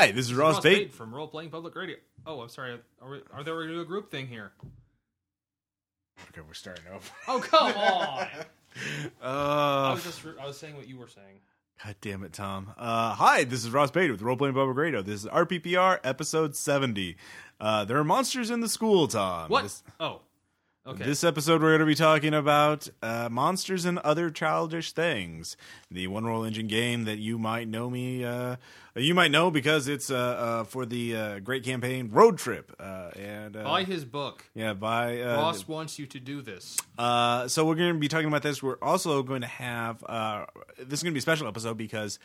Hi, this is Ross, Ross Bate. Bate from Role Playing Public Radio. Oh, I'm sorry. Are, we, are there going to do a group thing here? Okay, we're starting over. Oh, come on! I Uh, was just I was saying what you were saying. God damn it, Tom. Uh, hi, this is Ross Bate with Role Playing Public Radio. This is RPPR episode 70. Uh, there are monsters in the school, Tom. What? This, oh, okay. this episode, we're going to be talking about uh, monsters and other childish things. The One Roll Engine game that you might know me, uh, you might know because it's uh, uh, for the uh, great campaign Road Trip. Uh, and uh, Buy his book. yeah, by uh, Ross wants you to do this. Uh, so we're going to be talking about this. We're also going to have uh, this is going to be a special episode because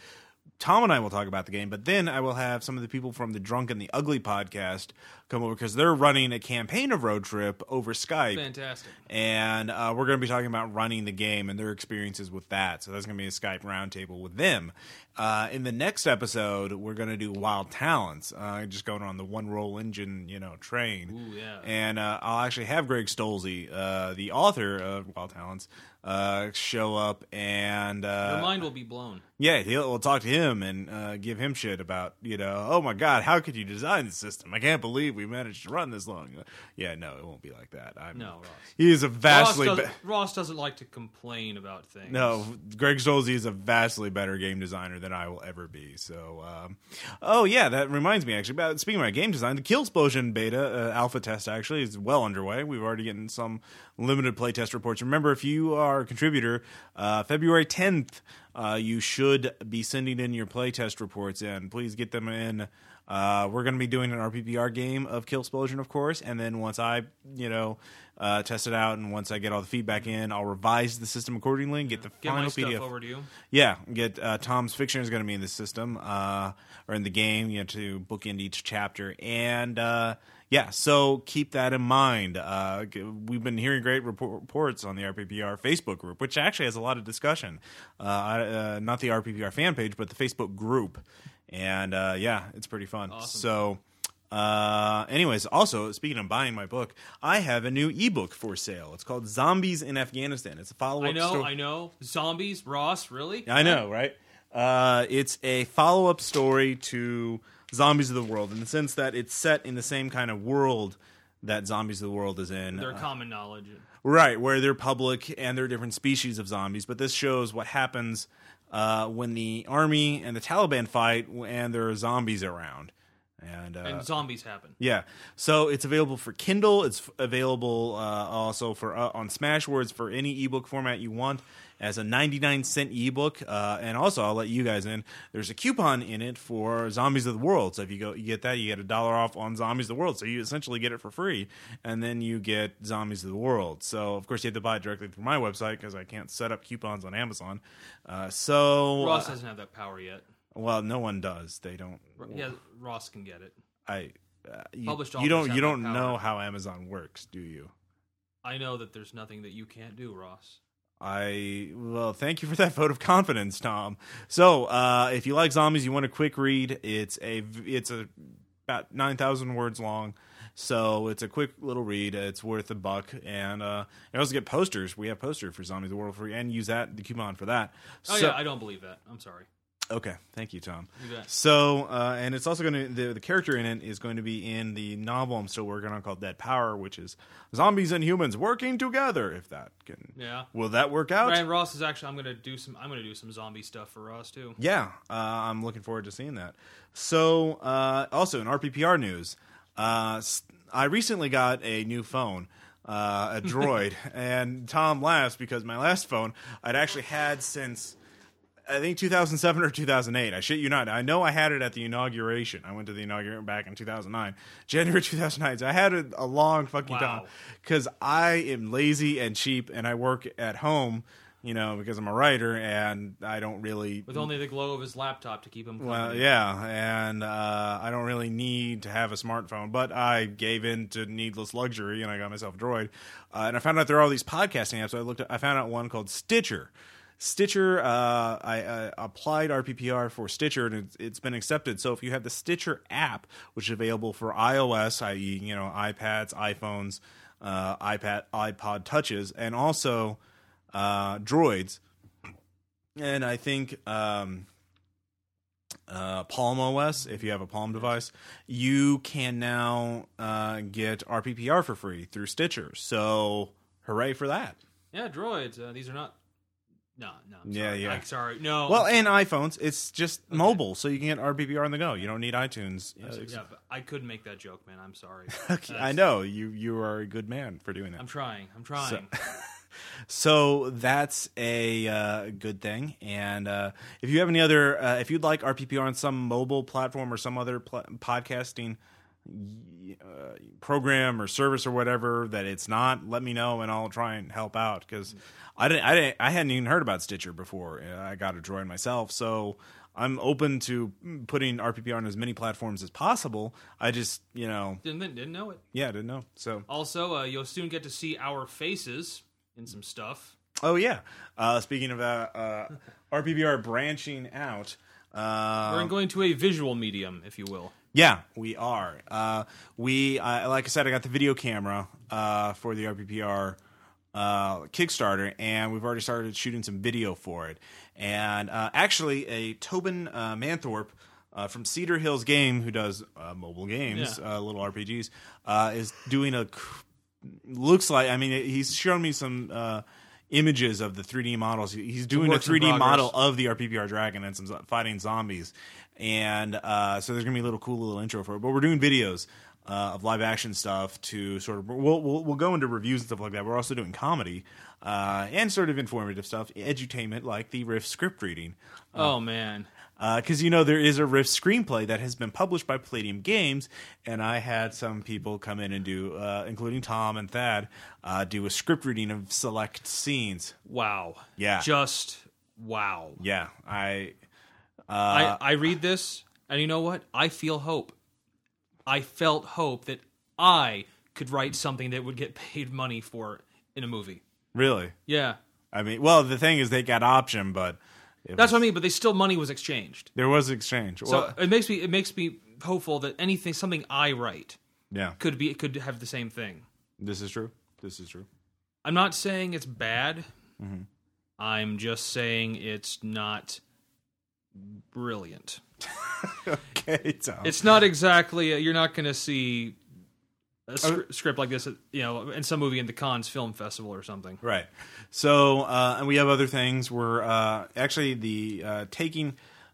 Tom and I will talk about the game, but then I will have some of the people from the Drunk and the Ugly podcast come over because they're running a campaign of Road Trip over Skype. Fantastic. And uh, we're going to be talking about running the game and their experiences with that. So that's going to be a Skype roundtable with them. Uh, in the next episode, we're going to do Wild Talents, uh, just going on the one roll engine, you know, train. Ooh, yeah. And uh, I'll actually have Greg Stolze, uh, the author of Wild Talents, uh, show up and Your mind will be blown. yeah, he'll we'll talk to him and uh, give him shit about you know, oh my god, how could you design the system? I can't believe we managed to run this long. Yeah, no, it won't be like that. I'm, No, Ross. he is a Ross, vastly does, be- Ross doesn't like to complain about things. no. Greg Stolze is a vastly better game designer than I will ever be. So, um, oh yeah, that reminds me actually about speaking about game design. The Kill Explosion beta uh, alpha test actually is well underway. We've already gotten some limited playtest reports. Remember, if you are a contributor, uh, February tenth, uh, you should be sending in your playtest reports and Please get them in. Uh, we're going to be doing an RPPR game of Kill Explosion, of course, and then once I, you know, uh, test it out and once I get all the feedback in, I'll revise the system accordingly and get the Get final PDF. over to you. Yeah, get uh, Tom's fiction is going to be in the system uh, or in the game, you know, to bookend each chapter, and uh, yeah, so keep that in mind. Uh, we've been hearing great report- reports on the RPPR Facebook group, which actually has a lot of discussion. Uh, uh, not the RPPR fan page, but the Facebook group, and uh, yeah, it's pretty fun. Awesome. So. Uh, anyways, also speaking of buying my book, I have a new ebook for sale. It's called Zombies in Afghanistan. It's a follow up. I know, I know. Zombies, Ross, really? I know, right? Uh, it's a follow up story to Zombies of the World in the sense that it's set in the same kind of world that Zombies of the World is in. They're Uh, common knowledge. right, where they're public and there are different species of zombies. But this shows what happens uh, when the army and the Taliban fight and there are zombies around. And, uh, And zombies happen. yeah, so it's available for Kindle. It's f- available uh, also for uh, on Smashwords for any ebook format you want as a 99 cent ebook. Uh, and also, I'll let you guys in. There's a coupon in it for Zombies of the World. So if you go, you get that, you get a dollar off on Zombies of the World. So you essentially get it for free, and then you get Zombies of the World. So of course you have to buy it directly through my website because I can't set up coupons on Amazon. Uh, so Ross uh, doesn't have that power yet. well, no one does. They don't. Yeah, Ross can get it. I. Uh, you, Published you don't you don't know how Amazon works, do you? I know that there's nothing that you can't do, Ross. I well, thank you for that vote of confidence, Tom. So, uh, if you like zombies, you want a quick read. It's a it's a about nine thousand words long, so it's a quick little read. It's worth a buck, and uh, you also get posters. We have posters for Zombies the World free, and use that the coupon for that. Oh So- yeah, I don't believe that. I'm sorry. Okay, thank you, Tom. You. So, uh, and it's also going to the the character in it is going to be in the novel I'm still working on called Dead Power, which is zombies and humans working together. If that can, Yeah. will that work out? And Ross is actually. I'm gonna do some. I'm gonna do some zombie stuff for Ross too. Yeah, uh, I'm looking forward to seeing that. So, uh, also in RPPR news, uh, I recently got a new phone, uh, a Droid, and Tom laughs because my last phone I'd actually had since I think 2007 or 2008. I shit you not. I know I had it at the inauguration. I went to the inauguration back in 2009, January 2009. So I had it a long fucking Wow. time because I am lazy and cheap, and I work at home. You know, because I'm a writer and I don't really With only the glow of his laptop to keep him. Company. well, yeah, and uh, I don't really need to have a smartphone, but I gave in to needless luxury and I got myself a Droid. Uh, and I found out there are all these podcasting apps. So I looked. At, I found out one called Stitcher. Stitcher, uh, I applied RPPR for Stitcher and it's, it's been accepted. So if you have the Stitcher app, which is available for iOS, i.e., you know, iPads, iPhones, uh, iPad, iPod touches, and also uh, Droids, and I think um, uh, Palm OS, if you have a Palm device, you can now uh, get RPPR for free through Stitcher. So, hooray for that! Yeah, droids. These are not. No, no. I'm Yeah, sorry. yeah. Like, sorry. No. Well, and iPhones, it's just mobile, so you can get RPPR on the go. You don't need iTunes. yeah, yeah, but I couldn't make that joke, man. I'm sorry. Okay, I know you. You are a good man for doing that. I'm trying. I'm trying. So that's a uh, good thing. And uh, if you have any other, uh, if you'd like RPPR on some mobile platform or some other pl- podcasting uh, program or service or whatever that it's not, let me know and I'll try and help out because I didn't, I didn't, I hadn't even heard about Stitcher before. Uh, I got a droid myself, so. I'm open to putting RPPR on as many platforms as possible. I just, you know, didn't didn't know it. yeah, didn't know. So, Also, uh, you'll soon get to see our faces in some stuff. Oh yeah. Uh, speaking of uh, uh, RPPR branching out, uh, We're going to a visual medium, if you will. Yeah, we are. Uh, we uh, like I said, I got the video camera uh, for the RPPR uh, Kickstarter, and we've already started shooting some video for it. And uh, actually, a Tobin uh, Manthorpe. Uh, from Cedar Hills Game, who does uh, mobile games, Yeah. uh, little RPGs, uh, is doing a looks like I mean he's shown me some uh, images of the 3D models. He's doing a 3D progress. model of the RPPR dragon and some fighting zombies, and uh, so there's gonna be a little cool little intro for it. But we're doing videos. Uh, of live action stuff to sort of we'll, we'll we'll go into reviews and stuff like that. We're also doing comedy uh, and sort of informative stuff, edutainment like the Rift script reading Oh man. Because you know there is a Rift screenplay that has been published by Palladium Games, and I had some people come in and do, uh, including Tom and Thad, uh, do a script reading of select scenes. Wow. Yeah. Just wow. Yeah, I. Uh, I, I read this, and you know what? I feel hope. I felt hope that I could write something that would get paid money for in a movie. really. Yeah. I mean, well, the thing is, they got option, but it That's was- what I mean, but they still money was exchanged. there was exchange. So it makes me it makes me hopeful that anything something I write yeah, could be could have the same thing. this is true. This is true. I'm not saying it's bad. Mm-hmm. I'm just saying it's not brilliant. Okay, Tom. It's not exactly. You're not going to see a scr- script like this, you know, in some movie in the Cannes Film Festival or something. Right. So, uh, and we have other things. We're uh, actually the uh, taking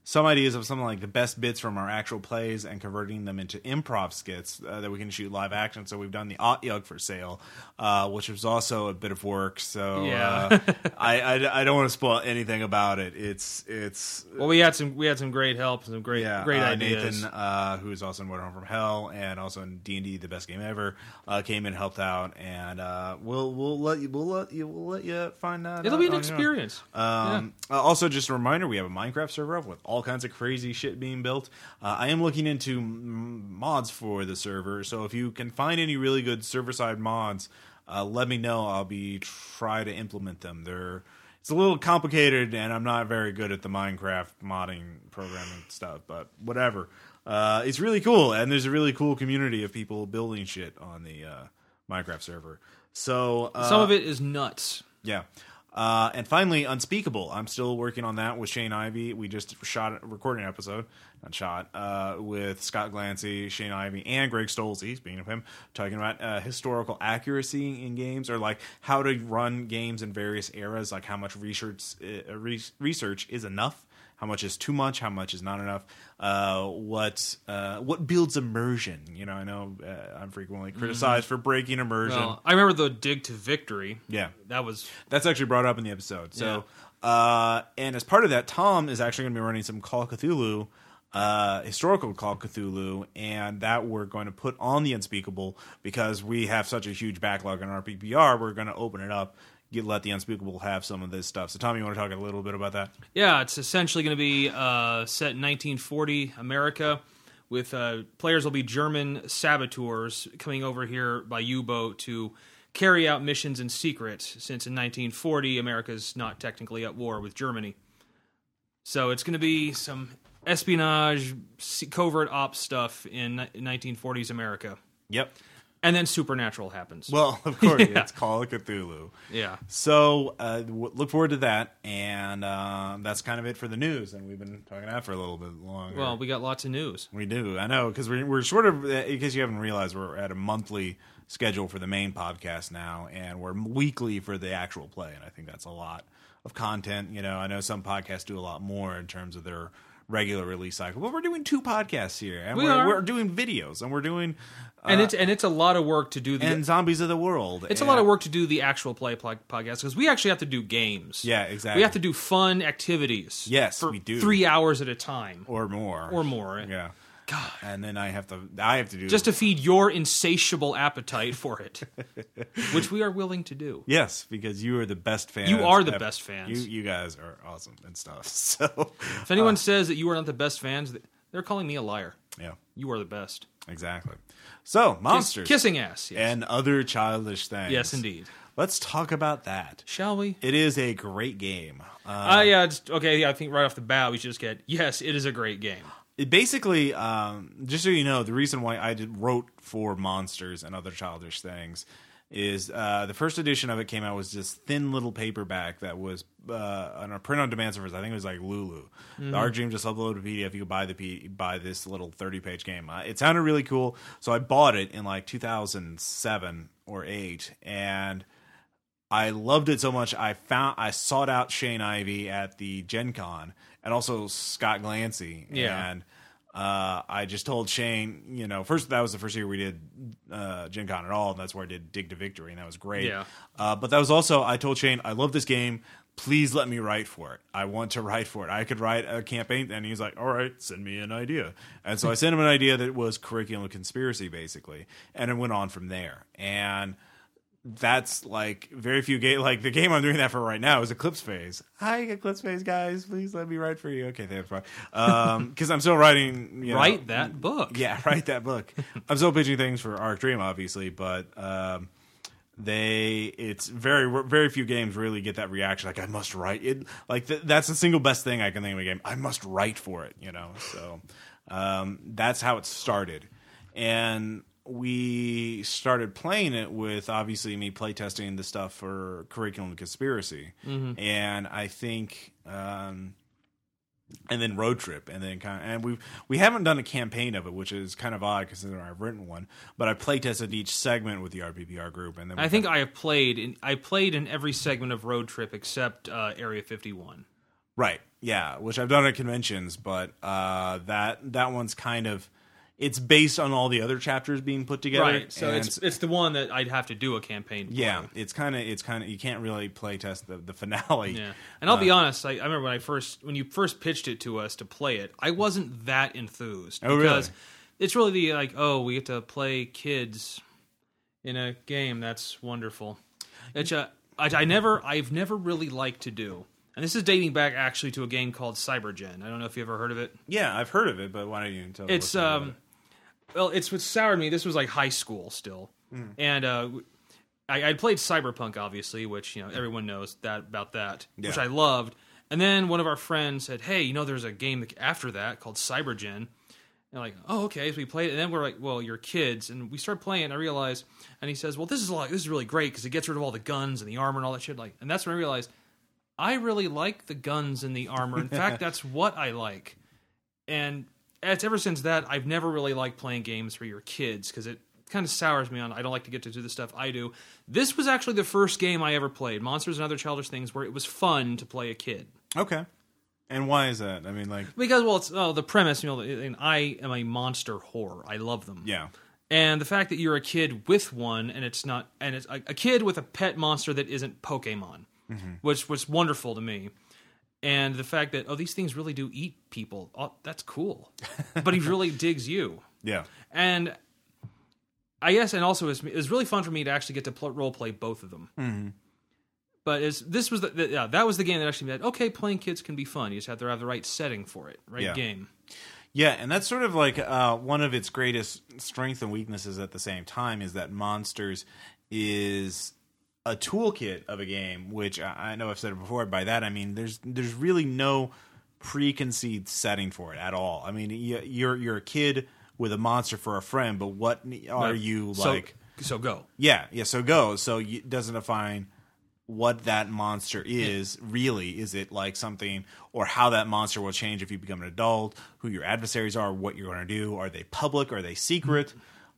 some ideas of something like the best bits from our actual plays and converting them into improv skits uh, that we can shoot live action. So we've done the Otyugh for sale, uh, which was also a bit of work. So Yeah. uh, I, I I don't want to spoil anything about it. It's it's Well, we had some we had some great help, some great yeah, great uh, ideas. Nathan, uh, who's also in Water Home from Hell, and also in D and D, the best game ever, uh, came and helped out, and uh, we'll we'll let you we'll let you we'll let you find out. It'll be an on your own. experience. Um, uh, also, just a reminder: we have a Minecraft server up with all kinds of crazy shit being built. Uh, I am looking into m- mods for the server, so if you can find any really good server side mods, uh, let me know. I'll be try to implement them. They're it's a little complicated, and I'm not very good at the Minecraft modding programming stuff, but whatever. Uh, it's really cool, and there's a really cool community of people building shit on the uh, Minecraft server. So uh, Some of it is nuts. yeah. Uh, and finally, Unspeakable. I'm still working on that with Shane Ivey. We just shot recording an episode, not shot, uh, with Scott Glancy, Shane Ivey, and Greg Stolze, speaking of him, talking about uh, historical accuracy in games or like how to run games in various eras, like how much research uh, re- research is enough. How much is too much? How much is not enough? Uh, what uh, what builds immersion? You know, I know uh, I'm frequently criticized for breaking immersion. Well, I remember the dig to victory. yeah, That was that's actually brought up in the episode. So, uh, and as part of that, Tom is actually going to be running some Call of Cthulhu, uh, historical Call of Cthulhu, and that we're going to put on the Unspeakable because we have such a huge backlog in RPPR. We're going to open it up, get let the Unspeakable have some of this stuff. So, Tommy, you want to talk a little bit about that? Yeah, it's essentially going to be uh, set in 1940 America. With uh, players will be German saboteurs coming over here by U-boat to carry out missions in secret. Since in 1940 America's not technically at war with Germany, so it's going to be some espionage, covert ops stuff in 1940s America. Yep. And then Supernatural happens. Well, of course, Yeah. it's Call of Cthulhu. yeah. So uh, w- look forward to that, and uh, that's kind of it for the news. And we've been talking that for a little bit longer. Well, we got lots of news. we do. I know because we're we're sort of in case you haven't realized we're at a monthly schedule for the main podcast now, and we're weekly for the actual play. And I think that's a lot of content. You know, I know some podcasts do a lot more in terms of their regular release cycle, but we're doing two podcasts here, and We are we're doing videos, and we're doing And uh, it's and it's a lot of work to do the and zombies of the world. It's a lot of work to do the actual play pod- podcast because we actually have to do games. Yeah, exactly. We have to do fun activities. Yes, we do. Three hours at a time or more or more. Yeah. God. And then I have to I have to do Just to feed your insatiable appetite for it, which we are willing to do. Yes, because you are the best fans. You are the ever. best fans. You you guys are awesome and stuff. So If anyone says that you are not the best fans, they're calling me a liar. yeah, You are the best. exactly. So Kiss- monsters kissing ass. Yes. and other childish things. yes, indeed. Let's talk about that. Shall we? It is a great game. Uh, Uh, yeah. It's, okay. Yeah. I think right off the bat we should just get yes. It is a great game. It basically, um, just so you know, the reason why I did wrote for monsters and other childish things is uh, the first edition of it came out was this thin little paperback that was uh, on a print on demand service. I think it was like Lulu. The Arc Dream just uploaded a PDF. You could buy the P- buy this little thirty page game. Uh, it sounded really cool, so I bought it in like two thousand seven or eight, and I loved it so much. I found I sought out Shane Ivey at the Gen Con and also Scott Glancy. Yeah. And uh, I just told Shane, you know, first that was the first year we did uh, Gen Con at all, and that's where I did Dig to Victory, and that was great. Yeah. Uh, but that was also I told Shane, I love this game. Please let me write for it. I want to write for it. I could write a campaign, and he's like, "All right, send me an idea." And so I sent him an idea that was curriculum conspiracy, basically, and it went on from there. And that's like very few game like the game I'm doing that for right now is Eclipse Phase. Hi, Eclipse Phase guys, please let me write for you. Okay, thanks, bye. Um, because I'm still writing. You know, Write that book. Yeah, write that book. I'm still pitching things for Arc Dream, obviously, but um, they it's very very few games really get that reaction. Like I must write it. Like th- that's the single best thing I can think of a game. I must write for it. You know, so um, that's how it started, and we started playing it with obviously me playtesting the stuff for Curriculum Conspiracy, and I think. Um, and then road trip, and then kind of, and we we haven't done a campaign of it, which is kind of odd considering I've written one. But I play tested each segment with the RPPR group, and then I think I have played in I played in every segment of Road Trip except uh, Area 51. right, yeah, which I've done at conventions, but uh, that that one's kind of it's based on all the other chapters being put together, Right. So it's it's the one that I'd have to do a campaign. for. yeah, it's kind of it's kind of you can't really play test the the finale. Yeah. And I'll Uh, be honest, I, I remember when I first when you first pitched it to us to play it, I wasn't that enthused. Oh, really? because it's really the like, oh, we get to play kids in a game. That's wonderful. It's a I, I never I've never really liked to do. And this is dating back actually to a game called Cybergen. I don't know if you ever heard of it. yeah, I've heard of it, but why don't you tell? It's um it? Well, it's what soured me. This was like high school still, and uh, I, I played Cyberpunk, obviously, which you know everyone knows that about that, which I loved. And then one of our friends said, "Hey, you know, there's a game after that called Cybergen." And like, oh, okay. So we played it, and then we're like, well, you're kids, and we start playing. And I realized, and he says, well, this is like this is really great because it gets rid of all the guns and the armor and all that shit. Like, and that's when I realized I really like the guns and the armor. In fact, that's what I like. And it's ever since that I've never really liked playing games for your kids because it kind of sours me on. I don't like to get to do the stuff I do. This was actually the first game I ever played, Monsters and Other Childish Things, where it was fun to play a kid. okay. And why is that? I mean, like, Because well, it's oh, the premise. You know, and I am a monster whore. I love them. yeah, And the fact that you're a kid with one, and it's not, and it's a, a kid with a pet monster that isn't Pokemon, mm-hmm. which was wonderful to me. And the fact that oh, these things really do eat people. Oh, that's cool. but he really digs you. yeah, And I guess, and also it was, really fun for me to actually get to pl- role play both of them. But it's, this was the, the yeah that was the game that actually made okay playing kids can be fun. You just have to have the right setting for it, right Yeah. game. Yeah, and that's sort of like uh, one of its greatest strengths and weaknesses at the same time is that Monsters is a toolkit of a game, which I know I've said it before. By that I mean there's there's really no preconceived setting for it at all. I mean you- you're you're a kid with a monster for a friend, but what are you So- like? So go. Yeah, yeah. So go. So it doesn't define what that monster is really. Is it like something, or how that monster will change if you become an adult? Who your adversaries are? What you're going to do? Are they public? Are they secret?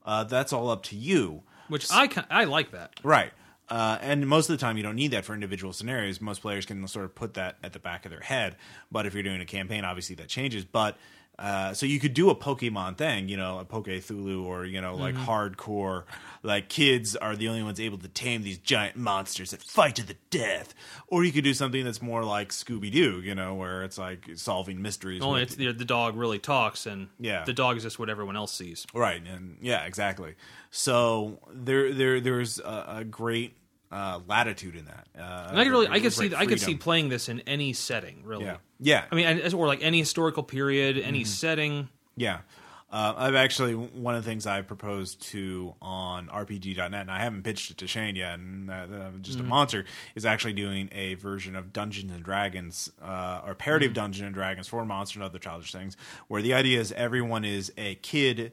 Uh, that's all up to you. Which I I like that. Right. Uh, and most of the time, you don't need that for individual scenarios. Most players can sort of put that at the back of their head. But if you're doing a campaign, obviously that changes. But uh, so you could do a Pokemon thing, you know, a Pokethulhu, or you know, like hardcore, like kids are the only ones able to tame these giant monsters that fight to the death. Or you could do something that's more like Scooby Doo, you know, where it's like solving mysteries. Only with- the, the dog really talks, and Yeah. the dog is just what everyone else sees. Right, and yeah, exactly. So there, there, there's a, a great uh, latitude in that. Uh, And I could really, I could see, I could see playing this in any setting. Really, Yeah, yeah, I mean, or like any historical period, any Mm-hmm. setting. yeah. Uh, I've actually one of the things I proposed to on RPG.net, and I haven't pitched it to Shane yet, and uh, I'm just a monster, is actually doing a version of Dungeons and Dragons, uh, or parody of Dungeons and Dragons for Monster and other childish things, where the idea is everyone is a kid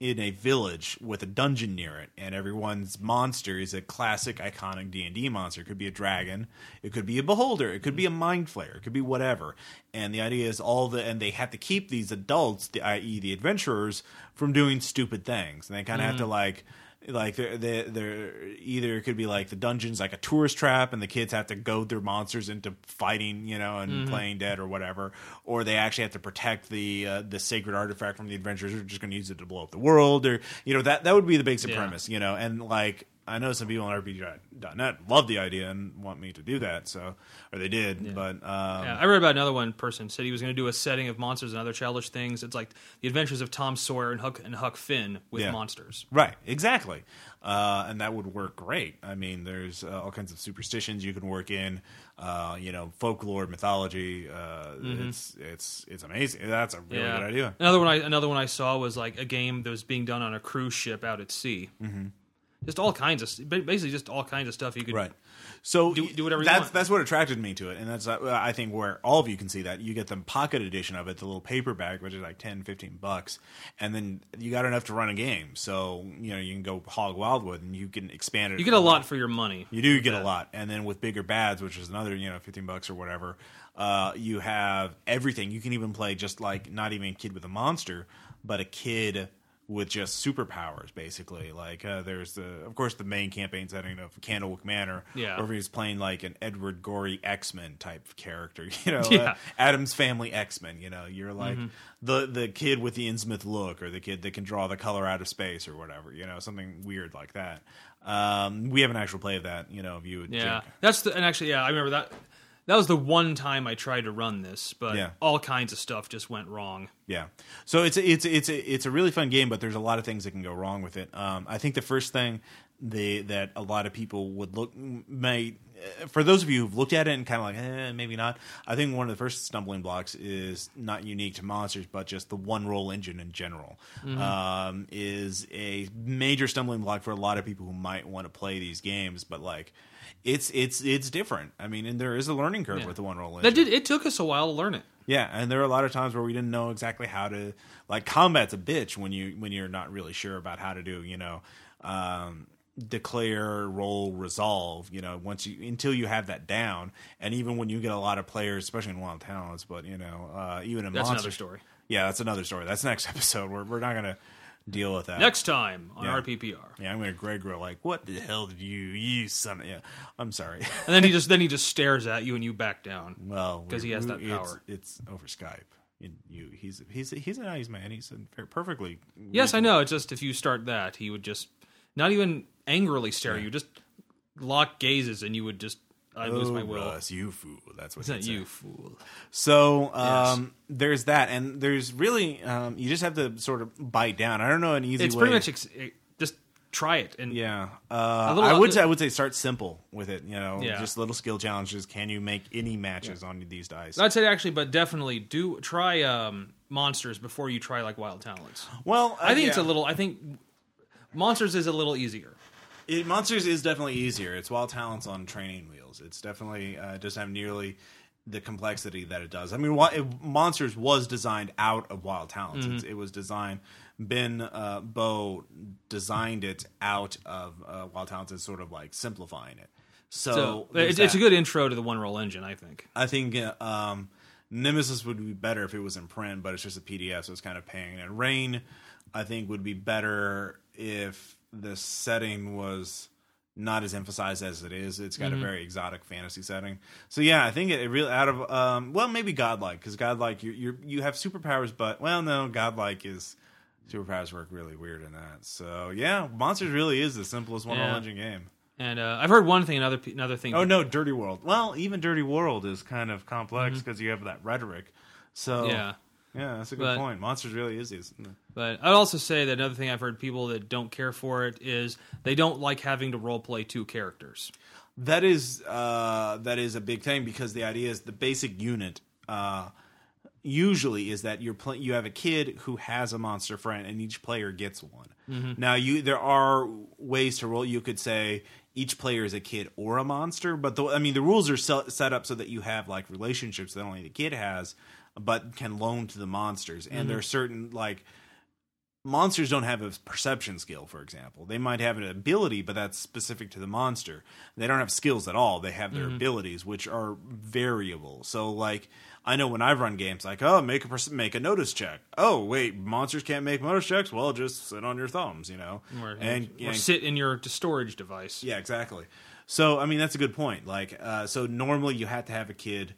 in a village with a dungeon near it, and everyone's monster is a classic, iconic D and D monster. It could be a dragon, it could be a beholder, it could be a mind flayer, it could be whatever. And the idea is all the and they have to keep these adults, the, i.e., the adventurers, from doing stupid things, and they kind of have to mm. like. Like they're, they're, they're either it could be like the dungeon's like a tourist trap and the kids have to goad their monsters into fighting, you know, and playing dead or whatever, or they actually have to protect the uh, the sacred artifact from the adventurers who are just going to use it to blow up the world, or you know that that would be the basic Yeah. premise, you know, and like I know some people on RPG.net love the idea and want me to do that, so or they did, but um, Yeah, I read about another one person said he was going to do a setting of monsters and other childish things. It's like the adventures of Tom Sawyer and Huck and Huck Finn with Yeah. monsters. Right, exactly, uh, and that would work great. I mean, there's uh, all kinds of superstitions you can work in, uh, you know, folklore, mythology. Uh, It's it's it's amazing. That's a really good idea. Another one I another one I saw was like a game that was being done on a cruise ship out at sea. Mm-hmm. Just all kinds of basically just all kinds of stuff you could Right. So Do- do whatever you that's want. that's what attracted me to it, and that's uh, I think where all of you can see that you get the pocket edition of it, the little paperback, which is like 10, 15 bucks, and then you got enough to run a game. So you know you can go hog wild with, and you can expand it. You get a lot for your money. You do get a lot, and then with bigger bads, which is another you know fifteen bucks or whatever, uh, you have everything. You can even play just like not even a kid with a monster, but a kid with just superpowers, basically. Like uh, there's the of course the main campaign setting of Candlewick Manor, Yeah. if he's playing like an Edward Gorey X Men type character, you know, Yeah. uh, Addams Family X Men. You know, you're like Mm-hmm. the the kid with the Innsmouth look, or the kid that can draw the color out of space, or whatever. You know, something weird like that. Um, we have an actual play of that. You know, of you. Yeah, Jake. that's the and actually yeah I remember that. That was the one time I tried to run this, but Yeah. all kinds of stuff just went wrong. Yeah. So it's a, it's it's a, it's a really fun game, but there's a lot of things that can go wrong with it. Um, I think the first thing they that a lot of people would look may uh, for those of you who've looked at it and kind of like eh, maybe not. I think one of the first stumbling blocks is not unique to monsters, but just the one roll engine in general um, is a major stumbling block for a lot of people who might want to play these games, but like. It's it's it's different. I mean, and there is a learning curve Yeah. with the one roll engine. That did it took us a while to learn it. Yeah, and there are a lot of times where we didn't know exactly how to like combat's a bitch when you when you're not really sure about how to do, you know, um declare, roll, resolve, you know, once you until you have that down. And even when you get a lot of players, especially in Wild Talents, but you know, uh even in Monster That's Monsters- another story. Yeah, that's another story. That's next episode. We're we're not gonna deal with that. Next time on Yeah. RPPR, Yeah, I'm gonna Greg grow like, what the hell did you you son of yeah. I'm sorry. and then he just then he just stares at you and you back down. Well, because he has that it's- power. It's, over Skype. And you, he's he's he's a nice man. He's a perfectly. Yes, I know. It's just if you start that, he would just not even angrily stare at you, just lock gazes, and you would just I lose Oh, my will. Russ, you fool. That's what It's not say. you, fool. So um, there's that, and there's really um, you just have to sort of bite down. I don't know an easy way. It's way. pretty much ex- just try it and yeah. Uh, little- I would say I would say start simple with it. You know, Yeah. just little skill challenges. Can you make any matches on these dice? I'd say actually, but definitely do try um, monsters before you try like wild talents. well, uh, I think it's a little. I think monsters is a little easier. It, Monsters is definitely easier. It's Wild Talents on training wheels. It's definitely uh, doesn't have nearly the complexity that it does. I mean, it, Monsters was designed out of Wild Talents. It's, it was designed. Ben uh, Baugh designed it out of uh, Wild Talents as sort of like simplifying it. So, So it's, a good intro to the one roll engine, I think. I think uh, um, Nemesis would be better if it was in print, but it's just a PDF, so it's kind of pain. And Reign, I think, would be better if the setting was not as emphasized as it is. It's got a very exotic fantasy setting. So yeah, I think it, it really out of um, well maybe godlike because godlike you you you have superpowers, but well no godlike is superpowers work really weird in that. So yeah, monsters really is the simplest one Yeah. engine game. And uh, I've heard one thing, another another thing. Oh no, Dirty World. Well, even Dirty World is kind of complex because you have that rhetoric. So Yeah. Yeah, that's a good But- point. Monsters really is these. But I'd also say that another thing I've heard people that don't care for it is they don't like having to role play two characters. That is uh, that is a big thing because the idea is the basic unit. Uh, usually is that you're pl- you have a kid who has a monster friend and each player gets one. Now you there are ways to roll. You could say each player is a kid or a monster, but the, I mean the rules are set up so that you have like relationships that only the kid has, but can loan to the monsters. And there are certain like monsters don't have a perception skill for example. They might have an ability but that's specific to the monster. They don't have skills at all. They have their abilities which are variable. So like i know when i've run games like oh make a perc- make a notice check. Oh wait monsters can't make notice checks? Well just sit on your thumbs you know? Or, and, or and sit in your storage device. yeah, exactly. So I mean that's a good point. Like uh, so normally you have to have a kid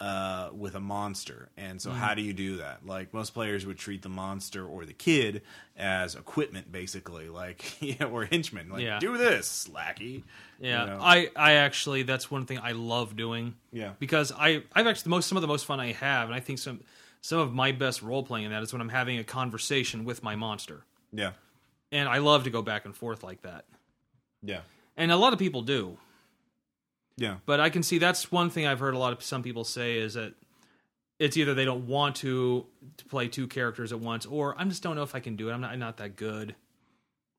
uh, with a monster, and so how do you do that? Like most players would treat the monster or the kid as equipment, basically, like yeah, or henchmen. Like Yeah. do this, slacky. Yeah, You know? I, I actually that's one thing I love doing. Yeah. because I I've actually the most some of the most fun I have, and I think some some of my best role playing in that is when I'm having a conversation with my monster, yeah, and I love to go back and forth like that. yeah, And a lot of people do, yeah, but I can see that's one thing I've heard a lot of some people say is that it's either they don't want to, to play two characters at once, or I just don't know if I can do it. I'm not I'm not that good.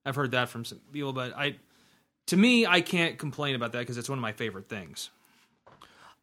I've heard that from some people, but I to me I can't complain about that because it's one of my favorite things.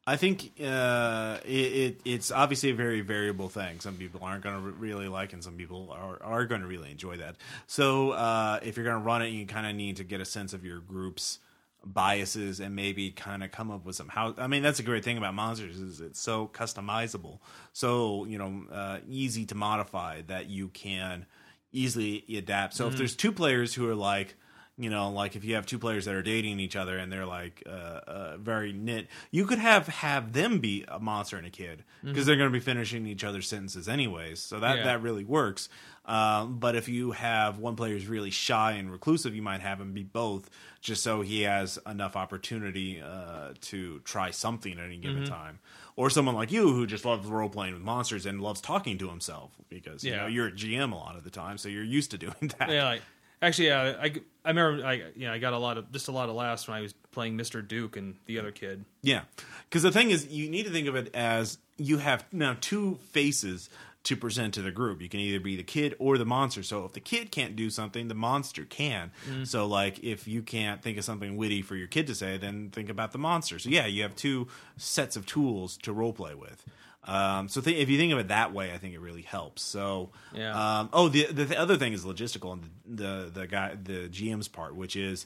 I think uh, it, it it's obviously a very variable thing. Some people aren't going to re- really like, and some people are are going to really enjoy that. So uh, if you're going to run it, you kind of need to get a sense of your group's biases and maybe kind of come up with some how. I mean, that's a great thing about monsters is it's so customizable, so you know uh, easy to modify that you can easily adapt. So if there's two players who are like you know like if you have two players that are dating each other and they're like uh, uh, very knit you could have have them be a monster and a kid because they're going to be finishing each other's sentences anyways so that Yeah. that really works. Um, but if you have one player who's really shy and reclusive you might have him be both just so he has enough opportunity uh, to try something at any given time. Or someone like you who just loves role playing with monsters and loves talking to himself because you know you're a gm a lot of the time so you're used to doing that. Yeah, like, actually, yeah, I, I remember, I yeah, I got a lot of just a lot of laughs when I was playing Mister Duke and the other kid. Yeah, because the thing is, you need to think of it as you have now two faces to present to the group. You can either be the kid or the monster. So if the kid can't do something, the monster can. Mm-hmm. So like if you can't think of something witty for your kid to say, then think about the monster. So yeah, you have two sets of tools to role play with. Um, so th- if you think of it that way, I think it really helps. So Yeah. um, oh, the, the the other thing is logistical and the, the the guy the GM's part, which is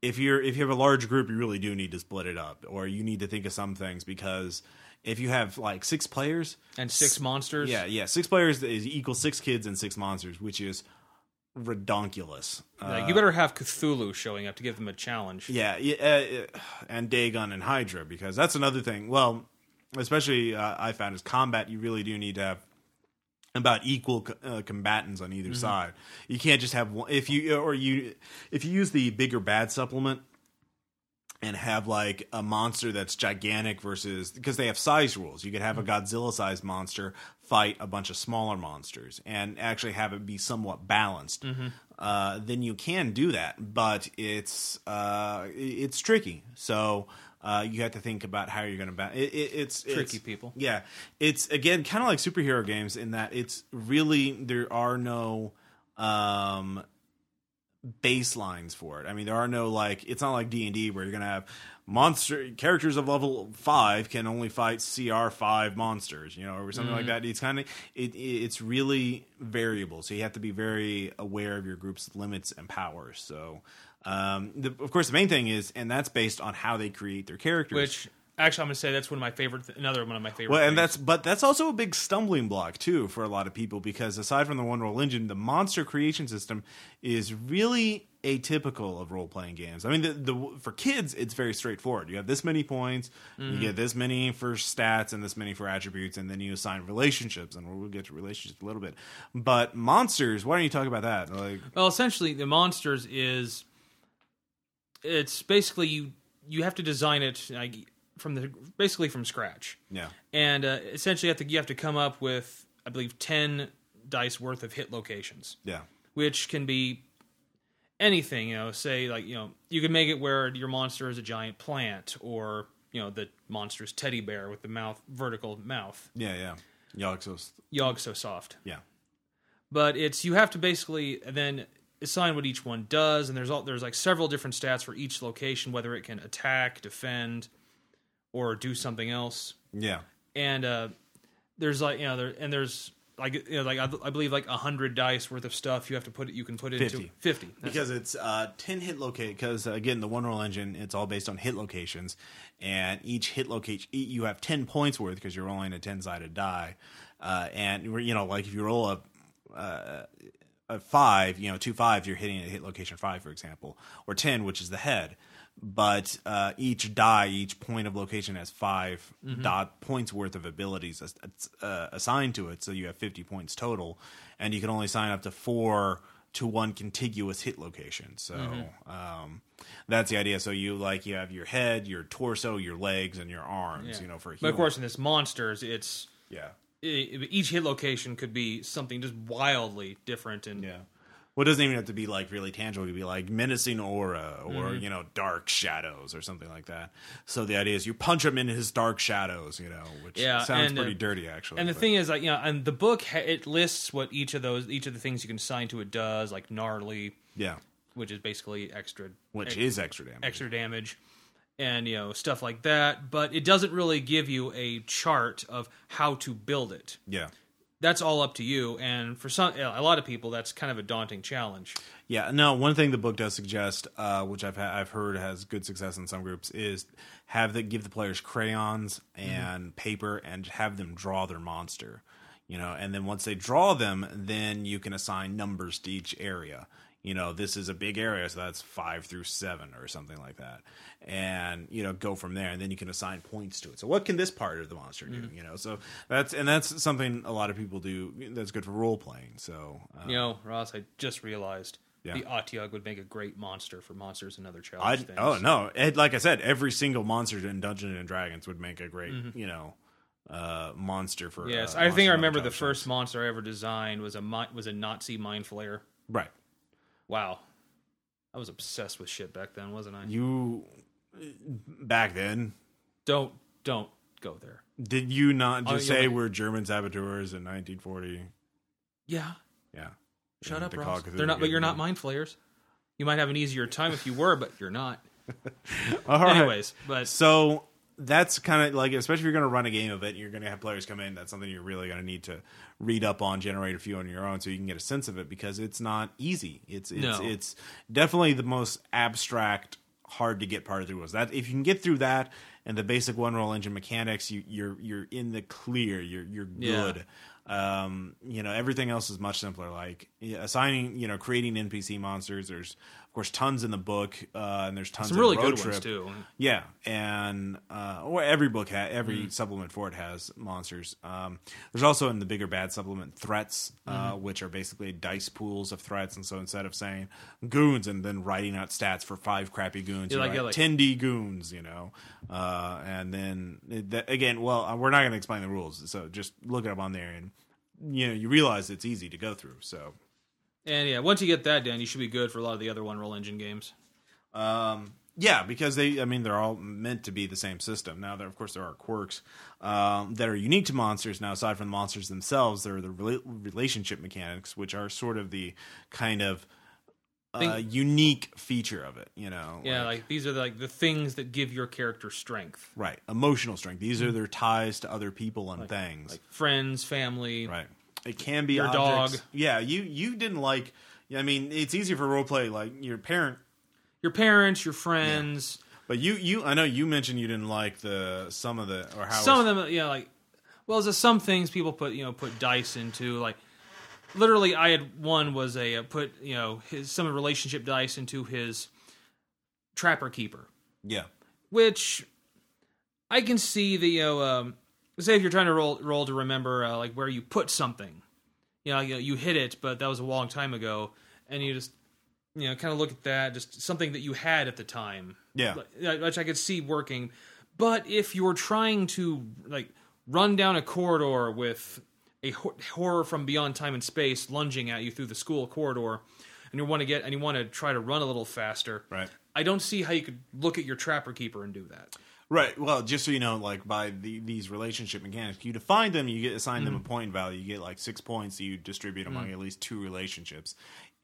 if you're if you have a large group, you really do need to split it up, or you need to think of some things because if you have like six players And six monsters. yeah, yeah, six players is equal six kids and six monsters, which is redonkulous. Like, you better have Cthulhu showing up to give them a challenge. Yeah, yeah, uh, and Dagon and Hydra because that's another thing. Well, especially uh, I found is combat. You really do need to have about equal uh, combatants on either side. You can't just have one. If you or you if you use the bigger bad supplement and have like a monster that's gigantic versus because they have size rules. You could have a Godzilla sized monster fight a bunch of smaller monsters and actually have it be somewhat balanced. Uh, then you can do that, but it's uh, it's tricky. So uh, you have to think about how you're going to. Ba- it, it, it's Tricky it's- people. Yeah, it's again kind of like superhero games in that it's really there are no um, baselines for it. I mean, there are no like it's not like D and D where you're gonna have monster characters of level five can only fight CR five monsters, you know, or something like that. It's kind of it, it. It's really variable, so you have to be very aware of your group's limits and powers. So. Um, the, of course, the main thing is, and that's based on how they create their characters. Which actually, I'm gonna say that's one of my favorite. Th- another one of my favorite. Well, and things. that's but that's also a big stumbling block too for a lot of people because aside from the one roll engine, the monster creation system is really atypical of role playing games. I mean, the, the for kids, it's very straightforward. You have this many points, you get this many for stats, and this many for attributes, and then you assign relationships, and we'll get to relationships a little bit. But monsters, why don't you talk about that? Like, Well, essentially, the monsters is it's basically you you have to design it like from the basically from scratch, yeah, and uh, essentially you have to you have to come up with I believe ten dice worth of hit locations, yeah, which can be anything. You know, say like you know you can make it where your monster is a giant plant, or you know the monster's teddy bear with the mouth vertical mouth. yeah, yeah. Yog-Sothoth, Yogg so soft. yeah, but it's you have to basically then assign what each one does and there's all there's like several different stats for each location whether it can attack defend or do something else yeah. and uh there's like you know there and there's like you know like I, I believe like a hundred dice worth of stuff you have to put it you can put it 50. into 50 That's- because it's uh, 10 hit locate because again the one roll engine it's all based on hit locations and each hit location you have 10 points worth because you're rolling a 10 sided die uh, and you know like if you roll a uh, a five you know two fives you're hitting a hit location five for example or 10 which is the head but uh, each die each point of location has 5 dot points worth of abilities uh, assigned to it so you have 50 points total and you can only sign up to four to one contiguous hit location. So um, that's the idea. So you like you have your head, your torso, your legs, and your arms. You know, for a but of course in this monsters it's yeah, each hit location could be something just wildly different and yeah. Well, it doesn't even have to be like really tangible. It could be like menacing aura or Mm-hmm. you know dark shadows or something like that. So the idea is you punch him in his dark shadows. You know, which Yeah, sounds and, uh, pretty dirty actually. And the but- thing is, like you know, and the book ha- it lists what each of those, each of the things you can assign to it does, like gnarly, yeah, which is basically extra, which ex- is extra damage. extra damage, and you know stuff like that. But it doesn't really give you a chart of how to build it. Yeah. That's all up to you. And for some, a lot of people, that's kind of a daunting challenge. Yeah, no. One thing the book does suggest, uh, which I've ha- I've heard has good success in some groups, is have the give the players crayons and paper and have them draw their monster. You know, and then once they draw them, then you can assign numbers to each area. You know, this is a big area, so that's five through seven or something like that, and you know, go from there, and then you can assign points to it. So, what can this part of the monster do? You know, so that's and that's something a lot of people do. That's good for role playing. So, uh, You know, Ross, I just realized Yeah. the Otyugh would make a great monster for monsters and other I, challenge things. oh no! It, like I said, every single monster in Dungeons and Dragons would make a great, you know, uh, monster for. Mm-hmm. Yes, uh, I think I remember the first monster I ever designed was a was a Nazi mind flayer. Right. Wow, I was obsessed with shit back then, wasn't I? You back then Don't don't go there. did you not oh, just Oh, say wait. we're German saboteurs in 1940? Yeah, Yeah. shut up, Ross. They're not, but you're not mind flayers. You might have an easier time if you were, but you're not. All right. Anyways, but So that's kind of like, especially if you're going to run a game of it, you're going to have players come in. That's something you're really going to need to read up on, generate a few on your own, so you can get a sense of it because it's not easy. It's it's No. it's definitely the most abstract, hard to get part of the rules. That if you can get through that and the basic one roll engine mechanics, you, you're you're in the clear. You're you're Yeah. good. Um, you know, everything else is much simpler. Like assigning, you know, creating NPC monsters. There's course tons in the book, uh, and there's tons some really Road good Trip. ones too. Yeah, and uh, or every book ha- every Mm-hmm. supplement for it has monsters. Um, there's also in the bigger bad supplement threats, uh, Mm-hmm. which are basically dice pools of threats. And so instead of saying goons and then writing out stats for five crappy goons, Yeah, you like- write yeah, like- 10d goons, you know. Uh, and then that, again, well, uh, we're not going to explain the rules, so just look it up on there, and you know you realize it's easy to go through. So And yeah, once you get that done, you should be good for a lot of the other one roll engine games. Um, yeah, because they, I mean, they're all meant to be the same system. Now, there, of course, there are quirks um, that are unique to monsters. Now, aside from the monsters themselves, there are the rela- relationship mechanics, which are sort of the kind of uh, Think- unique feature of it. You know, Yeah, like, these are the, like the things that give your character strength, right, emotional strength. These are their ties to other people and things. like friends, family. Right. It can be Your objects. dog. Yeah, you you didn't like. I mean, it's easy for role play. Like your parent Your parents, your friends. But you, you, I know you mentioned you didn't like the some of the or how Some of them, yeah, like well, there's some things people put you know put dice into. Like literally, I had one was a uh, put you know his some relationship dice into his trapper keeper, yeah, which I can see the you know um, say if you're trying to roll roll to remember uh, like where you put something, you know, you, you hit it, but that was a long time ago, and you just you know kind of look at that, just something that you had at the time, yeah, which I could see working. But if you're trying to like run down a corridor with a hor- horror from beyond time and space lunging at you through the school corridor, and you want to get and you want to try to run a little faster, right, I don't see how you could look at your trapper keeper and do that. Right. Well, just so you know, like by the, these relationship mechanics, you define them, you get assign Mm. them a point value. You get like six points. You distribute among at least two relationships,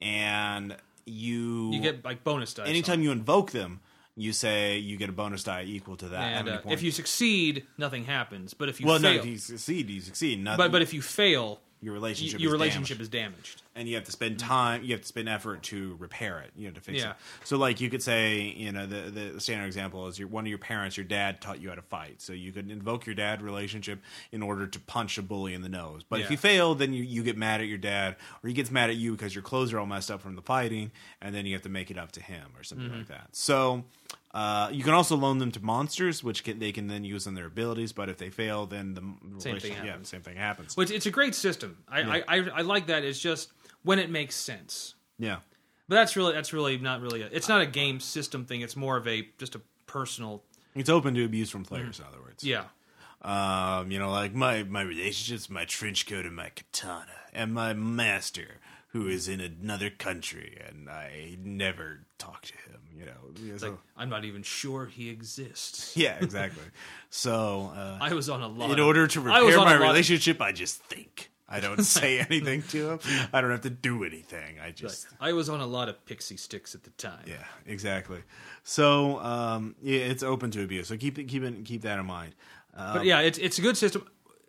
and you You get like bonus dice. anytime you invoke them, you say you get a bonus die equal to that. on it. How and uh, if you succeed, nothing happens. But if you well, fail, no, if you succeed, you succeed. Nothing, but but if you fail, your y- relationship, your is relationship damaged. is damaged. and you have to spend time you have to spend effort to repair it you know to fix Yeah. it so like you could say you know the, the standard example is your one of your parents your dad taught you how to fight so you could invoke your dad relationship in order to punch a bully in the nose but if you fail then you, you get mad at your dad or he gets mad at you because your clothes are all messed up from the fighting and then you have to make it up to him or something Mm-hmm. like that so uh, you can also loan them to monsters, which can, they can then use on their abilities. But if they fail, then the Same thing yeah, happens. same thing happens. Which it's a great system. I, I, I I like that. It's just when it makes sense. Yeah, But that's really that's really not really. A, it's not a game system thing. It's more of a just a personal. it's open to abuse from players. In other words, Yeah. Um, you know, like my my relationships, my trench coat, and my katana, and my master, who is in another country, and I never talk to him. You know, so- I'm not even sure he exists. yeah, exactly. so, uh, I was on a lot. in of- order to repair my lot of- relationship, I just think. I don't say anything to him. I don't have to do anything. I just I was on a lot of pixie sticks at the time. yeah, exactly. So, um, yeah, it's open to abuse. So keep it, keep it, keep that in mind. Uh, But yeah, it's it's a good system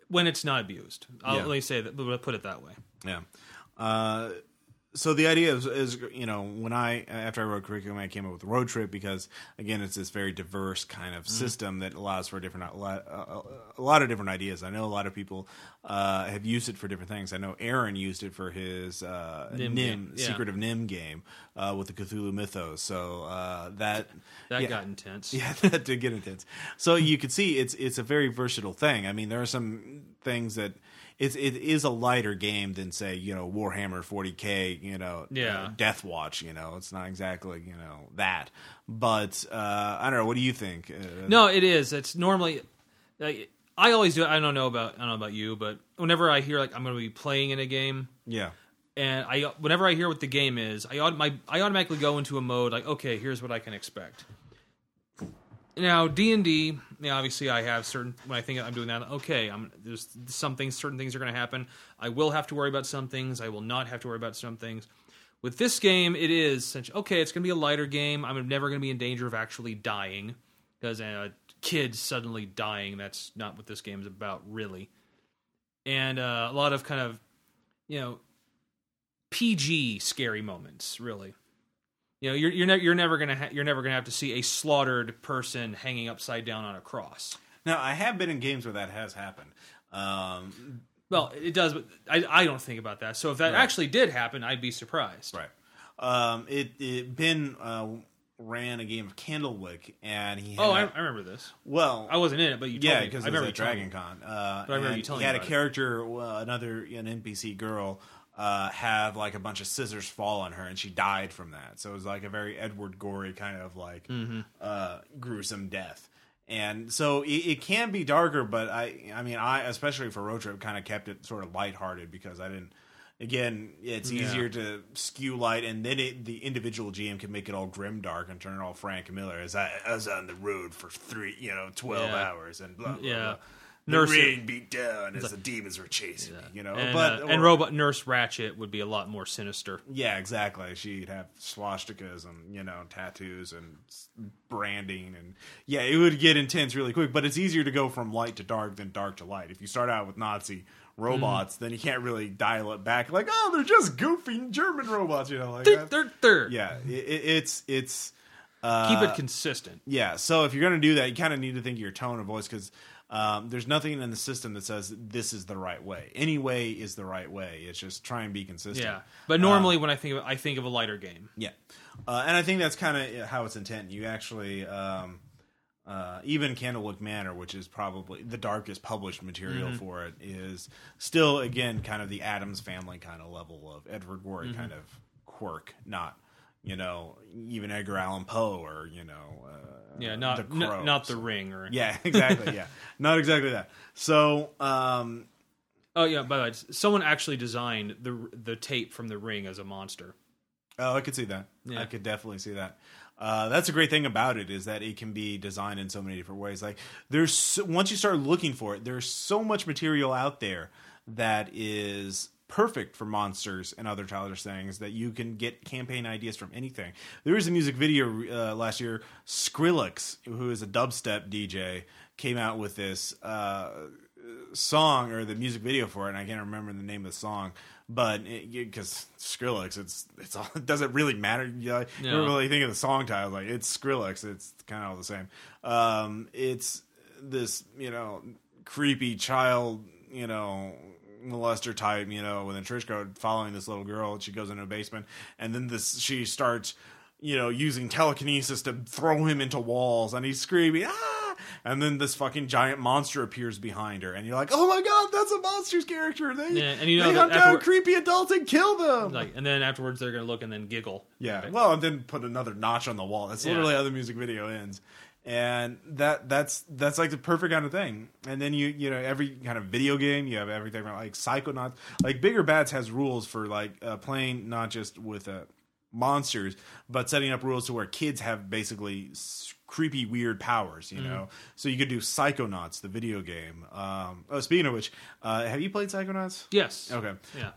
when it's not abused. I'll Yeah. let me say that. But put it that way. Yeah. Uh, so the idea is, is, you know, when I after I wrote curriculum, I came up with road trip because again, it's this very diverse kind Mm-hmm. of system that allows for different a lot, uh, a lot of different ideas. I know a lot of people uh, have used it for different things. I know Aaron used it for his uh, NIMH, game, yeah. Secret of NIMH game uh, with the Cthulhu mythos. So uh, that That yeah. got intense. Yeah, that did get intense. So you can see it's it's a very versatile thing. I mean, there are some things that it's it is a lighter game than say you know Warhammer 40k, you know, Yeah. uh, Death Watch. You know, it's not exactly you know that. But uh, I don't know. What do you think? Uh, No, it is. It's normally. Like, I always do. I don't know about I don't know about you, but whenever I hear like I'm going to be playing in a game, Yeah, and I whenever I hear what the game is, I my I automatically go into a mode like, okay, here's what I can expect. Now D and D, obviously I have certain when I think I'm doing that. Okay, I'm there's some things, certain things are going to happen. I will have to worry about some things. I will not have to worry about some things. With this game, it is okay. It's going to be a lighter game. I'm never going to be in danger of actually dying because uh, kids suddenly dying. That's not what this game is about, really. And uh, a lot of kind of you know PG scary moments, really. You know, you're you're, ne- you're never gonna ha- you're never gonna have to see a slaughtered person hanging upside down on a cross. now I have been in games where that has happened. Um, Well, it does, but I, I don't think about that. So if that Right. actually did happen, I'd be surprised. right. Um, it it Ben uh, ran a game of Candlewick, and he had, Oh, I, I remember this. well I wasn't in it, but you told yeah, because I it was remember at you telling me. Dragon Con. Uh, But I remember you telling he had a character, uh, another an NPC girl, uh, have like a bunch of scissors fall on her, and she died from that. So it was like a very Edward Gorey kind of like Mm-hmm. uh, gruesome death. And so it, it can be darker, but I, I mean, I especially for road trip kind of kept it sort of lighthearted because I didn't. Again, it's Yeah. easier to skew light, and then it, the individual GM can make it all grim dark and turn it all Frank Miller as I, I was on the road for three, you know, twelve Yeah. hours and blah blah. Yeah. blah. Nurse rain beat down as the demons were chasing me. You know, and, but uh, and robot nurse Ratched would be a lot more sinister. Yeah, exactly. She'd have swastikas and you know tattoos and branding, and yeah, it would get intense really quick. But it's easier to go from light to dark than dark to light. If you start out with Nazi robots, then you can't really dial it back. Like, oh, they're just goofy German robots, you know, like Third, that. third, third. Yeah, it, it's it's uh, Keep it consistent. yeah. So if you're going to do that, you kind of need to think of your tone of voice because um, there's nothing in the system that says this is the right way. Any way is the right way. It's just try and be consistent. Yeah, but normally when I think of I think of a lighter game. Yeah, uh, and I think that's kind of how it's intended. You actually, um, uh, even Candlewick Manor, which is probably the darkest published material for it, is still again kind of the Addams Family kind of level of Edward Gorey kind of quirk, not you know even Edgar Allan Poe or you know uh, Yeah, not the n- not the ring or yeah exactly yeah not exactly that. So um, Oh yeah, by the way, someone actually designed the the tape from the ring as a monster. Oh, I could see that. Yeah. I could definitely see that. Uh, that's a great thing about it is that it can be designed in so many different ways. Like there's so, once you start looking for it, there's so much material out there that is perfect for monsters and other childish things that you can get campaign ideas from anything. There was a music video uh, last year. Skrillex, who is a dubstep DJ, came out with this. Uh, song or the music video for it, and I can't remember the name of the song, but because Skrillex, it's it's all it doesn't really matter. You, you don't really think of the song title like it's Skrillex. It's kind of all the same. Um, it's this you know creepy child you know molester type you know with a trench coat following this little girl. She goes into a basement, and then this she starts you know, using telekinesis to throw him into walls, and he's screaming, ah! And then this fucking giant monster appears behind her, and you're like, oh my god, that's a monster's character. They, Yeah, and you know they hunt down creepy adults and kill them. Like, and then afterwards they're gonna look and then giggle. yeah, well, and then put another notch on the wall. That's Yeah. literally how the music video ends. And that that's that's like the perfect kind of thing. And then you you know every kind of video game you have everything from, like Psychonauts like Bigger Bads has rules for like uh, playing not just with uh, monsters but setting up rules to where kids have basically creepy weird powers you know so you could do Psychonauts the video game um oh speaking of which uh have you played Psychonauts Yes. Okay. Yeah.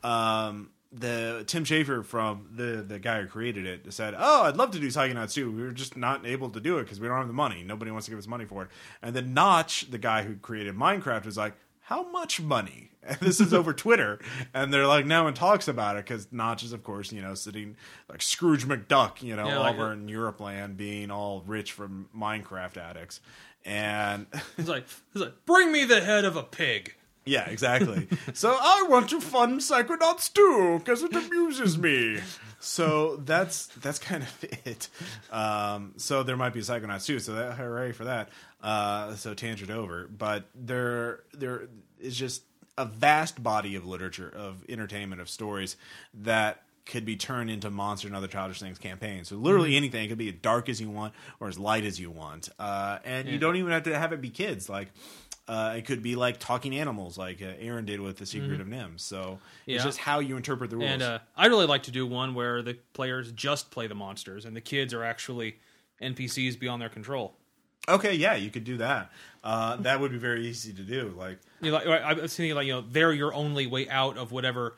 Um, the Tim Schafer from the the guy who created it said, "Oh, I'd love to do Psychonauts too. We were just not able to do it because we don't have the money. Nobody wants to give us money for it." And then Notch, the guy who created Minecraft, was like, "How much money?" And this is over Twitter, and they're like now in talks about it because Notch is, of course, you know, sitting like Scrooge McDuck, you know, Yeah, like over in Europe land, being all rich from Minecraft addicts, and He's like, he's like, bring me the head of a pig. Yeah, exactly. so I want to fund Psychonauts too because it amuses me. So that's that's kind of it. Um, so there might be Psychonauts too. So that hooray for that. Uh, so tangent over, but there there is just a vast body of literature, of entertainment, of stories that could be turned into monster and other childish things campaigns. So literally anything. It could be as dark as you want or as light as you want, uh, and you don't even have to have it be kids. Like uh, it could be like talking animals, like uh, Aaron did with the Secret of NIMH. So Yeah. it's just how you interpret the rules. And uh, I'd really like to do one where the players just play the monsters and the kids are actually NPCs beyond their control. okay, yeah, you could do that. Uh, that would be very easy to do. Like You know, like, I was thinking, like you know, they're your only way out of whatever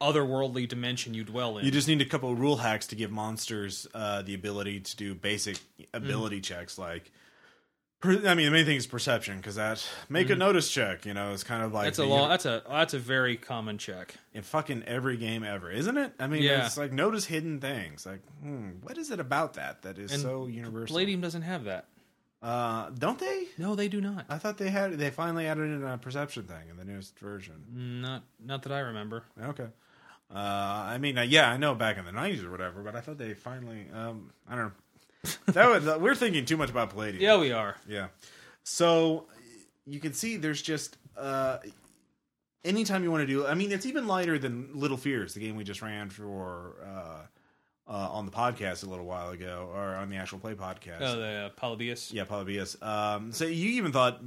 otherworldly dimension you dwell in. you just need a couple of rule hacks to give monsters uh, the ability to do basic ability Mm-hmm. checks, like. per- I mean, the main thing is perception because that make a notice check. You know, it's kind of like that's a law. That's a that's a very common check. in fucking every game ever, isn't it? I mean, Yeah. it's like notice hidden things. Like, hmm, what is it about that that is And so universal? Palladium doesn't have that. uh, don't they? No, they do not. I thought they had they finally added in a perception thing in the newest version. Not not that I remember. Okay. Uh, I mean, uh, yeah, I know back in the nineties or whatever, but I thought they finally. Um, I don't know. that was, uh, we're thinking too much about Palladium. Yeah, we are. Yeah. So you can see there's just uh, anytime you want to do. I mean, it's even lighter than Little Fears, the game we just ran for uh, uh, on the podcast a little while ago, or on the actual play podcast. Oh, the uh, Polybius. Yeah, Polybius. Um, so you even thought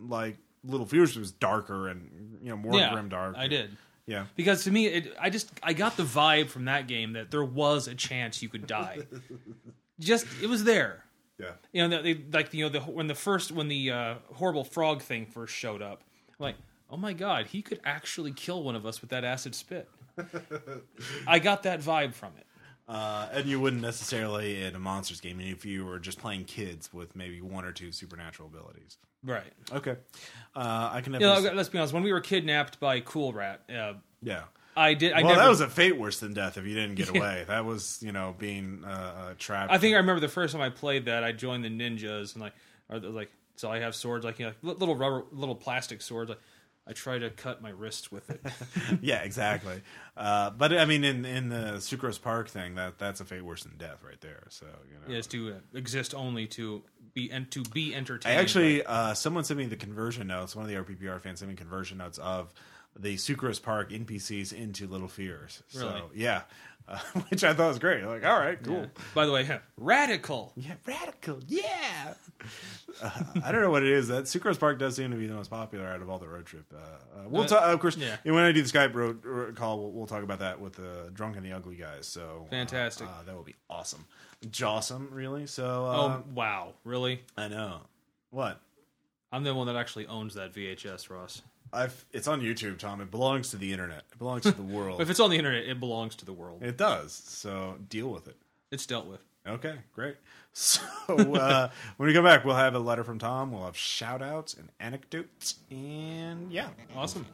like Little Fears was darker and you know more Yeah, grim dark. I did. Yeah. Because to me, it, I just I got the vibe from that game that there was a chance you could die. just it was there. Yeah. You know, they, like you know, the when the first when the uh, horrible frog thing first showed up, like, oh my god, he could actually kill one of us with that acid spit. I got that vibe from it. Uh, and you wouldn't necessarily in a monsters game if you were just playing kids with maybe one or two supernatural abilities. Right. Okay, uh, I can. Never You know, let's be honest. When we were kidnapped by Cool Rat, uh, yeah. I did. I well, never, that was a fate worse than death if you didn't get away. That was, you know, being uh, uh, trapped. I think I remember the first time I played that. I joined the ninjas and like, or the, like, so I have swords like you know, little rubber, little plastic swords. Like, I try to cut my wrist with it. yeah, exactly. Uh, but I mean, in in the Sucrose Park thing, that that's a fate worse than death right there. So you know, is to uh, exist only to be and to be entertained. I actually, uh, someone sent me the conversion notes. One of the RPPR fans sent me conversion notes of the Sucrose Park NPCs into Little Fears. Really? So yeah, uh, which I thought was great. Like, all right, cool. Yeah. By the way, radical. Yeah, radical. Yeah. uh, I don't know what it is. That Sucrose Park does seem to be the most popular out of all the road trip. Uh, uh, we'll talk. Of course, yeah. when I do the Skype road call, we'll, we'll talk about that with the drunk and the ugly guys. So uh, Fantastic. Uh, that will be awesome. Jawsome, really. So uh, oh wow, really? I know what. I'm the one that actually owns that VHS, Ross. I've, it's on YouTube, Tom. It belongs to the internet. It belongs to the world. If it's on the internet, it belongs to the world. it does. So deal with it. It's dealt with. Okay, great. So uh, when we come back, we'll have a letter from Tom. We'll have shout outs and anecdotes. And yeah. Awesome.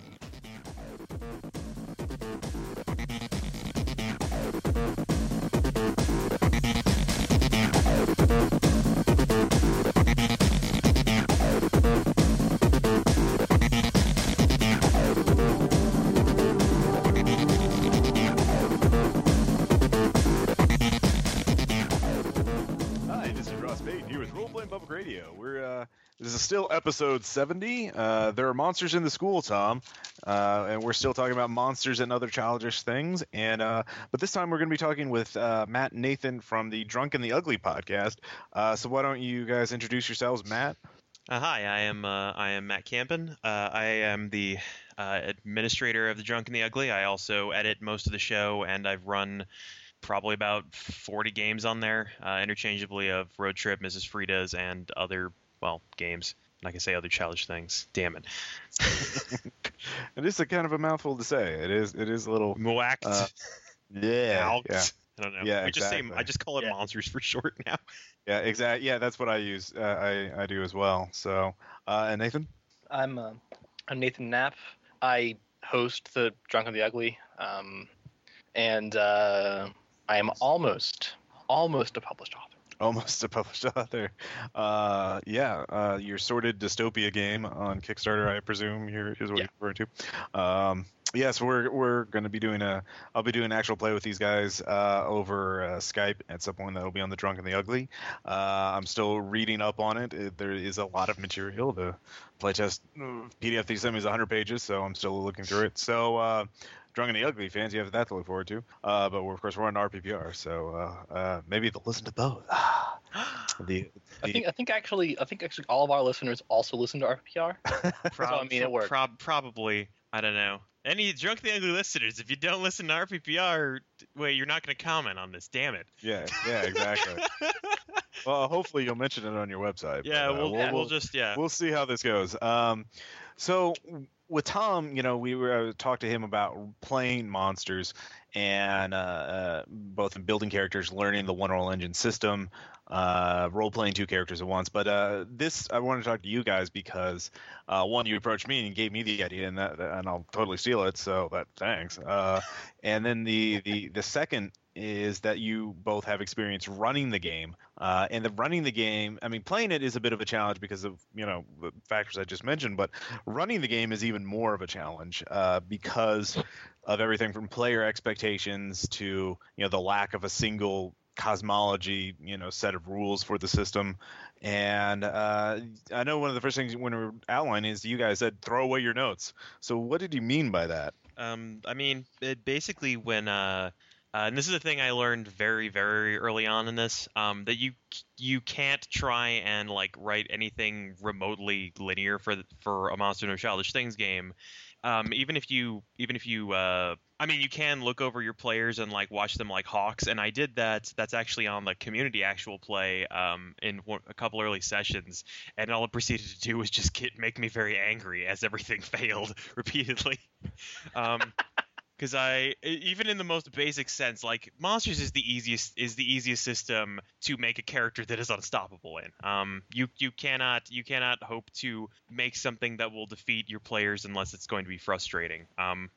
We're uh, this is still episode 70. Uh, there are monsters in the school, Tom, uh, and we're still talking about monsters and other childish things. And uh, but this time we're going to be talking with uh, Matt and Nathan from the Drunk and the Ugly podcast. Uh, so why don't you guys introduce yourselves, Matt? Uh, hi, I am uh, I am Matt Campen. Uh, I am the uh, administrator of the Drunk and the Ugly. I also edit most of the show, and I've run probably about 40 games on there, uh, interchangeably of Road Trip, Mrs. Frida's, and other well games. Like I can say, other childish things. Damn it, It is a kind of a mouthful to say. It is it is a little Moact. Uh, yeah out. yeah I don't know. Yeah, we just say exactly. I just call it Yeah. monsters for short now. yeah exactly yeah that's what I use uh, I I do as well. So uh, and Nathan. I'm uh, I'm Nathan Knapp. I host the Drunk and the Ugly, um, and uh, I am almost almost a published author. almost a published author. Uh, yeah, uh, your sorted dystopia game on Kickstarter, I presume here is what Yeah. you're referring to. Um, yes, we're we're going to be doing a. I'll be doing actual play with these guys uh, over uh, Skype at some point. That'll be on the Drunk and the Ugly. Uh, I'm still reading up on it. it. There is a lot of material. The playtest uh, PDF they sent me is 100 pages, so I'm still looking through it. So. Drunk and the Ugly fans, you have that to look forward to. Uh, but we're, of course, we're on RPPR, so uh, uh, maybe they'll listen to both. the, I think I think actually I think actually all of our listeners also listen to RPPR. Prob- I mean it worked. prob- probably. I don't know. Any drunk the ugly listeners, if you don't listen to RPPR, wait, you're not going to comment on this. Damn it. Yeah, yeah, exactly. well, hopefully you'll mention it on your website. Yeah, but, uh, we'll, we'll, we'll, just yeah. we'll see how this goes. Um, so with Tom, you know, we were uh, talked to him about playing monsters and uh, uh, both in building characters, learning the One Roll Engine system, uh, role playing two characters at once. But uh, this, I want to talk to you guys because one, you approached me and gave me the idea, and that, and I'll totally steal it. So that thanks. And then the the the second is that you both have experience running the game. Uh, and the running the game, I mean, playing it is a bit of a challenge because of you know the factors I just mentioned, but running the game is even more of a challenge uh, because of everything from player expectations to you know the lack of a single cosmology you know set of rules for the system and uh, i know one of the first things when we were outlining is you guys said throw away your notes so what did you mean by that Um, I mean, it basically when uh, uh, and this is a thing I learned very, very early on in this, um, that you you can't try and like write anything remotely linear for for a Monster No Childish Things game, um, even if you even if you uh, I mean you can look over your players and like watch them like hawks and I did that that's actually on the community actual play um, in a couple early sessions and all it proceeded to do was just get make me very angry as everything failed repeatedly. Um, because I even in the most basic sense, like monsters is the easiest is the easiest system to make a character that is unstoppable in. Um, you you cannot you cannot hope to make something that will defeat your players unless it's going to be frustrating. Um,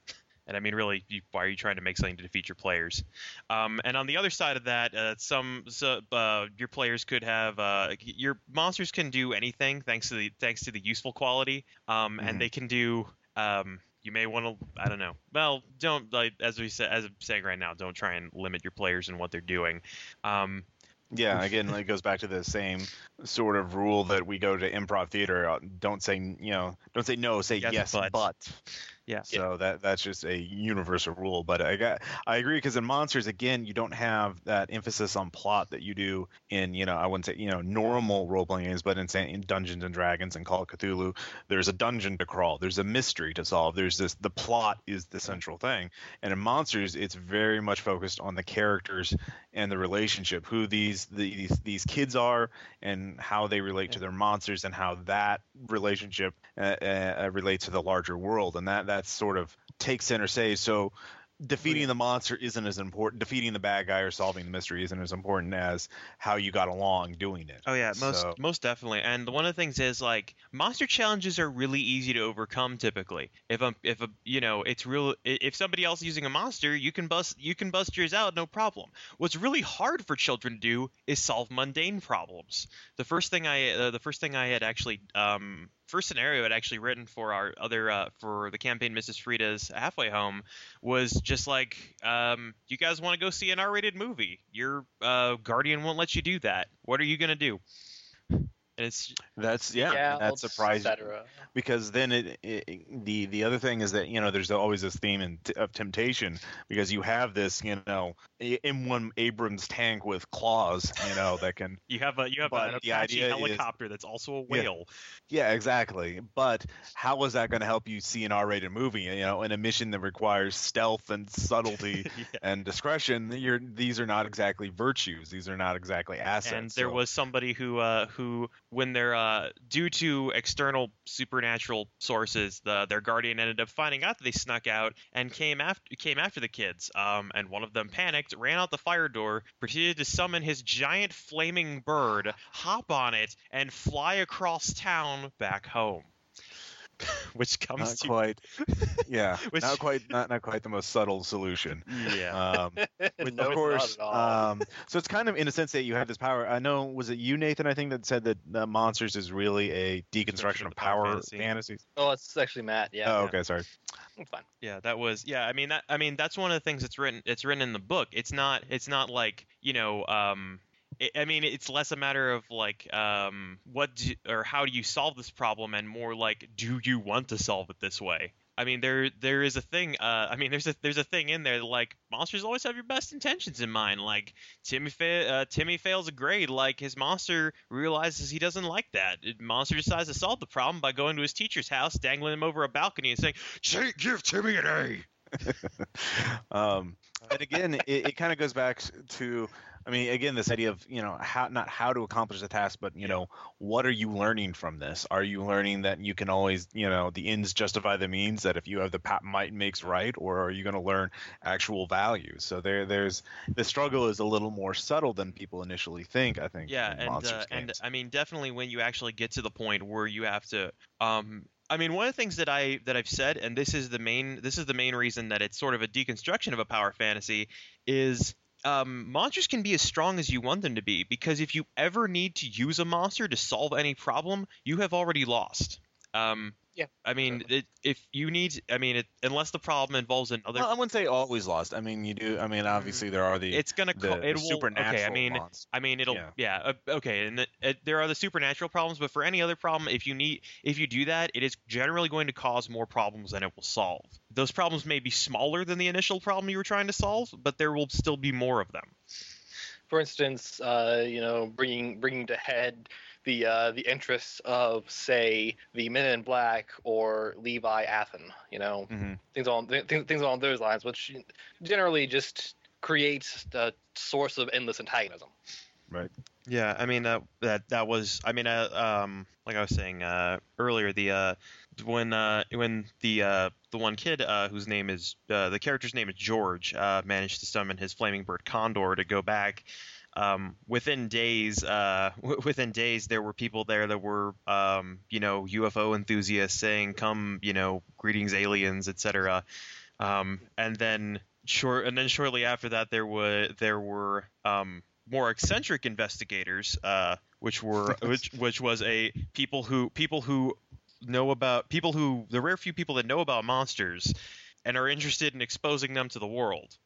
and I mean, really, you, why are you trying to make something to defeat your players? Um, and on the other side of that, uh, some so, uh, your players could have uh, your monsters can do anything thanks to the thanks to the useful quality, um, Mhm. and they can do. Um, you may want to i don't know well don't like as we said as i'm saying right now don't try and limit your players and what they're doing um Yeah, again, it goes back to the same sort of rule that we go to improv theater. uh, Don't say, you know, don't say no, say Yes, yes, but. but. Yeah. So that that's just a universal rule. But I got, I agree because in monsters, again, you don't have that emphasis on plot that you do in, you know, I wouldn't say, you know, normal role playing games, but in, say, in Dungeons and Dragons and Call of Cthulhu, there's a dungeon to crawl, there's a mystery to solve, there's this, the plot is the central thing. And in monsters, it's very much focused on the characters and the relationship, who these these these kids are, and how they relate to their monsters, and how that relationship uh, uh, relates to the larger world, and that that sort of takes center stage. So. Defeating the monster isn't as important. Defeating the bad guy or solving the mystery isn't as important as how you got along doing it. oh yeah most So- most definitely and one of the things is like monster challenges are really easy to overcome typically if a if a you know it's real if somebody else is using a monster you can bust you can bust yours out no problem what's really hard for children to do is solve mundane problems the first thing i uh, the first thing i had actually um first scenario I'd actually written for our other uh, for the campaign Mrs. Frida's halfway home was just like um, you guys want to go see an R-rated movie your uh, guardian won't let you do that what are you gonna do and it's That's yeah, yeah, and that's surprising because then it, it the the other thing is that you know there's always this theme in, of temptation because you have this you know M1 Abrams tank with claws you know that can you have a you have But an the Apache idea is- helicopter that's also a whale. Yeah exactly. But how is that going to help you see an R-rated movie? You know in a mission that requires stealth and subtlety Yeah. and discretion you're these are not exactly virtues. These are not exactly assets and there so- was somebody who uh, who when they're uh, due to external supernatural sources the, their guardian ended up finding out that they snuck out and came after came after the kids um, and one of them panicked ran out the fire door proceeded to summon his giant flaming bird hop on it and fly across town back home which comes not to quite yeah Which- not quite not, not quite the most subtle solution yeah um, no, of course. not at all. Um, so it's kind of in a sense that you have this power. I know was it you, Nathan? I think that said that uh, monsters is really a deconstruction of of power power fantasy. fantasies. oh, it's actually Matt. Yeah. oh, yeah. okay, sorry. It's fine. Yeah, that was yeah. I mean that I mean that's one of the things that's written it's written in the book. It's not it's not like you know um. I mean, it's less a matter of like um, what do, or how do you solve this problem, and more like, do you want to solve it this way? I mean, there there is a thing. Uh, I mean, there's a there's a thing in there like monsters always have your best intentions in mind. Like Timmy fa- uh, Timmy fails a grade, like his monster realizes he doesn't like that. Monster decides to solve the problem by going to his teacher's house, dangling him over a balcony, and saying, "Say- "Give Timmy an A." Um, and again, it, it kind of goes back to, I mean, again, this idea of you know how not how to accomplish the task, but you know what are you learning from this? Are you learning that you can always, you know, the ends justify the means? That if you have the pa- might makes right, or are you going to learn actual value? So there, there's the struggle is a little more subtle than people initially think. I think. Yeah, and uh, and. I mean definitely when you actually get to the point where you have to um I mean one of the things that I that I've said and this is the main this is the main reason that it's sort of a deconstruction of a power fantasy is um, monsters can be as strong as you want them to be because if you ever need to use a monster to solve any problem, you have already lost. Um, Yeah, I mean, it, if you need, I mean, it, unless the problem involves another, well, I wouldn't say always lost. I mean, you do. I mean, obviously there are the it's gonna the, co- the it will. supernatural Okay, I mean, monsters. I mean, it'll Yeah. yeah, uh, okay, and the, it, there are the supernatural problems, but for any other problem, if you need if you do that, it is generally going to cause more problems than it will solve. Those problems may be smaller than the initial problem you were trying to solve, but there will still be more of them. For instance, uh, you know, bringing bringing to head the uh, the interests of say the Men in Black or Leviathan. You know, Mhm. things on th- things along those lines, which generally just creates a source of endless antagonism. Right. Yeah, I mean that that that was I mean uh, um like I was saying uh, earlier the uh when uh when the uh the one kid uh whose name is uh, the character's name is George uh managed to summon his flaming bird condor to go back um within days uh w- within days there were people there that were um you know UFO enthusiasts saying come you know greetings aliens etc um and then short and then shortly after that there were there were um more eccentric investigators, uh, which were which which was a people who people who know about people who the rare few people that know about monsters and are interested in exposing them to the world.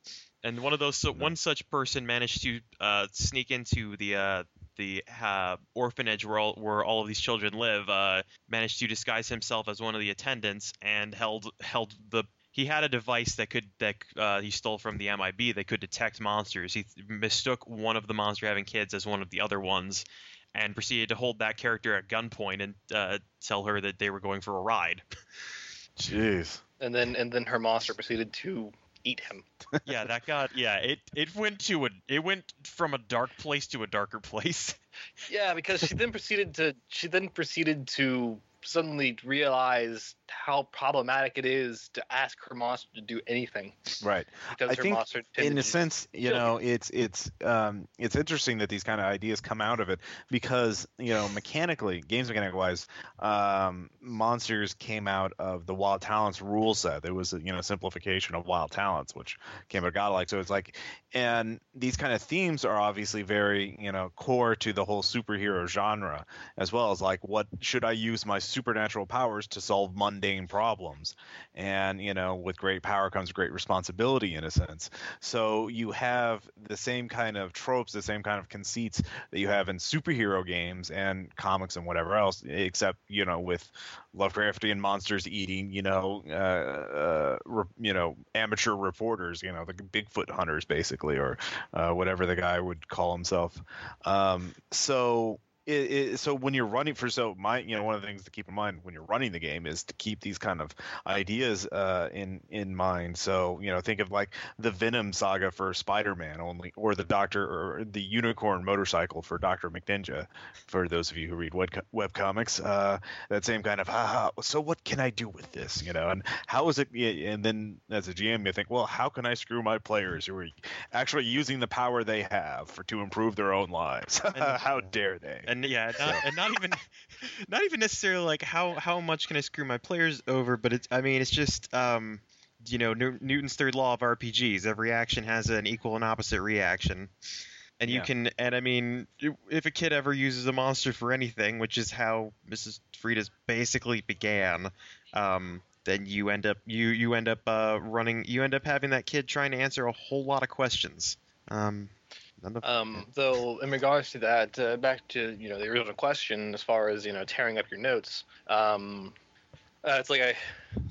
And one of those so one such person managed to uh, sneak into the uh, the uh, orphanage where all, where all of these children live. Uh, managed to disguise himself as one of the attendants and held held the he had a device that could that uh, he stole from the MIB that could detect monsters. He mistook one of the monster having kids as one of the other ones, and proceeded to hold that character at gunpoint and uh, tell her that they were going for a ride. Jeez. And then and then her monster proceeded to eat him. yeah, that got yeah. It it went to a it went from a dark place to a darker place. Yeah, because she then proceeded to she then proceeded to suddenly realize how problematic it is to ask her monster to do anything Right. because I her think monster in a sense, you know, it's it's um, it's interesting that these kind of ideas come out of it because you know mechanically, games mechanic wise, um, monsters came out of the Wild Talents rule set. There was a you know simplification of Wild Talents, which came out of Godlike. So it's like, and these kind of themes are obviously very you know core to the whole superhero genre as well as like what should I use my supernatural powers to solve mundane problems. And you know with great power comes great responsibility in a sense. So you have the same kind of tropes the same kind of conceits that you have in superhero games and comics and whatever else except you know with lovecraftian monsters eating you know uh, uh re- you know amateur reporters you know the bigfoot hunters basically or uh, whatever the guy would call himself. Um so it, it, so when you're running for so my you know one of the things to keep in mind when you're running the game is to keep these kind of ideas uh, in in mind. So you know think of like the Venom saga for Spider-Man only, or the Doctor or the Unicorn motorcycle for Doctor McNinja. For those of you who read web, web comics, uh, that same kind of haha. So what can I do with this? You know, and how is it? And then as a GM, you think, well, how can I screw my players who are actually using the power they have for to improve their own lives? how dare they? And yeah, not, and not even, not even necessarily like how how much can I screw my players over, but it's I mean it's just um, you know New- Newton's third law of RPGs. Every action has an equal and opposite reaction, and you Yeah. can and I mean if a kid ever uses a monster for anything, which is how Mrs. Frida's basically began. Um, then you end up you you end up uh, running you end up having that kid trying to answer a whole lot of questions. Um, Um, though, in regards to that, uh, back to you know the original question, as far as you know tearing up your notes, um, uh, it's like I,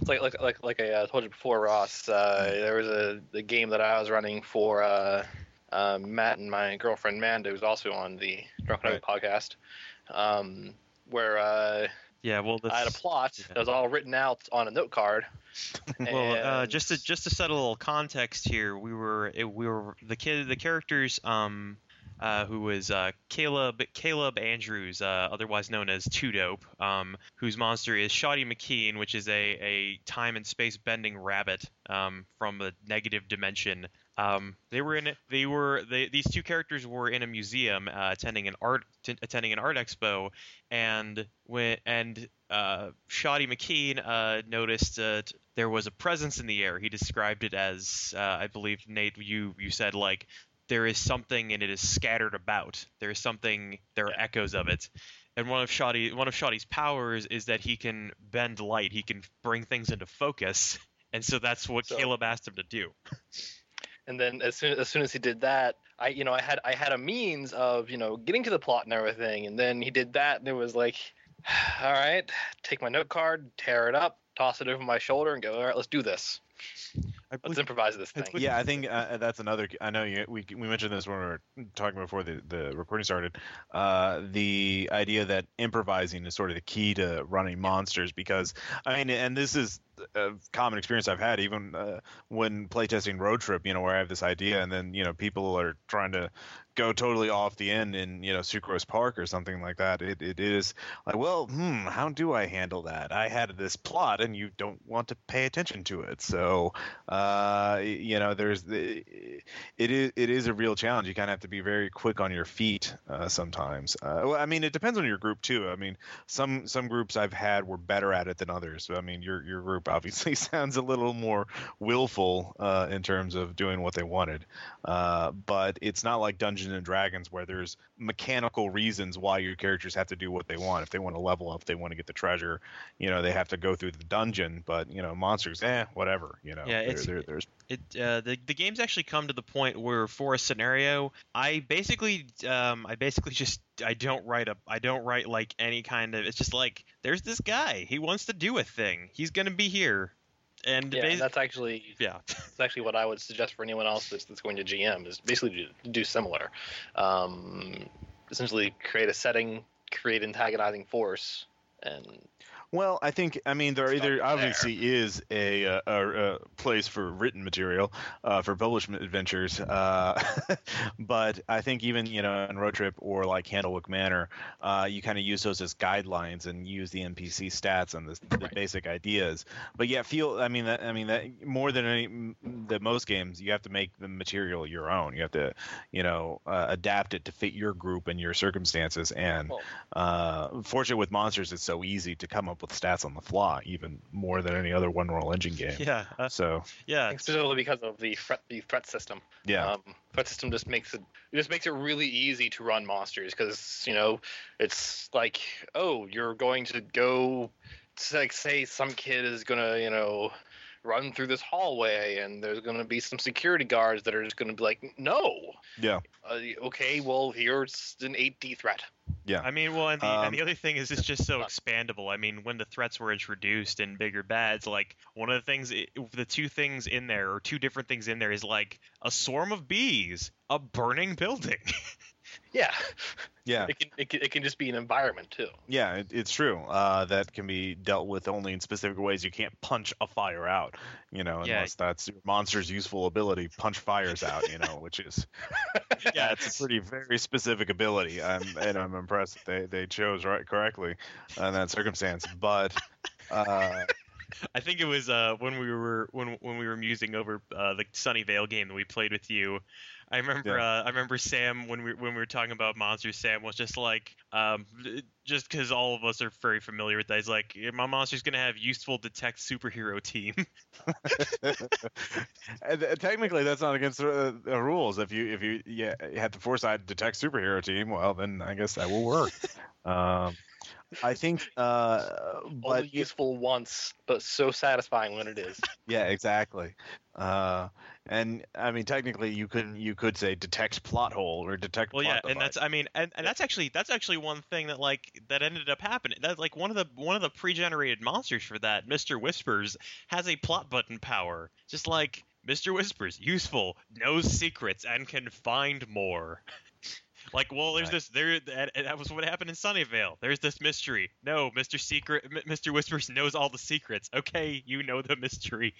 it's like like like like I uh, told you before, Ross. Uh, there was a the game that I was running for uh, uh, Matt and my girlfriend Manda, who's also on the Drunken Oak podcast, um, where uh, yeah, well, I had a plot yeah. that was all written out on a note card. Well, uh, just to just to set a little context here, we were we were the kid the characters um uh, who was uh, Caleb Caleb Andrews, uh, otherwise known as Two Dope, um, whose monster is Shoddy McKean, which is a, a time and space bending rabbit um, from a negative dimension. Um, they were in they were they, these two characters were in a museum uh, attending an art t- attending an art expo, and when and uh, Shoddy McKean uh, noticed uh, t- there was a presence in the air. He described it as uh, I believe Nate you you said like there is something and it is scattered about. There is something. There are echoes of it. And one of Shoddy one of Shoddy's powers is that he can bend light. He can bring things into focus. And so that's what So- Caleb asked him to do. and then as soon as soon as he did that, I you know I had I had a means of you know getting to the plot and everything, and then he did that, and it was like, all right, take my note card, tear it up, toss it over my shoulder, and go, all right, let's do this. I I Let's believe- improvise this thing. yeah, I think uh, that's another. I know you, we we mentioned this when we were talking before the, the recording started. Uh, the idea that improvising is sort of the key to running monsters because I mean, and this is a common experience I've had even uh, when playtesting Road Trip. You know, where I have this idea and then you know people are trying to go totally off the end in you know Sucrose Park or something like that. It it is like, well, hmm, how do I handle that? I had this plot and you don't want to pay attention to it, so uh, you know, there's the, it is it is a real challenge. You kind of have to be very quick on your feet uh, sometimes. Uh, well, I mean, it depends on your group too. I mean, some some groups I've had were better at it than others. I mean, your your group obviously sounds a little more willful uh, in terms of doing what they wanted, uh, but it's not like Dungeons and Dragons where there's mechanical reasons why your characters have to do what they want. If they want to level up, they want to get the treasure, you know, they have to go through the dungeon. But you know, monsters, eh, whatever. You know, Yeah, it's- there- there's it uh, the the game's actually come to the point where for a scenario, I basically um I basically just I don't write a I don't write like any kind of it's just like there's this guy he wants to do a thing he's gonna be here and yeah, and that's actually yeah that's actually what I would suggest for anyone else that's, that's going to GM is basically to do similar. Um, essentially, create a setting, create antagonizing force, and Well, I think I mean there either there. obviously is a, uh, a, a place for written material uh, for publishment adventures, uh, but I think even you know in Road Trip or like Candlewick Manor, uh, you kind of use those as guidelines and use the NPC stats and the, the Right. basic ideas. But yeah, feel I mean that I mean that more than any the most games, you have to make the material your own. You have to you know uh, adapt it to fit your group and your circumstances and. well, Uh, fortunate with monsters, it's so easy to come up with stats on the fly, even more than any other one roll engine game. yeah uh, So yeah specifically because of the threat the threat system. yeah, Um, threat system just makes it it just makes it really easy to run monsters because you know it's like oh you're going to go it's like say some kid is gonna you know run through this hallway and there's gonna be some security guards that are just gonna be like no yeah, uh, okay well here's an 8D threat yeah. I mean, well, and the, Um, and the other thing is it's just so expandable. I mean, when the threats were introduced in Bigger Bads, like one of the things, i- the two things in there, or two different things in there, is like a swarm of bees, a burning building. yeah yeah, it can, it can it can just be an environment too yeah. It, it's true. Uh, that can be dealt with only in specific ways. You can't punch a fire out, you know, Yeah. unless that's your monster's useful ability. Punch fires out, you know, which is yeah, it's a pretty very specific ability. I'm, and I'm impressed that they they chose right correctly in that circumstance. But uh, I think it was uh, when we were when when we were musing over uh, the Sunnyvale game that we played with you. I remember Yeah. uh, I remember Sam when we when we were talking about monsters. Sam was just like, um, just because all of us are very familiar with that. He's like, my monster's gonna have useful detect superhero team. Uh, Technically, that's not against the, the rules. If you if you yeah you have the foresight to detect superhero team, well then I guess that will work. um, I think, uh, only but useful once but so satisfying when it is yeah, exactly. Uh, and I mean, technically, you could you could say detect plot hole or detect. Well, plot yeah, and that's. I mean, and, and that's actually that's actually one thing that like that ended up happening. That like one of the one of the pre-generated monsters for that, Mister Whispers, has a plot button power, just like Mister Whispers, useful, knows secrets, and can find more. Like, well, there's Nice. this there. That, that was what happened in Sunnyvale. There's this mystery. No, Mister Secret, M- Mister Whispers knows all the secrets. Okay, you know the mystery.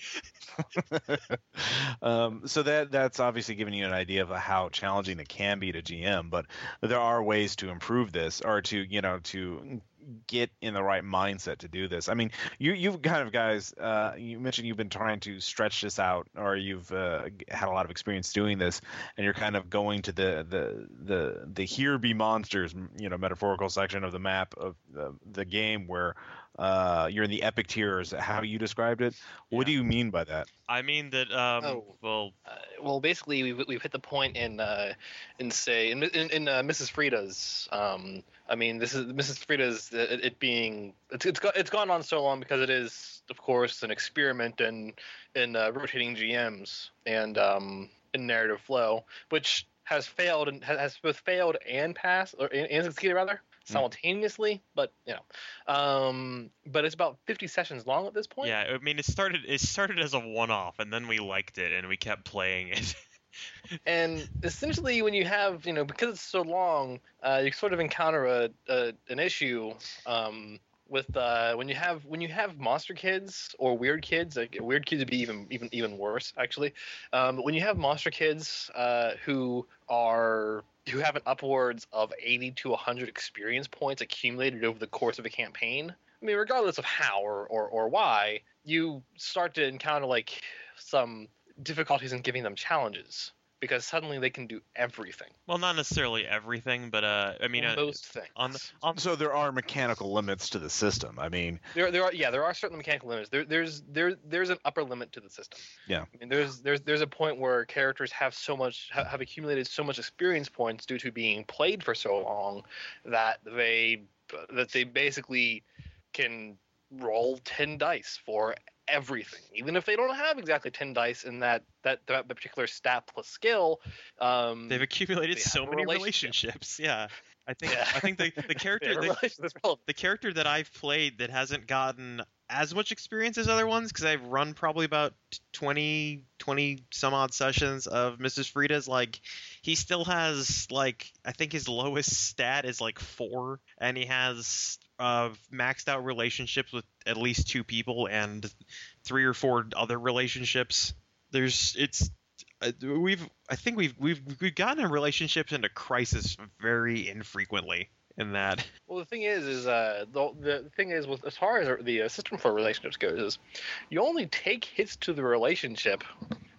um, so that that's obviously giving you an idea of how challenging it can be to GM, but there are ways to improve this or to you know to get in the right mindset to do this. I mean, you you've kind of guys uh, you mentioned you've been trying to stretch this out or you've uh, had a lot of experience doing this and you're kind of going to the the the the here be monsters you know metaphorical section of the map of the, the game where uh, you're in the epic tiers how you described it what do you mean by that I mean that. Um, Oh. well, Uh, well, basically, we've, we've hit the point in uh, in say in in, in uh, Mrs. Frida's. Um, I mean, this is Mrs. Frida's. uh, It, it being it's it's, got, it's gone on so long because it is, of course, an experiment in in uh, rotating GMs and um, in narrative flow, which has failed and has, has both failed and passed or and, and succeeded rather. Simultaneously, but you know, um, but it's about 50 sessions long at this point. Yeah, I mean, it started it started as a one-off, and then we liked it, and we kept playing it. and essentially when you have you know because it's so long uh, you sort of encounter a, a an issue um, with uh, when you have when you have monster kids or weird kids like weird kids would be even even even worse actually. Um, when you have monster kids uh, who are who have an upwards of 80 to 100 experience points accumulated over the course of a campaign i mean regardless of how or, or, or why you start to encounter like some difficulties in giving them challenges because suddenly they can do everything. well, not necessarily everything, but uh, I mean, uh, most things. on the on So there are mechanical limits to the system. I mean, there, there are yeah, there are certain mechanical limits. There, there's there there's an upper limit to the system. Yeah. I mean, there's there's there's a point where characters have so much ha- have accumulated so much experience points due to being played for so long that they that they basically can roll 10 dice for everything even if they don't have exactly 10 dice in that that, that particular stat plus skill um they've accumulated they so many relationship. relationships. Yeah, I think Yeah. I think the the character the, relationship that's relevant. the character that I've played that hasn't gotten as much experience as other ones because I've run probably about 20, 20 some odd sessions of Mrs. Frida's. Like, he still has like I think his lowest stat is like four, and he has uh, maxed out relationships with at least two people and three or four other relationships. There's it's uh, we've I think we've we've we've gotten relationships into crisis very infrequently in that. Well, the thing is, is uh, the the thing is, with as far as the uh, system for relationships goes, is you only take hits to the relationship,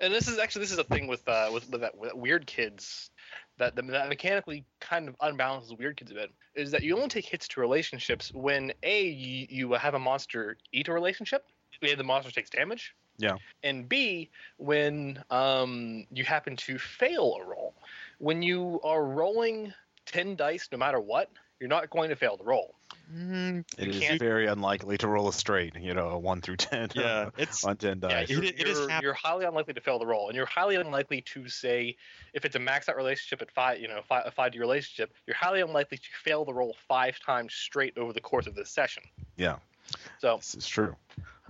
and this is actually this is a thing with uh with, with that with weird kids that that mechanically kind of unbalances weird kids a bit is that you only take hits to relationships when a you, you have a monster eat a relationship, a the monster takes damage, Yeah. and b when um you happen to fail a roll, when you are rolling ten dice no matter what, you're not going to fail the roll. Mm, it You is can't- very unlikely to roll a straight. You know, a one through ten. yeah, it's on ten Yeah, dice. you're, It- it is you're, hap- you're highly unlikely to fail the roll, and you're highly unlikely to say if it's a max out relationship at five, you know, five, a five year relationship, you're highly unlikely to fail the roll five times straight over the course of this session. yeah, So, this is true.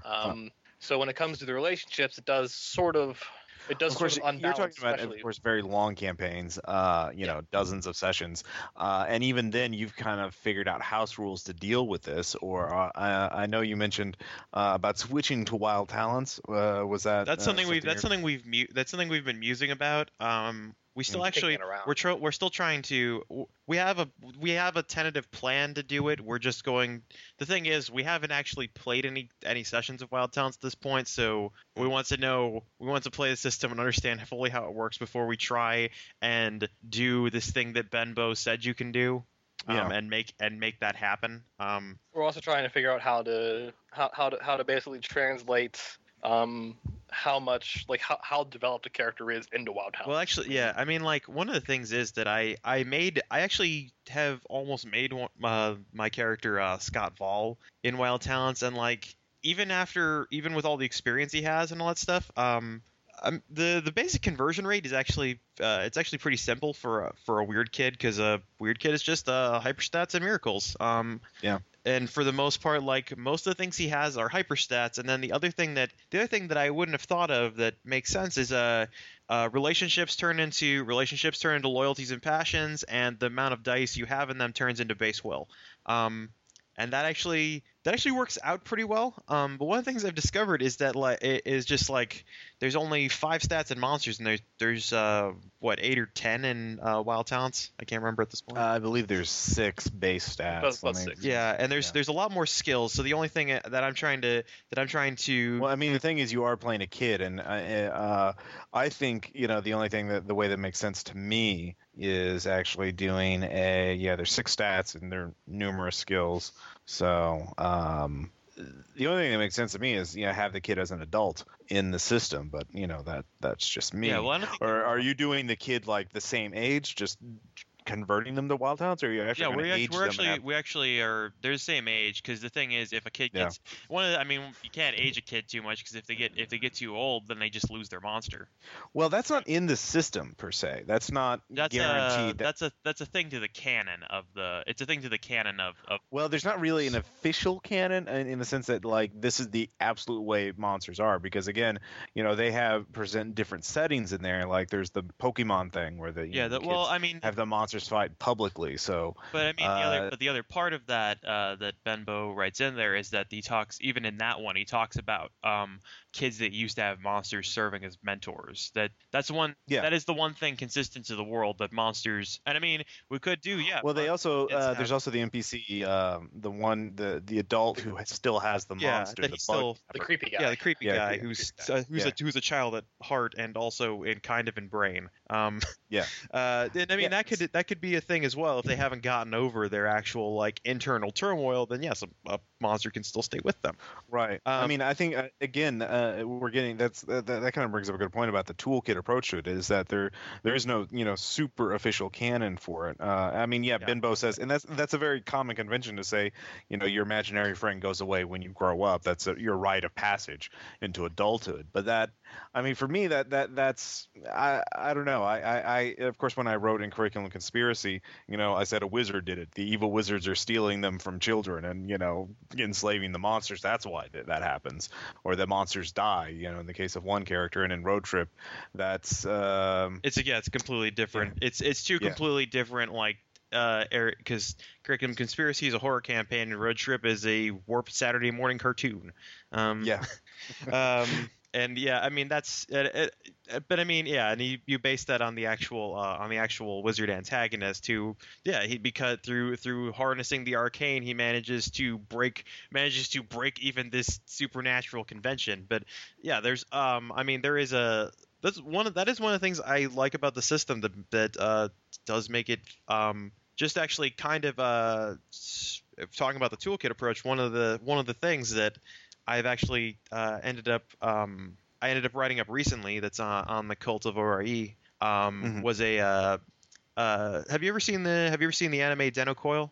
um, so when it comes to the relationships, it does sort of, it does of course, sort of you're talking about, especially. of course, very long campaigns. Uh, you know, dozens of sessions, uh, and even then, you've kind of figured out house rules to deal with this. Or uh, I, I know you mentioned uh, about switching to wild talents. Uh, was that that's uh, something we've that's something we've mu- that's something we've been musing about. Um, we still Mm. actually Kicking it around. we're tr- we're still trying to we have a we have a tentative plan to do it. We're just going. The thing is, we haven't actually played any any sessions of Wild Talents at this point, so we want to know we want to play the system and understand fully how it works before we try and do this thing that Ben Baugh said you can do. Um, and make and make that happen. Um, We're also trying to figure out how to how, how to how to basically translate um, how much like how, how developed a character is into Wild Talent. Well, actually, yeah. I mean, like one of the things is that I I made I actually have almost made one, uh, my character uh, Scott Vall in Wild Talents, and like even after even with all the experience he has and all that stuff, um, um the the basic conversion rate is actually uh, it's actually pretty simple for a, for a weird kid because a weird kid is just uh, hyperstats and miracles. Um, Yeah. And for the most part, like most of the things he has are hyperstats, and then the other thing that the other thing that I wouldn't have thought of that makes sense is uh, uh, relationships turn into relationships turn into loyalties and passions, and the amount of dice you have in them turns into base will. Um, and that actually that actually works out pretty well. Um, but one of the things I've discovered is that like it is just like there's only five stats in monsters, and there's there's uh, what eight or ten in uh, wild talents. I can't remember at this point. Uh, I believe there's six base stats. Plus- plus Let me- six. yeah, and there's yeah. there's a lot more skills. So the only thing that I'm trying to that I'm trying to Well, I mean, the thing is, you are playing a kid, and uh, uh, I think you know the only thing that the way that makes sense to me is actually doing a yeah. There's six stats and there are numerous skills, so um, the only thing that makes sense to me is you know have the kid as an adult in the system, but you know that that's just me. yeah. Well, I don't think or are you doing the kid like the same age, just converting them to wild talents, or are you actually yeah, we age we're actually have- we actually are they're the same age because the thing is if a kid Yeah. gets one of the, I mean you can't age a kid too much because if they get if they get too old then they just lose their monster. well, that's not in the system per se. That's not That's a guaranteed. that- that's a that's a thing to the canon of the it's a thing to the canon of, of Well, there's not really an official canon in, in the sense that like this is the absolute way monsters are because again, you know, they have present different settings in there. Like there's the Pokemon thing where the yeah know, the, well kids I mean have the monsters fight publicly. So But I mean, the other, Uh, but the other part of that uh, that Ben Baugh writes in there is that he talks, even in that one, he talks about um, kids that used to have monsters serving as mentors. That that's one. Yeah. That is the one thing consistent to the world that monsters. And I mean, we could do, yeah. well, they also uh, there's also the NPC, um, the one the the adult who still has the Yeah, monster. that the still- The creepy guy. Yeah, the creepy Yeah, guy yeah, who's creepy uh, who's Yeah. a who's a child at heart and also in kind of in brain. Um, Yeah. Uh, and I mean Yeah. that could that could be a thing as well if they haven't gotten over their actual like internal turmoil. Then yes, a, a monster can still stay with them. Right. I Um, mean, I think uh, again, uh, we're getting that's that, that kind of brings up a good point about the toolkit approach to it. Is that there there is no you know super official canon for it. Uh, I mean, yeah, Yeah. Ben Baugh says, and that's that's a very common convention to say, you know, your imaginary friend goes away when you grow up. That's a, your rite of passage into adulthood. But that, I mean, for me, that that that's I I don't know. I I, I of course when I wrote in Curriculum Conspiracy, you know, I said a wizard did it. The evil wizards are stealing them from children and you know enslaving the monsters. That's why that, that happens, or the monsters die. You know, in the case of one character, and in Road Trip, that's um, It's yeah, it's completely different. It's it's two Yeah. completely different like uh because curriculum conspiracy is a horror campaign and road trip is a warped saturday morning cartoon um yeah, um and yeah i mean that's uh, uh, but i mean yeah and you, you base that on the actual uh, on the actual wizard antagonist who yeah he because through through harnessing the arcane he manages to break manages to break even this supernatural convention. But yeah there's um i mean there is a that's one of that is one of the things i like about the system that that uh does make it um just actually kind of uh talking about the toolkit approach one of the one of the things that I've actually uh, ended up um, I ended up writing up recently that's on, on the cult of ORE um, Mhm. was a uh, uh, have you ever seen the have you ever seen the anime Dennou Coil?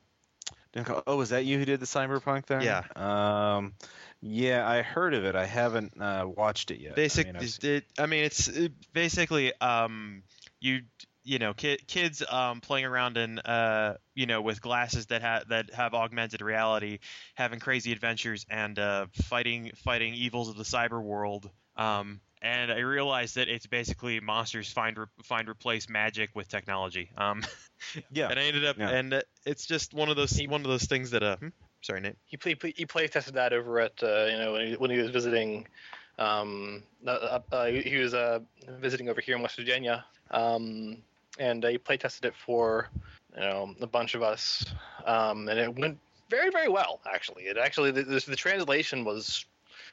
oh, is that you who did the cyberpunk thing? Yeah. Um, yeah, I heard of it. I haven't uh, watched it yet. Basic, I mean, it- I mean it's it, basically um, you you know ki- kids um, playing around in uh, you know with glasses that have that have augmented reality, having crazy adventures and uh, fighting fighting evils of the cyber world. Um, and I realized that it's basically monsters find re- find replace magic with technology. Um, yeah. and I ended up Yeah. and uh, it's just one of those one of those things that uh, hmm? sorry Nate. he play, he play tested that over at uh, you know when he, when he was visiting um uh, uh, he he was uh visiting over here in West Virginia um and uh, he play tested it for you know a bunch of us um and it went very very well actually it actually the, the, the translation was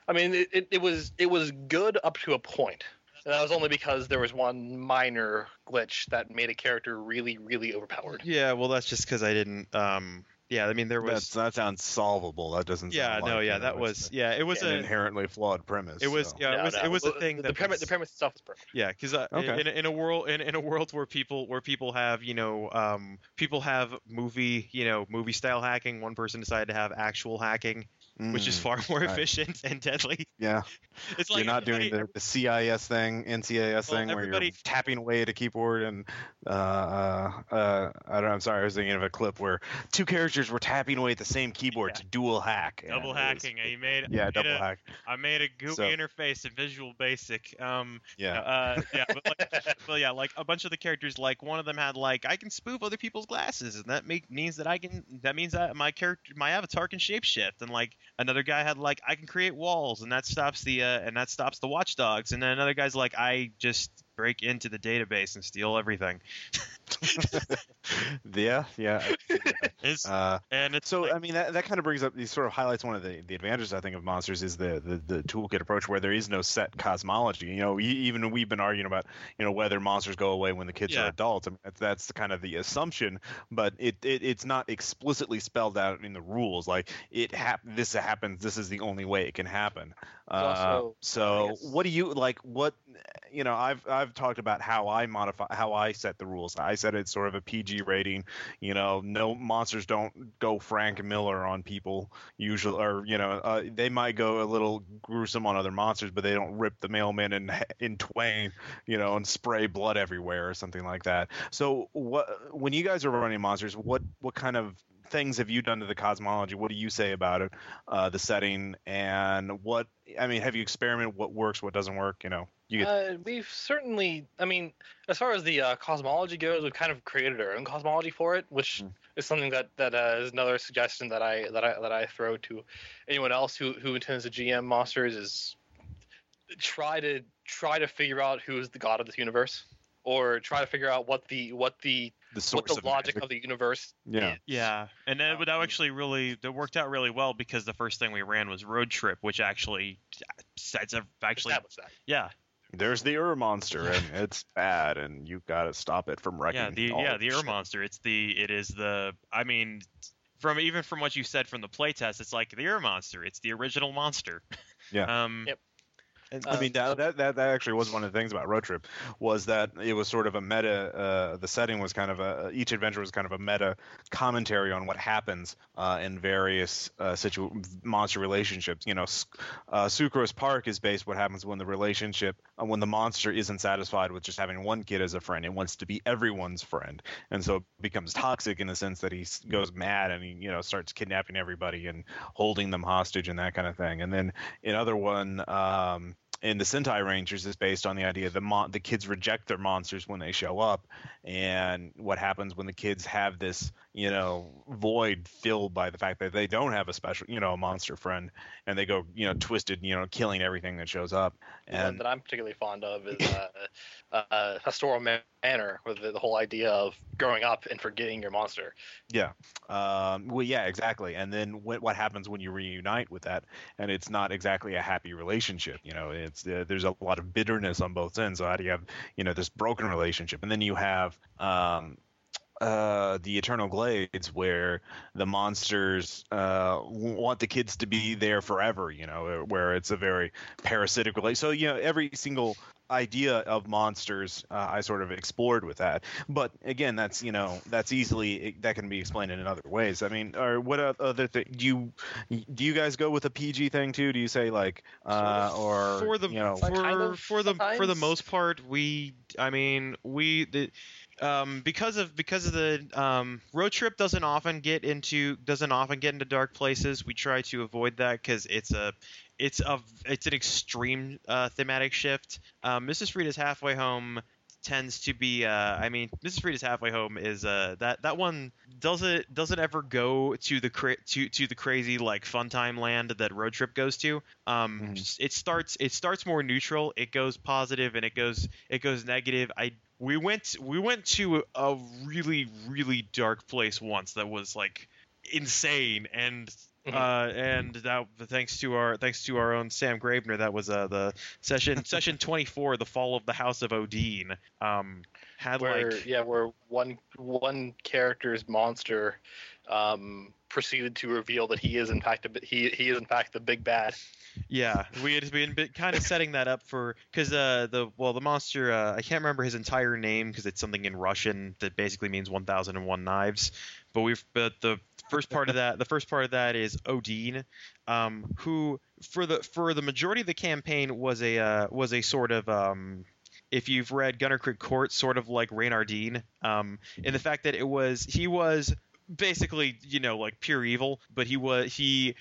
I mean it, it, it was it was good up to a point and that was only because there was one minor glitch that made a character really really overpowered Yeah, well that's just because I didn't. Um, yeah, I mean there was. That's, that sounds solvable. That doesn't. yeah, sound no, like, yeah, that was yeah, it was an a inherently flawed premise. it was so. yeah, it was no, it was a the- thing the, that premise was- the premise itself is perfect Yeah, because uh, Okay. in, in a world in, in a world where people where people have you know um, people have movie you know movie style hacking, one person decided to have actual hacking, which is Mm, far more right. efficient and deadly. yeah. It's like you're not doing the, the CIS thing, NCIS Well, thing, where you're tapping away at a keyboard and uh, uh, uh, I don't know. I'm sorry, I was thinking of a clip where two characters were tapping away at the same keyboard Yeah. to dual hack. double it was- hacking. I made yeah, made double a, hack. I made a GUI So- interface in Visual Basic. Um, Yeah. uh, yeah, but like, well, yeah, like a bunch of the characters, like one of them had like I can spoof other people's glasses, and that make, means that I can. That means that my character, my avatar can shapeshift, and like another guy had like I can create walls, and that stops the uh, and that stops the watchdogs, and then another guy's like I just break into the database and steal everything. yeah, yeah. It's, Uh, and it's so like- I mean that, that kind of brings up these sort of highlights one of the, the advantages I think of monsters is the, the the toolkit approach where there is no set cosmology. You know, even we've been arguing about you know whether monsters go away when the kids Yeah. are adults. I mean, that's, that's kind of the assumption, but it, it it's not explicitly spelled out in the rules. Like it hap- this happens. This is the only way it can happen. Uh, also- so what do you like? What you know? I've I've talked about how I modify how I set the rules. I set it's sort of a PG rating. You know, no monsters don't go Frank Miller on people usually, or you know, uh, they might go a little gruesome on other monsters, but they don't rip the mailman in in twain, you know, and spray blood everywhere or something like that. So, what when you guys are running monsters, what what kind of things have you done to the cosmology? What do you say about it, uh, the setting, and what? I mean, have you experimented? What works? What doesn't work? You know, you get, Uh, we've certainly, I mean, as far as the uh, cosmology goes, we've kind of created our own cosmology for it, which Mhm. is something that that uh, is another suggestion that I that I that I throw to anyone else who who intends to GM monsters is try to try to figure out who is the god of this universe, or try to figure out what the what the the what source the of logic magic. of the universe Yeah. is. Yeah, and then Um, that actually really that worked out really well because the first thing we ran was Road Trip, which actually sets a actually Establish that. yeah There's the Ur monster, and it's bad, and you've got to stop it from wrecking. yeah the all yeah the. Ur monster. It's the it is the I mean from even from what you said from the playtest, it's like the Ur monster. It's the original monster. Yeah. Um. Yep. And, Uh, I mean that, that that actually was one of the things about Road Trip was that it was sort of a meta. Uh, the setting was kind of a each adventure was kind of a meta commentary on what happens uh, in various uh, situ- monster relationships. You know, uh, Sucrose Park is based what happens when the relationship uh, when the monster isn't satisfied with just having one kid as a friend. It wants to be everyone's friend, and so it becomes toxic in the sense that he goes mad and he you know starts kidnapping everybody and holding them hostage and that kind of thing. And then in other one. Um, in the Sentai Rangers is based on the idea that mon- the kids reject their monsters when they show up, and what happens when the kids have this, you know, void filled by the fact that they don't have a special, you know, a monster friend, and they go, you know, twisted, you know, killing everything that shows up. The And that I'm particularly fond of is uh, uh, Pastoral Manor, with the, the whole idea of growing up and forgetting your monster. Yeah. Um, well, yeah, exactly. And then what, what happens when you reunite with that? And it's not exactly a happy relationship. You know, it's uh, there's a lot of bitterness on both ends. So how do you have you know this broken relationship? And then you have um, uh, the Eternal Glades, where the monsters uh, want the kids to be there forever. You know, where it's a very parasitic relationship. So you know, every single idea of monsters uh, I sort of explored with that. But again, that's you know that's easily that can be explained in other ways. I mean, or what other thing do you do you guys go with a PG thing too? Do you say like uh, or for the you know for kind of for the for the most part we I mean we the um, because of because of the um, road trip doesn't often get into doesn't often get into dark places. We try to avoid that because it's a it's a it's an extreme uh, thematic shift. Um, Mrs. Frida's halfway home tends to be uh, I mean Mrs. Frida's halfway home is uh, that that one doesn't doesn't ever go to the cra- to to the crazy like fun time land that road trip goes to um Mhm. it starts it starts more neutral it goes positive and it goes it goes negative I we went we went to a really really dark place once that was like insane and Mhm. uh, and that thanks to our thanks to our own Sam Gravener, that was uh, the session session twenty four, the fall of the House of Odin. Um, had where like yeah, where one one character's monster um, proceeded to reveal that he is in fact a, he he is in fact the big bad. Yeah, we had been, been kind of setting that up for because uh, the well the monster uh, I can't remember his entire name because it's something in Russian that basically means one thousand and one knives. But we've but the first part of that the first part of that is Odin, um, who for the for the majority of the campaign was a uh, was a sort of um, if you've read Gunnerkrigg Court, sort of like Reynardine, um, in the fact that it was he was basically you know like pure evil, but he was he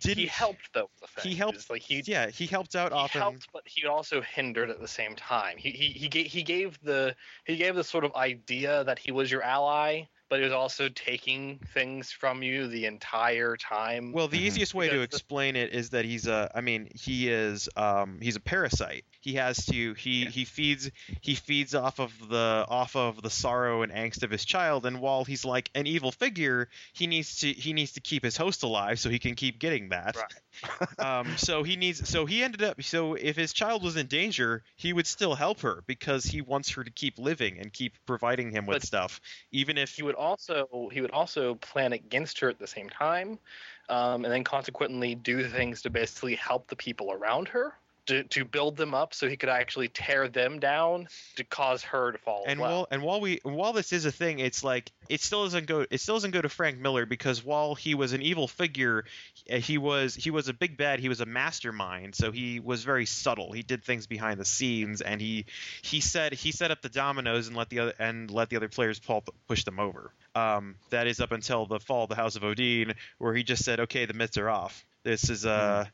didn't he helped though. The he helped- like he yeah he helped out he often helped, but he also hindered at the same time. He he he gave, he gave the he gave the sort of idea that he was your ally, but he was also taking things from you the entire time. Well, the Mhm. easiest way to Because the- explain it is that he's a. I mean, he is. Um, he's a parasite. He has to. He Yeah. he feeds. He feeds off of the off of the sorrow and angst of his child. And while he's like an evil figure, he needs to. He needs to keep his host alive so he can keep getting that. um, so he needs. So he ended up. So if his child was in danger, he would still help her because he wants her to keep living and keep providing him with But stuff, even if he would also he would also plan against her at the same time, um, and then consequently do things to basically help the people around her. To, to build them up so he could actually tear them down to cause her to fall. as and well. while and while we while this is a thing, it's like it still doesn't go it still doesn't go to Frank Miller because while he was an evil figure, uh, he was he was a big bad. He was a mastermind, so he was very subtle. He did things behind the scenes, and he he said he set up the dominoes and let the other and let the other players pull, push them over. Um, that is up until the fall of the House of Odin, where he just said, "Okay, the myths are off. This is uh."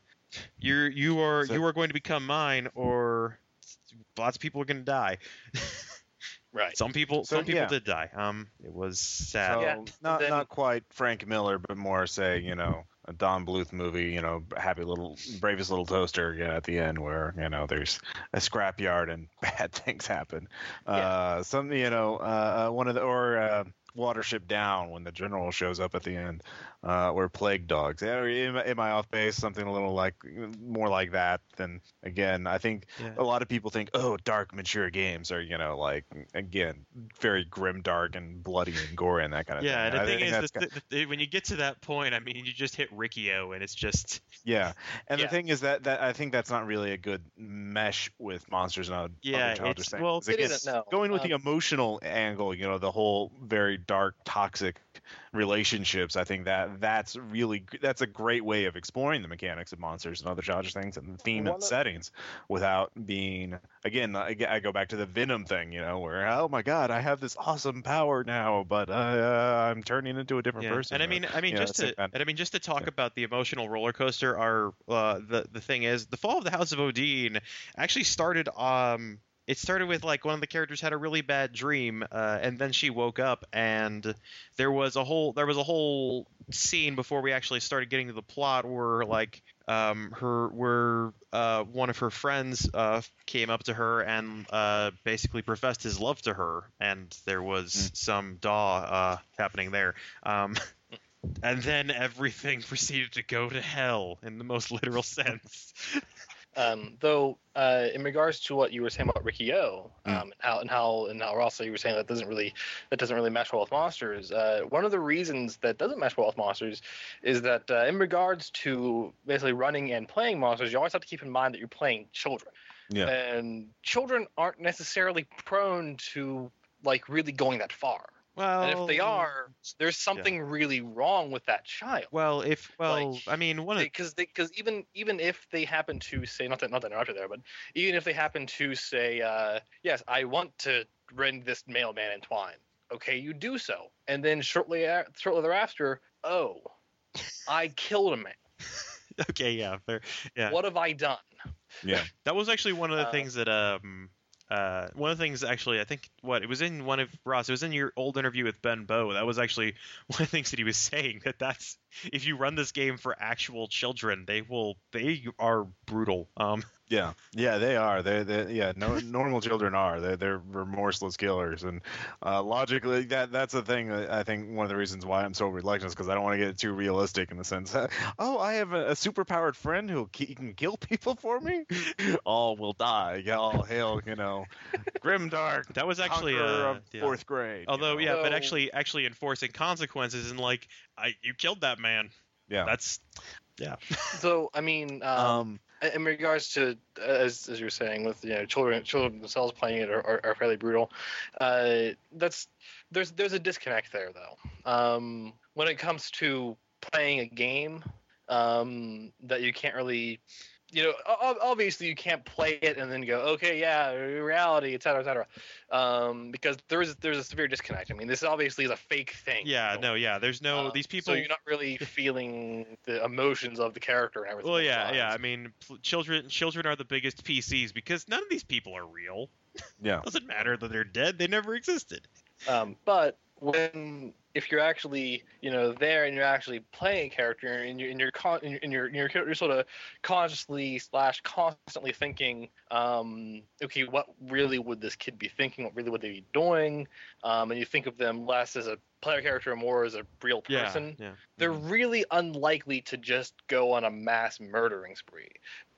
You're you are So- you are going to become mine, or lots of people are going to die. right. Some people, So, some people yeah. did die. Um, it was sad. So Yeah, not then- not quite Frank Miller, but more say you know a Don Bluth movie. You know, happy little bravest little toaster you know, at the end where you know there's a scrapyard and bad things happen. Uh, some you know uh, uh, one of the or. Uh, Watership Down when the general shows up at the end, uh, or Plague Dogs. Yeah, Am, I- am I off base? Something a little like more like that. Then again, I think Yeah. a lot of people think, oh, dark, mature games are you know like again very grim, dark, and bloody and gory and that kind of thing. Yeah, thing. and the I thing think is, that's that the, the, when you get to that point, I mean, you just hit Riki-Oh, and it's just Yeah, and Yeah. the thing is that, that I think that's not really a good mesh with monsters and other Yeah, other childish it's- things. well, 'Cause It again, isn't, no. going with the Um, emotional angle, you know, the whole very dark, toxic relationships. I think that that's really that's a great way of exploring the mechanics of monsters and other childish things and the theme One and of- settings without being again. I, I go back to the Venom thing, you know, where oh my god, I have this awesome power now, but uh, I'm turning into a different yeah. person. And I or- mean, I mean, you know, just to and I mean, just to talk Yeah. about the emotional roller coaster. Are uh, the the thing is, the fall of the House of Odin actually started. Um, it started with like one of the characters had a really bad dream, uh, and then she woke up, and there was a whole there was a whole scene before we actually started getting to the plot where like um her where uh one of her friends uh came up to her and uh basically professed his love to her and there was some daw uh happening there. Um and then everything proceeded to go to hell in the most literal sense Um, though, uh, in regards to what you were saying about Riki-Oh, um, Mm. and how and how and how also you were saying that doesn't really that doesn't really mesh well with monsters. Uh, one of the reasons that doesn't mesh well with monsters is that uh, in regards to basically running and playing monsters, you always have to keep in mind that you're playing children, yeah. and children aren't necessarily prone to like really going that far. Well And if they are, there's something really wrong with that child. well if well Like, i mean one of because because even even if they happen to say not that not that interrupt you there, but even if they happen to say uh, yes, I want to rend this mailman in twine. Okay, you do so, and then shortly a- shortly thereafter, oh, I killed a man. okay yeah fair yeah What have I done? yeah. That was actually one of the Uh, things that um uh one of the things actually I think what it was in one of Ross it was in your old interview with Ben Baugh. That was actually one of the things that he was saying that that's if you run this game for actual children they will they are brutal. Um Yeah, yeah, they are. They, they, yeah, no, normal children are. They're, they're remorseless killers, and uh, logically, that that's the thing. I think one of the reasons why I'm so reluctant is because I don't want to get too realistic in the sense that, oh, I have a, a superpowered friend who he can kill people for me. All will die. Yeah, all hail, you know, grimdark. that was actually conqueror uh, of yeah. fourth grade. you although know? yeah but actually actually enforcing consequences and like I you killed that man yeah. that's So I mean, um, Um, in regards to as as you're saying with you know children children themselves playing it are, are, are fairly brutal uh, that's there's there's a disconnect there though. Um, when it comes to playing a game um, that you can't really you know obviously you can't play it and then go okay yeah reality etc etc um, because there's there's a severe disconnect. I mean this obviously is a fake thing yeah So, no yeah there's no um, these people so you're not really feeling the emotions of the character and everything well yeah yeah. I mean children children are the biggest PCs because none of these people are real. Yeah. doesn't matter that they're dead they never existed. Um, but when if you're actually you know there and you're actually playing a character and you're and you're con- and you're, and you're, you're, sort of consciously slash constantly thinking, um, okay, what really would this kid be thinking? What really would they be doing? Um, and you think of them less as a player character and more as a real person. yeah yeah They're really unlikely to just go on a mass murdering spree.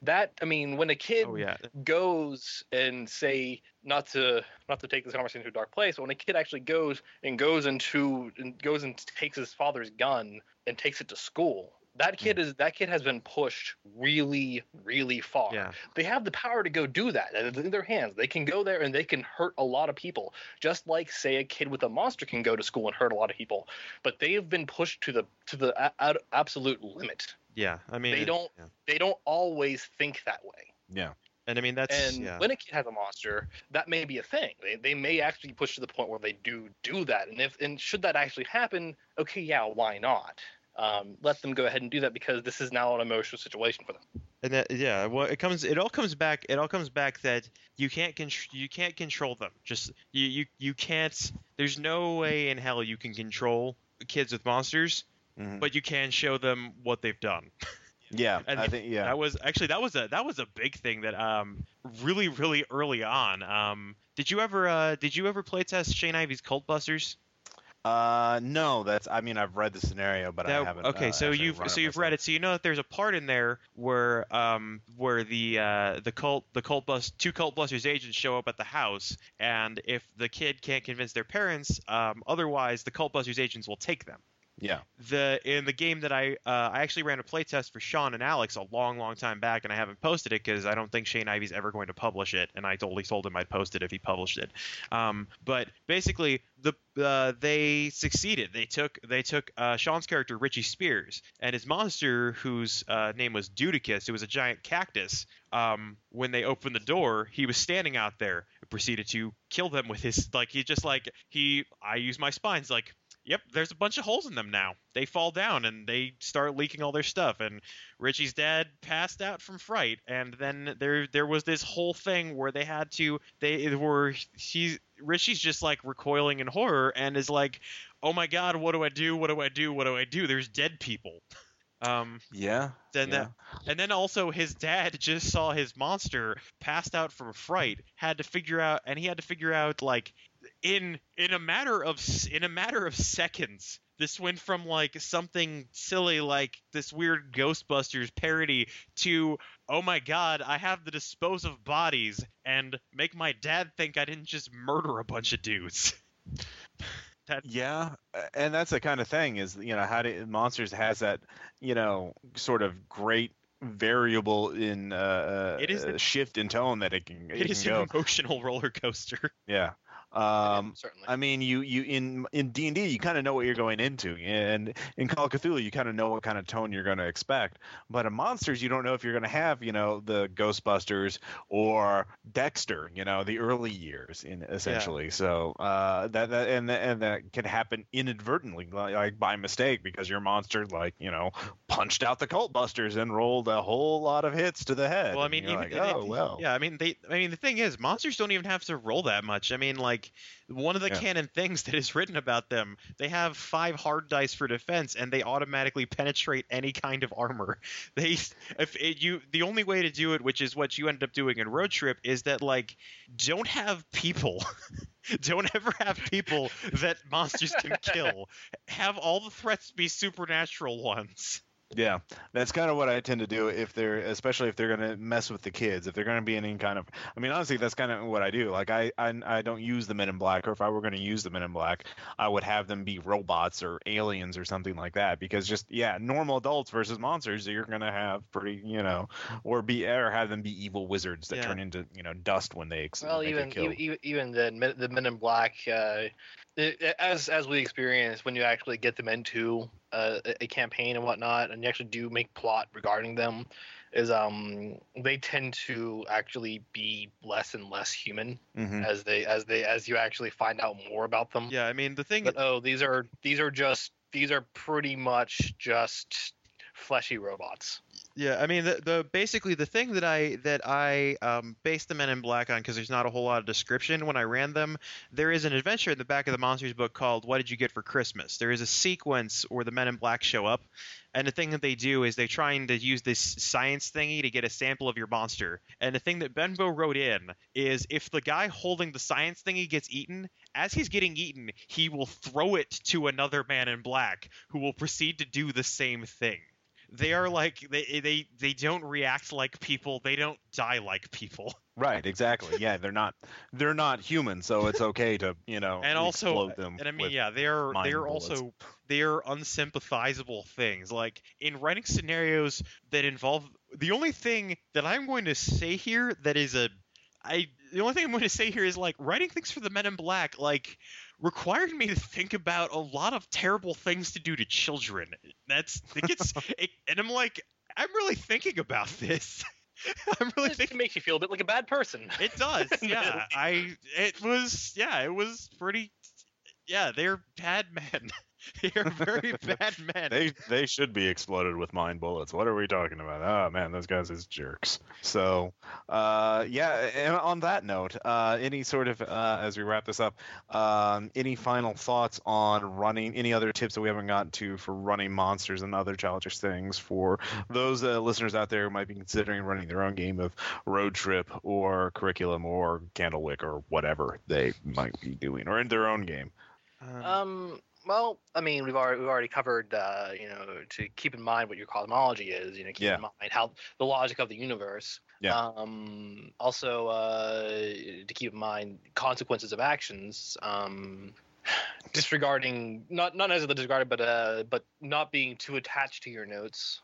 That I mean, when a kid oh yeah goes and say not to not to take this conversation to a dark place, but when a kid actually goes and goes into and goes and takes his father's gun and takes it to school That hmm. kid is that kid has been pushed really, really far. Yeah. They have the power to go do that. It's in their hands. They can go there and they can hurt a lot of people, just like say a kid with a monster can go to school and hurt a lot of people. But they have been pushed to the to the a- a- absolute limit. Yeah, I mean They don't- yeah. They don't always think that way. Yeah. And I mean that's And yeah. when a kid has a monster, that may be a thing. They, they may actually push to the point where they do do that. And if and should that actually happen, okay, yeah, why not? Um, let them go ahead and do that because this is now an emotional situation for them. And that yeah, well, it comes it all comes back it all comes back that you can't con- you can't control them. Just you you you can't. There's no way in hell you can control kids with monsters, Mhm. but you can show them what they've done. Yeah. And I think yeah. That was actually that was a that was a big thing that um really really early on. Um, did you ever uh did you ever playtest Shane Ivey's Cult Busters? Uh, no, that's. I mean, I've read the scenario, but I haven't. okay, uh, so you've so you've read it, so you know that there's a part in there where um where the uh the cult the cult bus two cult busters agents show up at the house, and if the kid can't convince their parents, um otherwise the cult busters agents will take them. Yeah. The in the game that I uh, I actually ran a playtest for Sean and Alex a long long time back, and I haven't posted it because I don't think Shane Ivey's ever going to publish it, and I totally told him I'd post it if he published it. Um, but basically, the uh, they succeeded. They took they took uh, Sean's character Richie Spears and his monster, whose uh, name was Dudicus. It was a giant cactus. Um, when they opened the door, he was standing out there. And Proceeded to kill them with his like he just like he I use my spines like Yep, there's a bunch of holes in them now. They fall down and they start leaking all their stuff. And Richie's dad passed out from fright. And then there there was this whole thing where they had to they were she's Richie's just like recoiling in horror and is like, oh my god, what do I do? What do I do? What do I do? There's dead people. Um, Yeah. then yeah. that and then also his dad just saw his monster passed out from fright had to figure out and he had to figure out like in in a matter of in a matter of seconds this went from like something silly like this weird ghostbusters parody to oh my god i have to dispose of bodies and make my dad think i didn't just murder a bunch of dudes. Yeah, uh, and that's the kind of thing is you know how do monsters has that you know sort of great variable in uh, It is uh, a- shift in tone that it can it, it is can an emotional roller coaster. Yeah. Um, certainly. I mean, you you in in D and D, you kind of know what you're going into, and in Call of Cthulhu, you kind of know what kind of tone you're going to expect. But in monsters, you don't know if you're going to have, you know, the Ghostbusters or Dexter, you know, the early years, in essentially. So uh, that that and and that can happen inadvertently, like, by mistake, because your monster, like you know, punched out the Cult Busters and rolled a whole lot of hits to the head. Well, I mean, even like, they- oh well, Yeah, I mean they. I mean the thing is, monsters don't even have to roll that much. I mean, like one of the Yeah. canon things that is written about them, they have five hard dice for defense, and they automatically penetrate any kind of armor. They, if it, you, the only way to do it, which is what you end up doing in Road Trip, is that like don't have people. don't ever have people that monsters can kill. Have all the threats be supernatural ones. Yeah, that's kind of what I tend to do if they're, especially if they're going to mess with the kids. If they're going to be in any kind of, I mean, honestly, that's kind of what I do. Like, I, I, I don't use the Men in Black, or if I were going to use the Men in Black, I would have them be robots or aliens or something like that. Because just, yeah, normal adults versus monsters, you're going to have pretty, you know, or be, or have them be evil wizards that Yeah. turn into, you know, dust when they, Well, when they even killed. even Men- the Men in Black, uh, it, as as we experience when you actually get them into uh, a- campaign and whatnot, and you actually do make plot regarding them, is um they tend to actually be less and less human Mhm. as they as they as you actually find out more about them. Yeah, I mean the thing. But oh, these are these are just these are pretty much just fleshy robots. Yeah, I mean the, the basically the thing that I that I um, based the Men in Black on because there's not a whole lot of description when I ran them. There is an adventure in the back of the Monsters book called "What Did You Get for Christmas." There is a sequence where the Men in Black show up, and the thing that they do is they're trying to use this science thingy to get a sample of your monster. And the thing that Ben Baugh wrote in is if the guy holding the science thingy gets eaten, as he's getting eaten, he will throw it to another Man in Black who will proceed to do the same thing they are like they they they don't react like people they don't die like people Right, exactly. Yeah, they're not they're not human, so it's okay to you know and also explode them. and i mean yeah they're they're also they're unsympathizable things like in writing scenarios that involve the only thing that i'm going to say here that is a i the only thing i'm going to say here is like writing things for the men in black like required me to think about a lot of terrible things to do to children that's it gets it, and i'm like i'm really thinking about this i'm really It thinking makes you feel a bit like a bad person. it does, yeah. I it was yeah, it was pretty yeah, they're bad men. they're very bad men. they they should be exploded with mind bullets. What are we talking about? Oh man, those guys is jerks. So, uh, yeah. And on that note, uh, any sort of uh, as we wrap this up, um, any final thoughts on running? Any other tips that we haven't gotten to for running monsters and other childish things for those uh, listeners out there who might be considering running their own game of Road Trip or Curriculum or Candlewick or whatever they might be doing, or in their own game. Um. Well, I mean, we've already we've already covered, uh, you know, to keep in mind what your cosmology is. You know, keep Yeah. in mind how the logic of the universe. Yeah. Um. Also, uh, to keep in mind consequences of actions. Um. Disregarding not not necessarily disregarded, but uh, but not being too attached to your notes.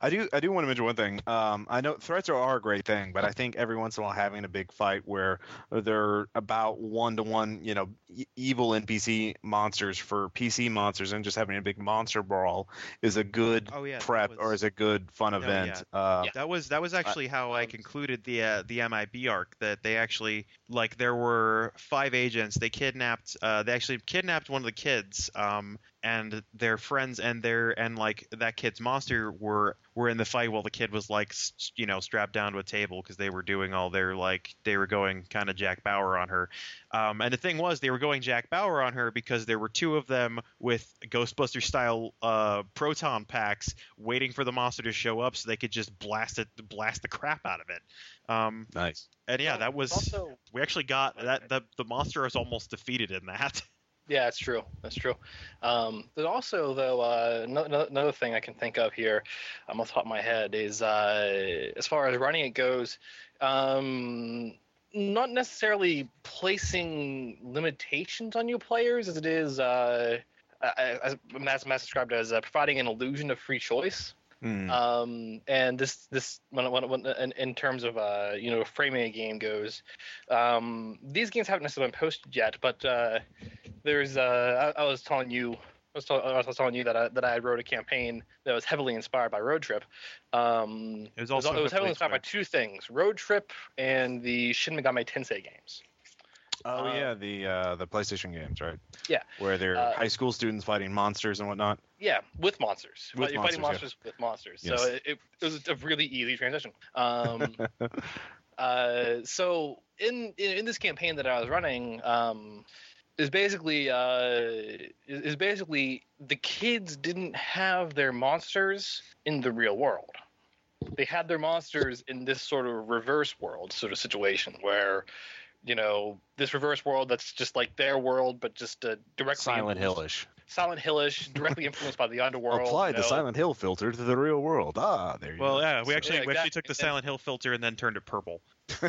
I do. I do want to mention one thing. Um, I know threats are, a great thing, but I think every once in a while having a big fight where they're about one to one, you know, e- evil NPC monsters for PC monsters, and just having a big monster brawl is a good Oh yeah, prep was- or is a good fun No, event. Uh, Yeah. That was that was actually how I um, concluded the uh, the MIB arc. That they actually like there were five agents. They kidnapped. Uh, they actually kidnapped one of the kids. Um, and their friends and their and like that kid's monster were were in the fight while the kid was like s- you know strapped down to a table because they were doing all their like they were going kind of Jack Bauer on her. Um, and the thing was, they were going Jack Bauer on her because there were two of them with Ghostbuster style uh, proton packs waiting for the monster to show up so they could just blast it, blast the crap out of it. Um, nice. and yeah, that was also we actually got that. The the monster is almost defeated in that. Yeah, that's true. That's true. Um, there's also, though, uh, no- no- another thing I can think of here, um, off the top of my head, is uh, as far as running it goes, um, not necessarily placing limitations on your players as it is, uh, as, as described as uh, providing an illusion of free choice. Hmm. Um, and this this when, when, when in, in terms of uh, you know framing a game goes, um, these games haven't necessarily been posted yet, but uh, there's uh, I, I was telling you. I was, tell, I was telling you that I, that I wrote a campaign that was heavily inspired by Road Trip. Um, It was it was, also it was heavily inspired by two things: Road Trip and the Shin Megami Tensei games. oh uh, yeah, the uh, the PlayStation games, right? Yeah. Where they're Uh, high school students fighting monsters and whatnot. Yeah, with monsters. With You're fighting monsters, monsters with monsters. Yes. So it, it was a really easy transition. Um, uh, so in, in in this campaign that I was running, um, is basically uh, is, is basically the kids didn't have their monsters in the real world. They had their monsters in this sort of reverse world sort of situation where. You know, this reverse world that's just like their world, but just uh, directly Silent Hillish. Silent Hillish, directly influenced by the underworld. Apply you the. Silent Hill filter to the real world. Ah, there you well, go. yeah, we So- actually Yeah, we actually took exactly. the Silent Hill filter and then turned it purple.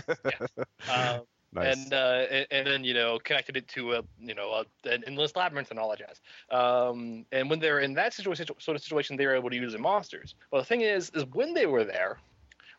Um, nice. and uh, and- and then you know connected it to a you know a, an endless labyrinth and all that jazz. Um, and when they're in that situation, sort of situation, they were able to use the monsters. Well, the thing is, is when they were there,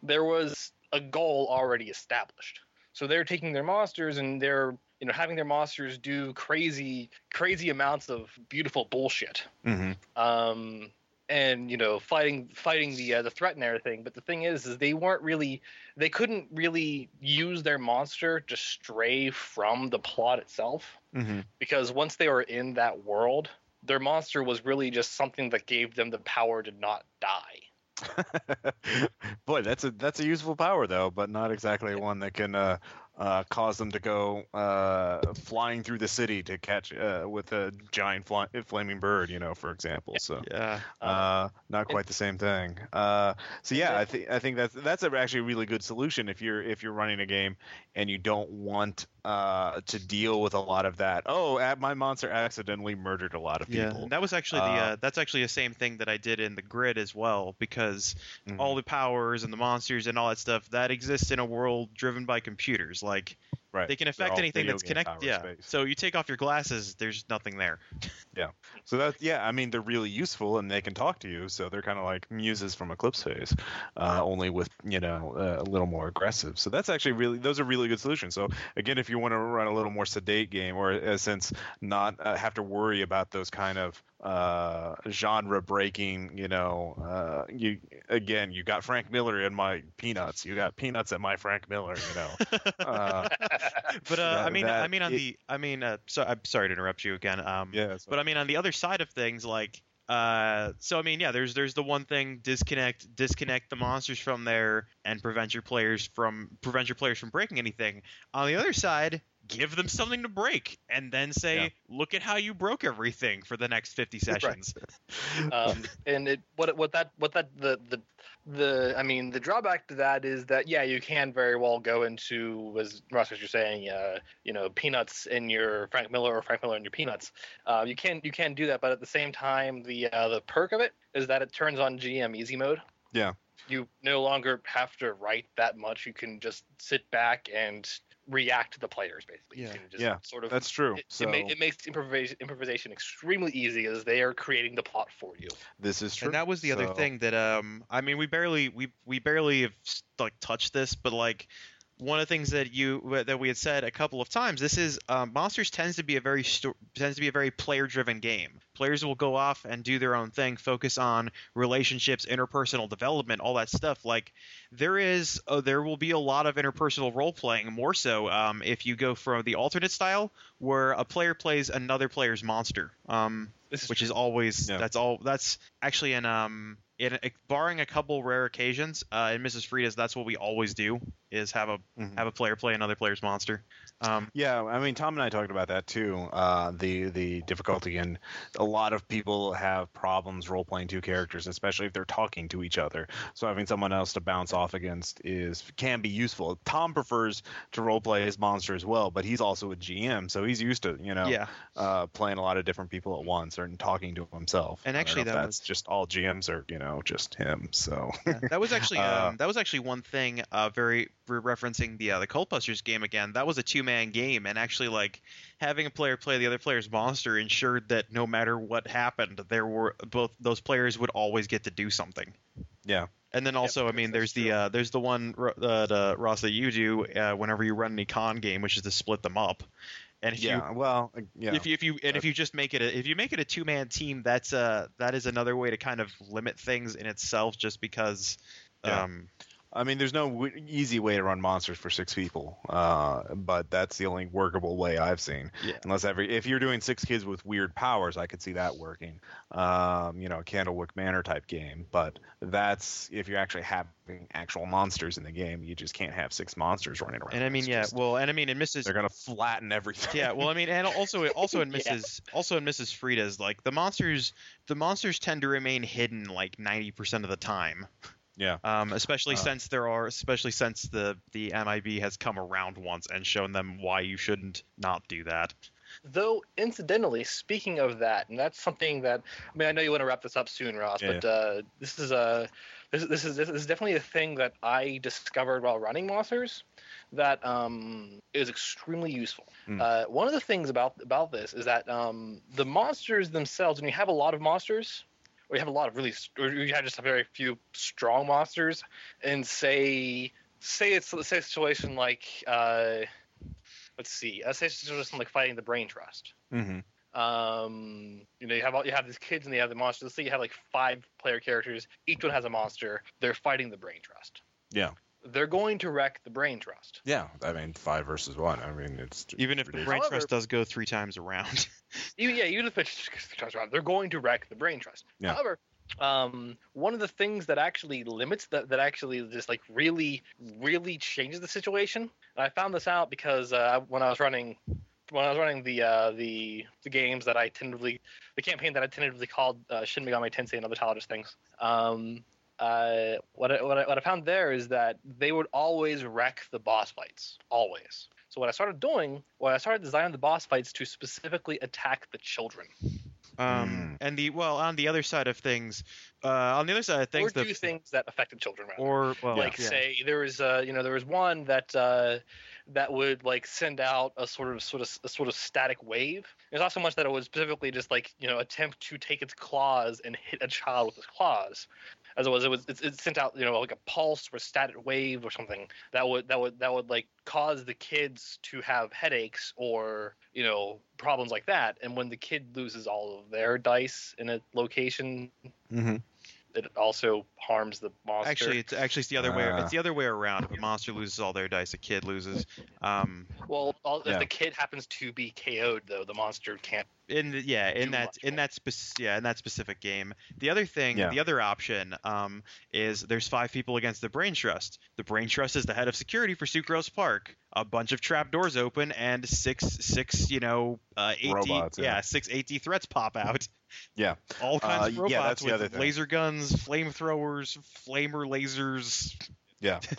there was a goal already established. So they're taking their monsters and they're you know having their monsters do crazy crazy amounts of beautiful bullshit. Mhm. um, and you know fighting fighting the uh, the threat and everything. But the thing is, is they weren't really they couldn't really use their monster to stray from the plot itself Mhm. because once they were in that world, their monster was really just something that gave them the power to not die. Boy, that's a that's a useful power though, but not exactly one that can uh, uh, cause them to go uh, flying through the city to catch uh, with a giant fly- flaming bird, you know, for example. So Yeah. uh, not quite the same thing. Uh, so yeah, I think I think that's that's actually a really good solution if you're if you're running a game and you don't want uh, to deal with a lot of that. Oh, at my monster accidentally murdered a lot of people. and that was actually the Uh, uh, that's actually the same thing that I did in the grid as well because Mhm. all the powers and the monsters and all that stuff that exists in a world driven by computers. Like right. they can affect anything that's connected. Yeah. space. So you take off your glasses, there's nothing there. Yeah. So that yeah, I mean they're really useful and they can talk to you. So they're kind of like muses from Eclipse Phase, uh, only with you know uh, a little more aggressive. So that's actually really those are really good solutions. So again, if you want to run a little more sedate game, or uh, since not uh, have to worry about those kind of uh, genre breaking, you know, uh, you again you got Frank Miller in my Peanuts, you got Peanuts at my Frank Miller, you know. Uh, But uh, I That- mean, I mean on it- the, I mean, uh, so I'm sorry to interrupt you again. Um, yeah, But I mean, on the other side of things, like, uh, so I mean, yeah, there's there's the one thing disconnect disconnect the monsters from there and prevent your players from prevent your players from breaking anything. On the other side, give them something to break and then say, Yeah. look at how you broke everything for the next 50 sessions. um, and it what what that what that the the the I mean the drawback to that is that yeah you can very well go into as Ross as you're saying uh, you know peanuts in your Frank Miller or Frank Miller in your peanuts uh, you can you can do that but at the same time the uh, the perk of it is that it turns on GM easy mode Yeah. you no longer have to write that much you can just sit back and react to the players basically Yeah. you can just Yeah, sort of that's true. it, so it, ma- it makes improvisation, improvisation extremely easy as they are creating the plot for you. this is true. And that was the other thing that um I mean we barely we we barely have like touched this but like one of the things that you that we had said a couple of times this is um, monsters tends to be a very sto- tends to be a very player driven game. Players will go off and do their own thing focus on relationships interpersonal development all that stuff. Like there is uh, there will be a lot of interpersonal role playing more so um, if you go for the alternate style where a player plays another player's monster um, is which is always that's all that's actually in um in barring a couple rare occasions uh in Mrs. Frida's that's what we always do is have a Mhm. have a player play another player's monster. Um Yeah, I mean, Tom and I talked about that too. Uh, the the difficulty, and a lot of people have problems role playing two characters, especially if they're talking to each other. So having someone else to bounce off against is can be useful. Tom prefers to role play his monster as well, but he's also a GM, so he's used to you know yeah. uh, playing a lot of different people at once and talking to himself. And actually that that's was- just all GMs are you know just him. So that was actually Uh, um, that was actually one thing uh, very referencing the uh, the Coldbusters game again. That was a two man game, and actually like having a player play the other player's monster ensured that no matter what happened, there were both those players would always get to do something. yeah, And then also, I mean, there's that's the uh, there's the one Ro- that uh, Ross that you do uh, whenever you run an econ game, which is to split them up. And if you yeah. Well, uh, yeah. if you if you and if you just make it a, if you make it a two man team, that's uh that is another way to kind of limit things in itself, just because. Yeah. Um, I mean, there's no w- easy way to run monsters for six people, uh, but that's the only workable way I've seen. Yeah. Unless every if you're doing six kids with weird powers, I could see that working. Um, you know, a Candlewick Manor type game, but that's if you're actually having actual monsters in the game. You just can't have six monsters running around. and I mean, It's yeah, just- well, and I mean, in Mrs. they're gonna flatten everything. yeah, well, I mean, and also also in Yeah. Mrs. also in Mrs. Frida's, like the monsters, the monsters tend to remain hidden like ninety percent of the time. Yeah. Um, especially Uh, since there are, especially since the the MIB has come around once and shown them why you shouldn't not do that. Though, incidentally, speaking of that, and that's something that I mean, I know you want to wrap this up soon, Ross, Yeah. but uh, this is a this, this is this is definitely a thing that I discovered while running monsters that um, is extremely useful. Hmm. Uh, one of the things about about this is that um, the monsters themselves, when you have a lot of monsters, or you have a lot of really, or you have just a very few strong monsters, and say say it's a situation like uh, let's see, uh, say it's a situation like fighting the brain trust. Hmm um you know you have all you have these kids and they have the monsters. Let's say you have like five player characters. Each one has a monster. They're fighting the brain trust. Yeah. They're going to wreck the brain trust Yeah. I mean, five versus one. I mean, it's just Even if the brain However- trust does go three times around. even, yeah even if it's trust around, they're going to wreck the brain trust Yeah. however um one of the things that actually limits that that actually just like really really changes the situation and i found this out because uh when i was running when I was running the uh, the the games that I tentatively the campaign that I tentatively called uh, Shin Megami Tensei and other childish things, um, uh, what I, what I, what I found there is that they would always wreck the boss fights, always. So what I started doing, well, I started designing the boss fights to specifically attack the children, Um, and the well, on the other side of things, uh, on the other side of or things, do the, things that affected children. Rather. or well, like yeah. say there was uh you know there was one that uh that would like send out a sort of sort of a sort of static wave it's not so much that it would specifically just like you know attempt to take its claws and hit a child with its claws as it was it was it, it sent out you know like a pulse or a static wave or something that would that would that would like cause the kids to have headaches or you know problems like that and when the kid loses all of their dice in a location Mm-hmm. It also harms the monster Actually, it's actually it's the other way. Ah. It's the other way around. If a monster loses all their dice, a kid loses. Um, Well, all, Yeah. if the kid happens to be KO'd, though, the monster can't. in the, yeah, in that in more. that spec- yeah in that specific game. The other thing, Yeah. the other option, um, is there's five people against the Brain Trust. The Brain Trust is the head of security for Sucrose Park. A bunch of trap doors open and six six you know uh, AT Robots, yeah. six AT threats pop out. Yeah. All kinds Uh, of yeah, robots that's the other thing. laser guns, flamethrowers, flamer lasers. Yeah.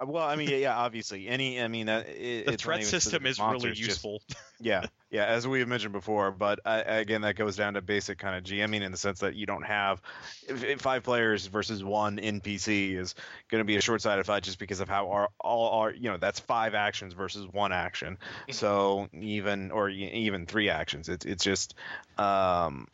Uh, well, I mean, yeah, yeah, obviously, any. I mean, uh, it, The threat system is really just- useful. yeah, yeah, as we have mentioned before, but uh, again, that goes down to basic kind of GMing in the sense that you don't have if, if five players versus one NPC is going to be a short-sighted fight just because of how our all our you know that's five actions versus one action. So even or even three actions, it's it's just um,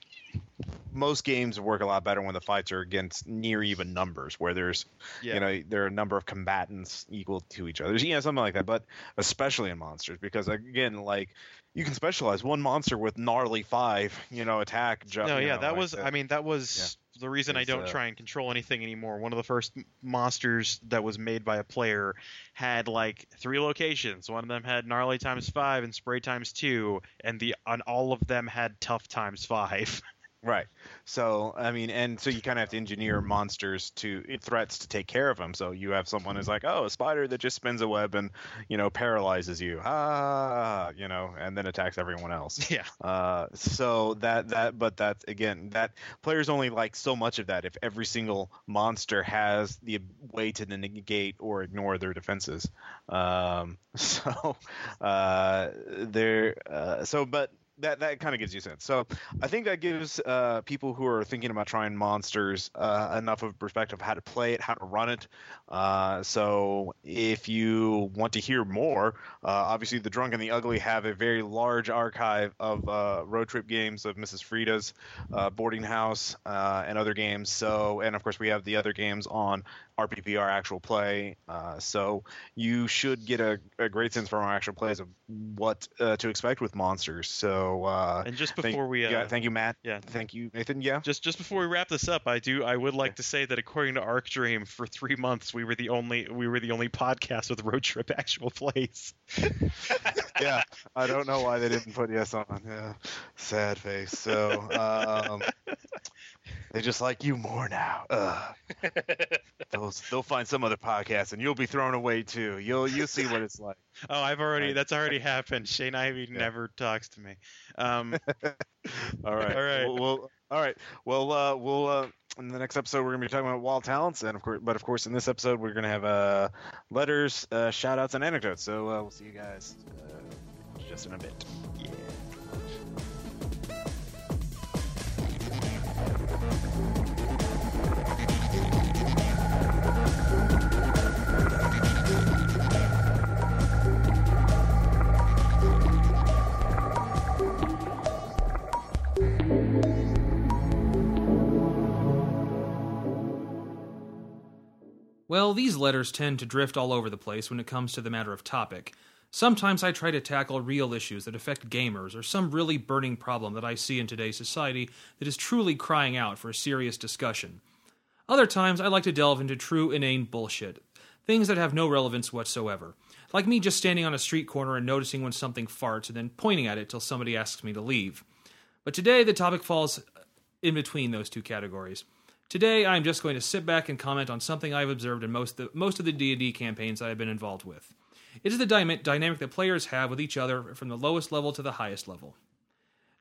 most games work a lot better when the fights are against near even numbers, where there's Yeah. you know there are a number of combatants equal to each other yeah something like that but especially in monsters because again like you can specialize one monster with gnarly five you know attack ju- no, yeah, know, that like was. that. I mean, that was the reason I don't uh, try and control anything anymore. One of the first m- monsters that was made by a player had like three locations. One of them had gnarly times five and spray times two, and the on all of them had tough times five. right so i mean and so you kind of have to engineer monsters to threats to take care of them so you have someone who's like oh a spider that just spins a web and you know paralyzes you ah you know and then attacks everyone else yeah, Uh, so that that but that's again that players only like so much of that if every single monster has the way to negate or ignore their defenses. Um, so uh, there. Uh, so but. That, that kind of gives you a sense. So I think that gives uh, people who are thinking about trying monsters uh, enough of a perspective of how to play it, how to run it. Uh, so if you want to hear more, uh, obviously the Drunk and the Ugly have a very large archive of uh, road trip games of Mrs. Frida's uh, Boarding House and other games. So and of course we have the other games on RPPR actual play. Uh, so you should get a, a great sense from our actual plays of what uh, to expect with monsters. So uh, and just thank, before we, uh, yeah, thank you, Matt. yeah. Thank you, Nathan. Yeah. just just before we wrap this up, I do I would like to say that according to Arc Dream, for three months we were the only we were the only podcast with road trip actual plays. yeah, I don't know why they didn't put yes on. Yeah, sad face. So um, they just like you more now. Ugh. they'll they'll find some other podcast, and you'll be thrown away too. You'll you'll see what it's like. Oh, I've already that's already happened. Shane Ivey Yeah. never talks to me. Um, All right. All right. Well, we'll all right. Well, uh, we'll uh, in the next episode we're gonna be talking about wild talents, and of course, but of course, in this episode we're gonna have uh, letters, uh, shout outs, and anecdotes. So uh, we'll see you guys uh, just in a bit. yeah. Well, these letters tend to drift all over the place when it comes to the matter of topic. Sometimes I try to tackle real issues that affect gamers or some really burning problem that I see in today's society that is truly crying out for a serious discussion. Other times I like to delve into true inane bullshit, things that have no relevance whatsoever. Like me just standing on a street corner and noticing when something farts and then pointing at it till somebody asks me to leave. But today the topic falls in between those two categories. Today, I'm just going to sit back and comment on something I've observed in most of the, most of the D&D campaigns I have been involved with. It is the dyma- dynamic that players have with each other from the lowest level to the highest level.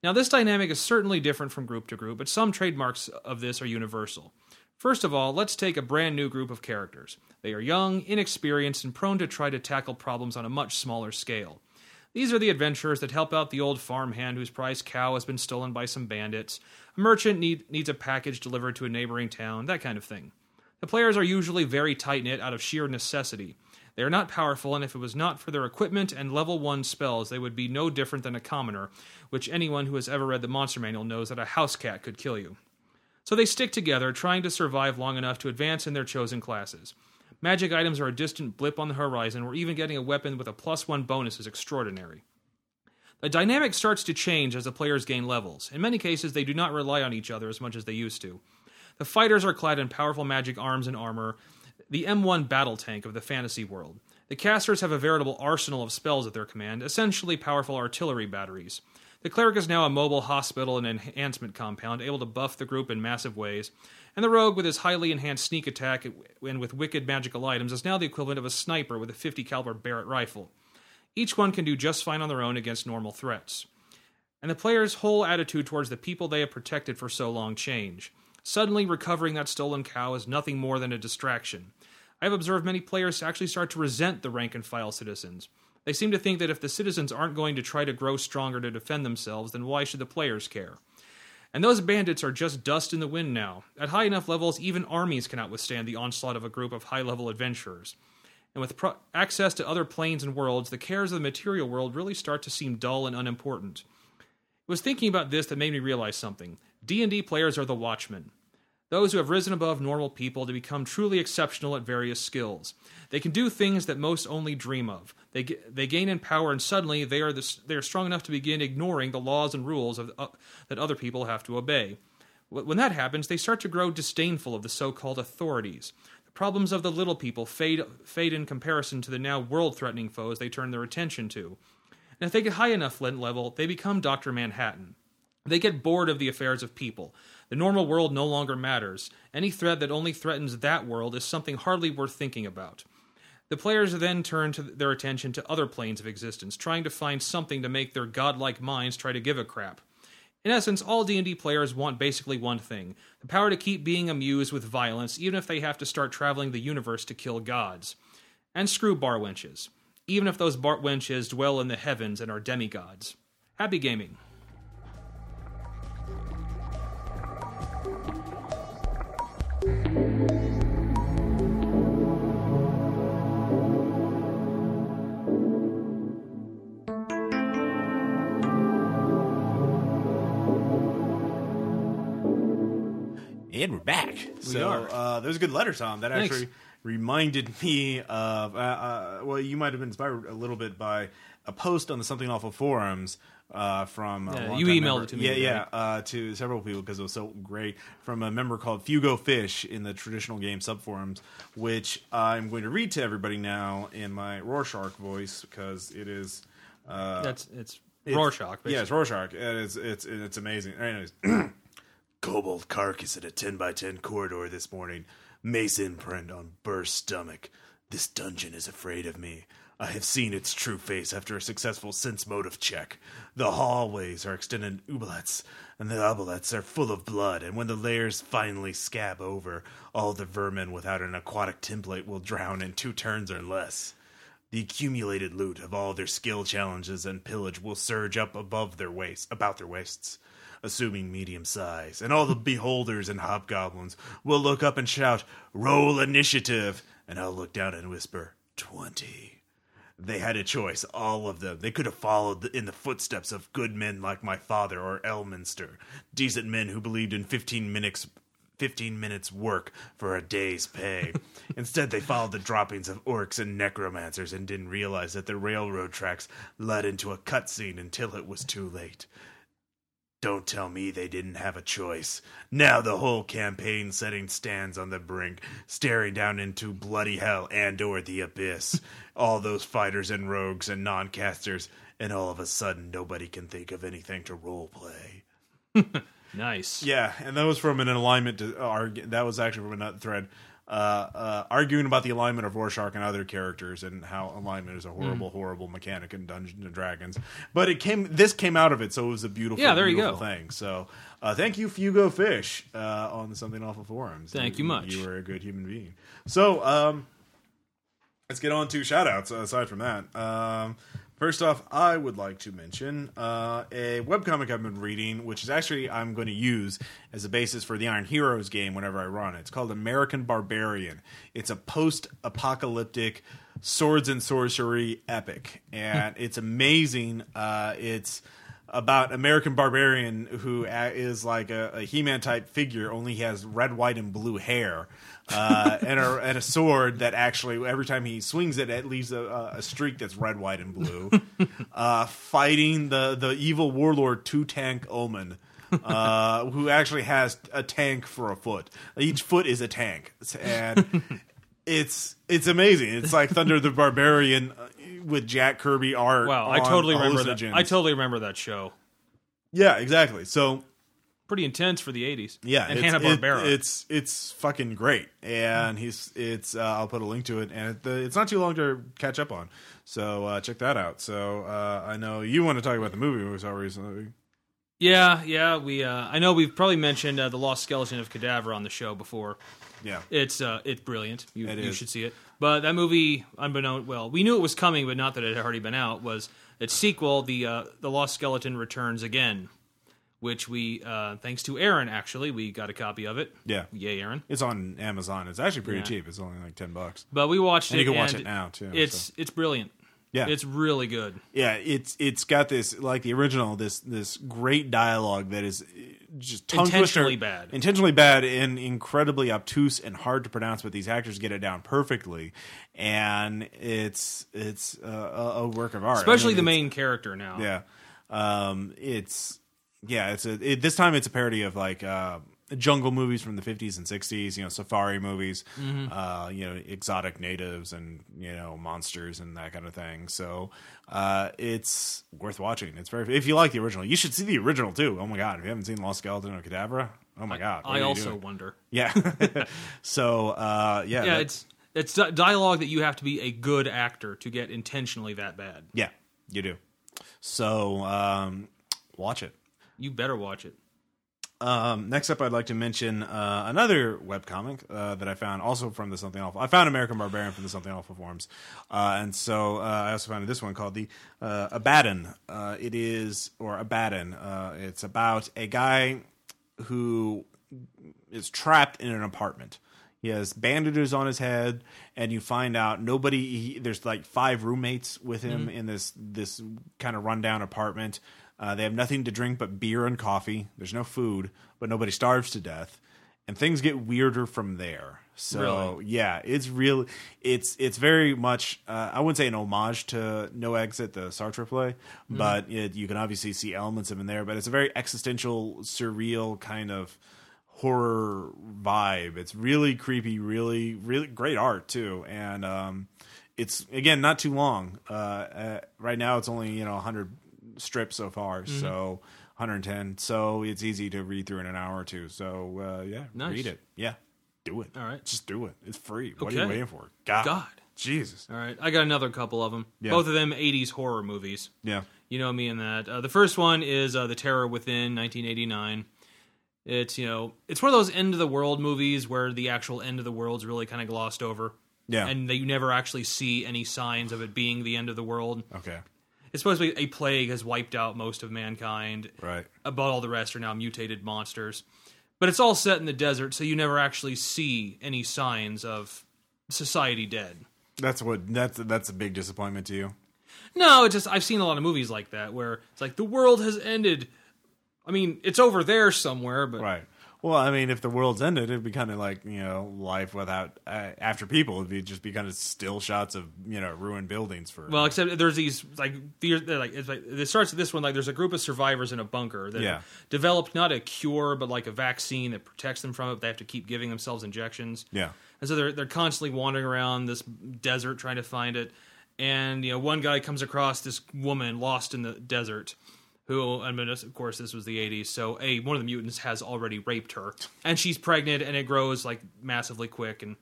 Now, this dynamic is certainly different from group to group, but some trademarks of this are universal. First of all, let's take a brand new group of characters. They are young, inexperienced, and prone to try to tackle problems on a much smaller scale. These are the adventurers that help out the old farmhand whose prized cow has been stolen by some bandits. A merchant need, needs a package delivered to a neighboring town, that kind of thing. The players are usually very tight knit out of sheer necessity. They are not powerful, and if it was not for their equipment and level 1 spells, they would be no different than a commoner, which anyone who has ever read the Monster Manual knows that a house cat could kill you. So they stick together, trying to survive long enough to advance in their chosen classes. Magic items are a distant blip on the horizon, where even getting a weapon with a plus one bonus is extraordinary. The dynamic starts to change as the players gain levels. In many cases, they do not rely on each other as much as they used to. The fighters are clad in powerful magic arms and armor, the M1 battle tank of the fantasy world. The casters have a veritable arsenal of spells at their command, essentially powerful artillery batteries. The cleric is now a mobile hospital and enhancement compound, able to buff the group in massive ways. And the rogue, with his highly enhanced sneak attack and with wicked magical items, is now the equivalent of a sniper with a 50 caliber Barrett rifle. Each one can do just fine on their own against normal threats. And the player's whole attitude towards the people they have protected for so long change. Suddenly, recovering that stolen cow is nothing more than a distraction. I have observed many players actually start to resent the rank and file citizens. They seem to think that if the citizens aren't going to try to grow stronger to defend themselves, then why should the players care? And those bandits are just dust in the wind now. At high enough levels, even armies cannot withstand the onslaught of a group of high level adventurers. And with pro- access to other planes and worlds, the cares of the material world really start to seem dull and unimportant. It was thinking about this that made me realize something. D&D players are the watchmen those who have risen above normal people to become truly exceptional at various skills. They can do things that most only dream of. They, they gain in power, and suddenly they are, the, they are strong enough to begin ignoring the laws and rules of, uh, that other people have to obey. When that happens, they start to grow disdainful of the so called authorities. The problems of the little people fade, fade in comparison to the now world threatening foes they turn their attention to. And if they get high enough level, they become Dr. Manhattan. They get bored of the affairs of people. The normal world no longer matters. Any threat that only threatens that world is something hardly worth thinking about. The players then turn their attention to other planes of existence, trying to find something to make their godlike minds try to give a crap. In essence, all D&D players want basically one thing: the power to keep being amused with violence even if they have to start traveling the universe to kill gods. And screw bar wenches, even if those bar wenches dwell in the heavens and are demigods. Happy gaming. And we're back. so are. Uh, was a good letter, Tom. That Thanks. actually reminded me of. Uh, uh, well, you might have been inspired a little bit by a post on the Something Awful forums uh, from. a Yeah, longtime you emailed member- it to me, Yeah, right? yeah, uh, to several people because it was so great. From a member called Fugo Fish in the traditional game subforums, which I'm going to read to everybody now in my Rorschach voice because it is. Uh, That's it's it's- Rorschach. Yeah, it's Rorschach. and It's it's it's amazing. Anyways, kobold carcass in a ten by ten corridor this morning. Mace imprint on burst stomach. This dungeon is afraid of me. I have seen its true face after a successful sense motive check. The hallways are extended oubliettes, and the oubliettes are full of blood, and when the layers finally scab over, all the vermin without an aquatic template will drown in two turns or less. The accumulated loot of all their skill challenges and pillage will surge up above their waists, about their waists, assuming medium size, and all the beholders and hobgoblins will look up and shout, "Roll initiative!" And I'll look down and whisper, 20. They had a choice, all of them. They could have followed in the footsteps of good men like my father or Elminster, decent men who believed in 15 minutes 15 minutes work for a day's pay. Instead, they followed the droppings of orcs and necromancers and didn't realize that the railroad tracks led into a cutscene until it was too late. Don't tell me they didn't have a choice. Now the whole campaign setting stands on the brink, staring down into bloody hell and or the abyss. all those fighters and rogues and non-casters, and all of a sudden nobody can think of anything to role play. nice. Yeah, and that was from an alignment to argue. That was actually from another thread, uh, uh, arguing about the alignment of Rorschach and other characters and how alignment is a horrible, Hmm. horrible mechanic in Dungeons and Dragons. But it came. This came out of it, so it was a beautiful, Yeah, there you go. thing. So, uh, thank you, Fugo Fish, uh, on the Something Awful forums. Thank you much. You were a good human being. So, um, let's get on to shout outs aside from that. Um, First off, I would like to mention uh, a webcomic I've been reading, which is actually I'm going to use as a basis for the Iron Heroes game whenever I run it. It's called American Barbarian. It's a post-apocalyptic swords and sorcery epic, and it's amazing. Uh, it's about American Barbarian who uh, like a, a He-Man type figure, only he has red, white, and blue hair, uh, and, a, and a sword that actually every time he swings it, it leaves a, a streak that's red, white, and blue. uh, fighting the the evil warlord Two Tank Omen. Uh, who actually has a tank for a foot? Each foot is a tank, and it's it's amazing. It's like Thundarr the Barbarian uh, with Jack Kirby art. Wow, I totally remember that. I totally remember that show. Yeah, exactly. So Pretty intense for the '80s. yeah, and Hanna Barbera. it- it's it's fucking great, and he's it's. Uh, I'll put a link to it, and it's not too long to catch up on. So uh, check that out. So uh, I know you want to talk about the movie we saw recently. yeah, yeah. We, uh, I know we've probably mentioned uh, the Lost Skeleton of Cadavra on the show before. Yeah, It's, uh, it's brilliant. You, It you should see it. But that movie, unbeknown, well, we knew it was coming, but not that it had already been out. Was its sequel, the uh, the Lost Skeleton returns again, which we, uh, thanks to Aaron, actually, we got a copy of it. yeah. Yay, Aaron! It's on Amazon. It's actually pretty Yeah. cheap. It's only like ten bucks. But we watched And it. you can watch and it now too. It's so. it's brilliant. Yeah, It's really good. yeah. It's it's got this like the original this this great dialogue that is uh, just tongue Intentionally twister- bad. intentionally bad and incredibly obtuse and hard to pronounce. But these actors get it down perfectly, and it's it's uh, a, a work of art. I Especially mean, the main character now. Yeah, um, it's yeah. It's a it, this time it's a parody of like uh, jungle movies from the fifties and sixties. You know, safari movies. Mm-hmm. Uh, you know, exotic natives and you know monsters and that kind of thing. So uh, it's worth watching. It's very if you like the original, you should see the original too. Oh my god, if you haven't seen Lost Skeleton or Cadavra, oh my god, what I also doing? wonder. yeah. so uh, yeah, Yeah, that- it's it's dialogue that you have to be a good actor to get intentionally that bad. yeah, you do. So um, watch it. You better watch it. Um, next up, I'd like to mention uh, another webcomic uh, that I found also from the Something Awful. I found American Barbarian from the Something Awful forums. Uh, and so uh, I also found this one called the uh, Abaddon. Uh, it is, or Abaddon, uh, it's about a guy who is trapped in an apartment. He has bandages on his head, and you find out nobody. He, there's like five roommates with him in this this kind of rundown apartment. Uh, they have nothing to drink but beer and coffee. There's no food, but nobody starves to death, and things get weirder from there. So Really? yeah, it's real. It's it's very much. Uh, I wouldn't say an homage to No Exit, the Sartre play, but it, you can obviously see elements of it in there. But it's a very existential, surreal kind of horror vibe. It's really creepy, really, really great art too, and um, it's again not too long. Uh, uh, right now, it's only you know 100 strips so far, Mm-hmm. so 110. So it's easy to read through in an hour or two. So uh, yeah, Nice. read it. Yeah, do it. All right. just do it. It's free. What are you waiting for? God, God. Jesus. All right, I got another couple of them. Yeah. Both of them 80s horror movies. Yeah, You know me in that. Uh, the first one is uh, The Terror Within, 1989. It's you know it's one of those end of the world movies where the actual end of the world's really kind of glossed over, yeah. and that you never actually see any signs of it being the end of the world. okay, It's supposed to be a plague has wiped out most of mankind, right. about all the rest are now mutated monsters. But it's all set in the desert, so you never actually see any signs of society dead. That's what. That's that's a big disappointment to you. No, it's just I've seen a lot of movies like that where it's like the world has ended. I mean, it's over there somewhere, but Right. Well, I mean, if the world's ended, it'd be kind of like you know life without uh, after people. It'd be just be kind of still shots of you know ruined buildings for. well, except there's these like they're they're like it's like it starts with this one like there's a group of survivors in a bunker that Yeah. developed not a cure but like a vaccine that protects them from it. They have to keep giving themselves injections. yeah. And so they're they're constantly wandering around this desert trying to find it. And you know, one guy comes across this woman lost in the desert, who I mean, of course, this was the '80s. So a one of the mutants has already raped her, and she's pregnant, and it grows like massively quick, and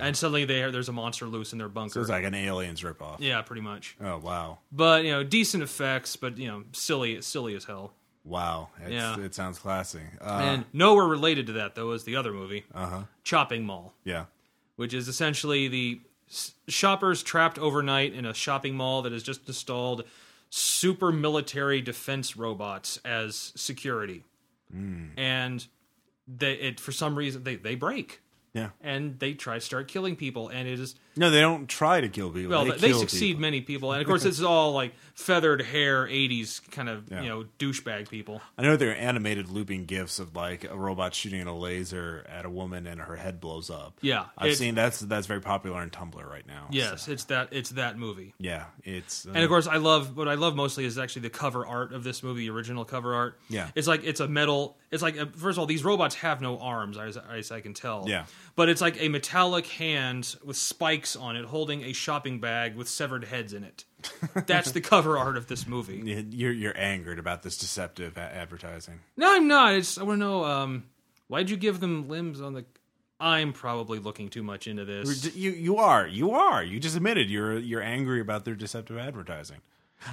and suddenly there there's a monster loose in their bunker. So it's like an aliens ripoff. yeah, pretty much. Oh wow, But you know, decent effects, but you know, silly silly as hell. wow. It's, Yeah. It sounds classy. Uh, and nowhere related to that though is the other movie, uh huh. Chopping Mall. Yeah. which is essentially the shoppers trapped overnight in a shopping mall that has just installed super military defense robots as security, hmm. and they it for some reason they they break. Yeah. and they try to start killing people, and it is No, they don't try to kill people. well they, they, succeed people. many people, and of course it's all like feathered hair '80s kind of Yeah. you know douchebag people. I know there are animated looping gifs of like a robot shooting a laser at a woman and her head blows up. Yeah, I've seen that's that's very popular on Tumblr right now. Yes, so, it's that it's that movie. yeah, it's uh, And of course, I love what I love mostly is actually the cover art of this movie, the original cover art. Yeah. it's like it's a metal. It's like uh, first of all, these robots have no arms, as, as I can tell. Yeah. but it's like a metallic hand with spikes on it, holding a shopping bag with severed heads in it. That's the cover art of this movie. you're you're angered about this deceptive a- advertising. No, I'm not. It's I want to know um, why'd you give them limbs on the. I'm probably looking too much into this. You you are you are you just admitted you're you're angry about their deceptive advertising.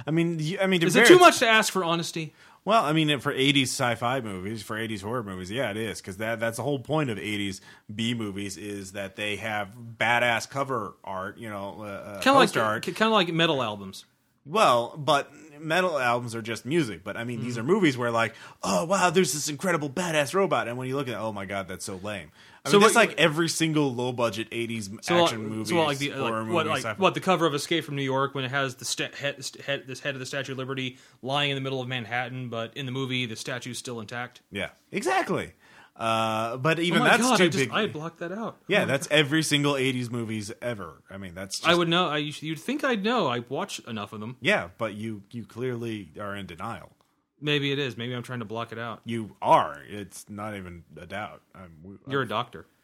I mean, you, I mean, to Is it too much to ask for honesty? Well, I mean, for '80s sci-fi movies, for '80s horror movies, yeah, it is because that that's the whole point of '80s B movies is that they have badass cover art, you know, uh, uh, Kind of like art. kind of like metal albums. Well, but metal albums are just music. But I mean, these are movies where like, oh wow, there's this incredible badass robot, and when you look at, it, oh my god, that's so lame. I So mean, what- that's like every single low budget '80s So, action like, movie, so like the horror like, movie, what like what the cover of Escape from New York when it has the sta- head, head this head of the Statue of Liberty lying in the middle of Manhattan, but in the movie the statue's still intact. Yeah, exactly. Uh, but even oh that's god, too I just big. I blocked that out. yeah, that's every single '80s movies ever. I mean, that's just, I would know. I you'd think I'd know. I watch enough of them. Yeah, but you you clearly are in denial. Maybe it is. Maybe I'm trying to block it out. You are. It's not even a doubt. I'm, You're a doctor.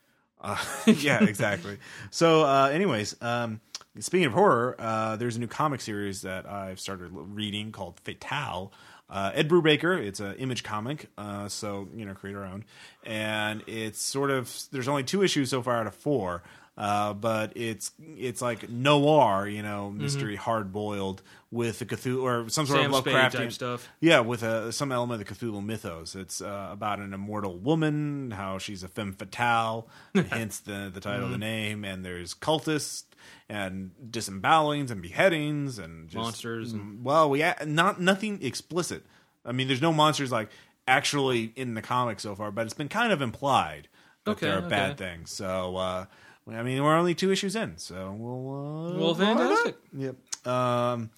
Uh, yeah, exactly. So, uh, anyways, um, speaking of horror, uh, there's a new comic series that I've started reading called Fatale. Uh, Ed Brubaker, it's an image comic, uh, so you know, create our own, and it's sort of there's only two issues so far out of four, uh, but it's it's like noir, you know, mystery, hard boiled with a Cthulhu or some sort Sam of Lovecraftian stuff. yeah, with a, some element of the Cthulhu mythos. It's uh, about an immortal woman, how she's a femme fatale, hence the the title of the name. And there's cultists and disembowelings and beheadings and just, Monsters Mm, Well, we not nothing explicit. I mean, there's no monsters like actually in the comic so far, but it's been kind of implied that Okay, there are okay. bad things. So. uh I mean, we're only two issues in, so we'll. Uh, Well, find out. fantastic. Yep. Um,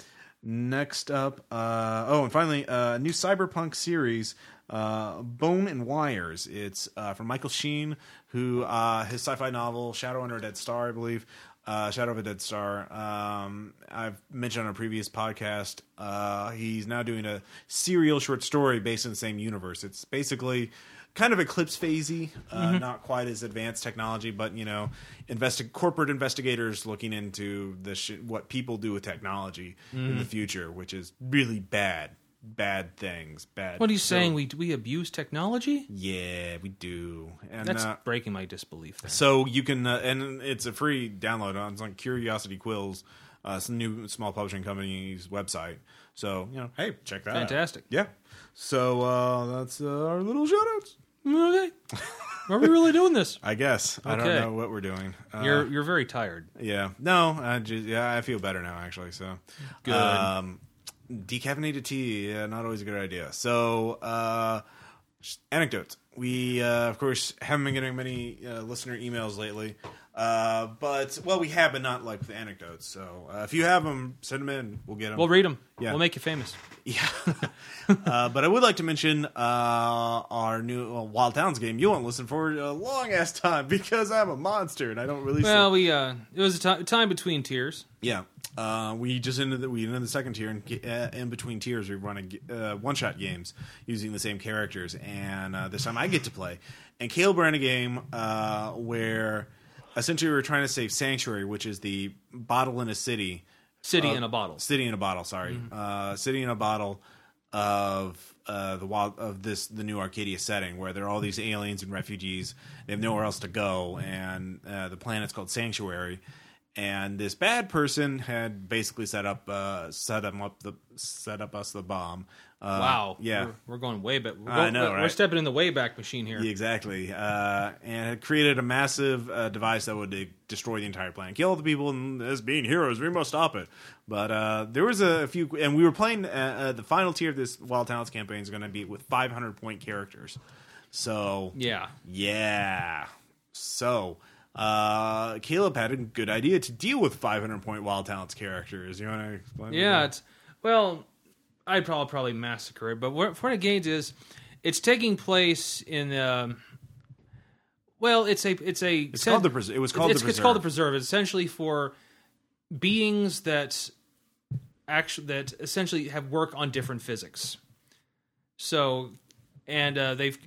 next up, uh, oh, and finally, uh, a new cyberpunk series, uh, Bone and Wires. It's uh, from Michael Shean, who uh, his sci-fi novel Shadow Under a Dead Star, I believe. Uh, Shadow of a Dead Star. Um, I've mentioned on a previous podcast. Uh, he's now doing a serial short story based in the same universe. It's basically kind of eclipse phasey, uh, not quite as advanced technology, but you know, investi- corporate investigators looking into the sh- what people do with technology in the future, which is really bad, bad things. Bad. What are you so- saying? We we abuse technology? Yeah, we do, and That's uh, breaking my disbelief. There. so you can, uh, and it's a free download on it's on Curiosity Quills, uh, some new small publishing company's website. So you know, hey, check that. out. Fantastic. Yeah. So uh, that's uh, our little shout outs. Okay. Are we really doing this? I guess I don't know what we're doing. Uh, You're you're very tired. yeah, no, I just yeah, I feel better now actually. So Good. Um, decaffeinated tea, yeah, not always a good idea. So uh, anecdotes. We uh, of course haven't been getting many uh, listener emails lately, uh, but well, we have, but not like the anecdotes. So uh, if you have them, send them in. We'll get them. We'll read them. Yeah. We'll make you famous. Yeah. uh, but I would like to mention uh, our new Wild Talents game. You won't listen for a long ass time because I'm a monster and I don't really. Well, we uh, it was a time between tiers. yeah. Uh, we just ended the, we ended the second tier and uh, in between tiers we run a uh, one shot games using the same characters and uh, this time I get to play and Caleb ran a game uh, where essentially we were trying to save Sanctuary, which is the bottle in a city City Uh, in a bottle. City in a bottle. Sorry, uh, city in a bottle of uh, the wild of this the new Arcadia setting where there are all these aliens and refugees. They have nowhere else to go, and uh, the planet's called Sanctuary. and this bad person had basically set up uh, set him up the set up us the bomb. Uh, wow. yeah. We're, we're going way back. We're, I know, we're right? stepping in the way back machine here. Yeah, exactly. Uh, and it created a massive uh, device that would uh, destroy the entire planet, kill all the people, and as being heroes, we must stop it. But uh, there was a few, and we were playing uh, uh, the final tier of this Wild Talents campaign is going to be with 500 point characters. So Yeah. yeah, so. Uh, Caleb had a good idea to deal with 500 point Wild Talents characters. You want to explain? Yeah, it's well, I'd probably probably massacre it, but what gains is it's taking place in um, well, it's a it's a It's called the pres- it was called it's, the it's called the Preserve. preserve. It's essentially for beings that actually that essentially have work on different physics. So, and uh, they've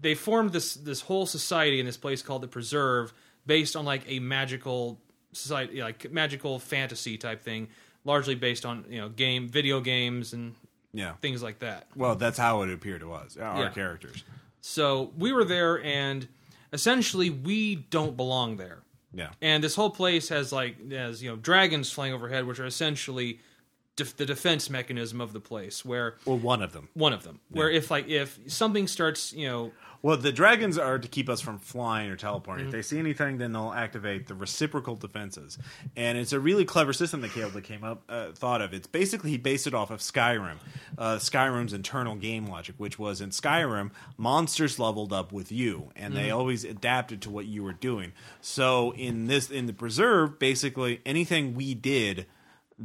they formed this this whole society in this place called the Preserve, based on like a magical society, like magical fantasy type thing, largely based on you know game video games and yeah. things like that. Well, that's how it appeared to us, our Yeah. characters. So we were there, and essentially we don't belong there. Yeah. And this whole place has like has you know dragons flying overhead, which are essentially def- the defense mechanism of the place. Where Or one of them. one of them, where if like if something starts, you know, Well, the dragons are to keep us from flying or teleporting. Mm-hmm. If they see anything, then they'll activate the reciprocal defenses, and it's a really clever system that Caleb came up uh, thought of. It's basically he based it off of Skyrim, uh, Skyrim's internal game logic, which was in Skyrim, monsters leveled up with you, and Mm-hmm. they always adapted to what you were doing. So in this in the preserve, basically anything we did.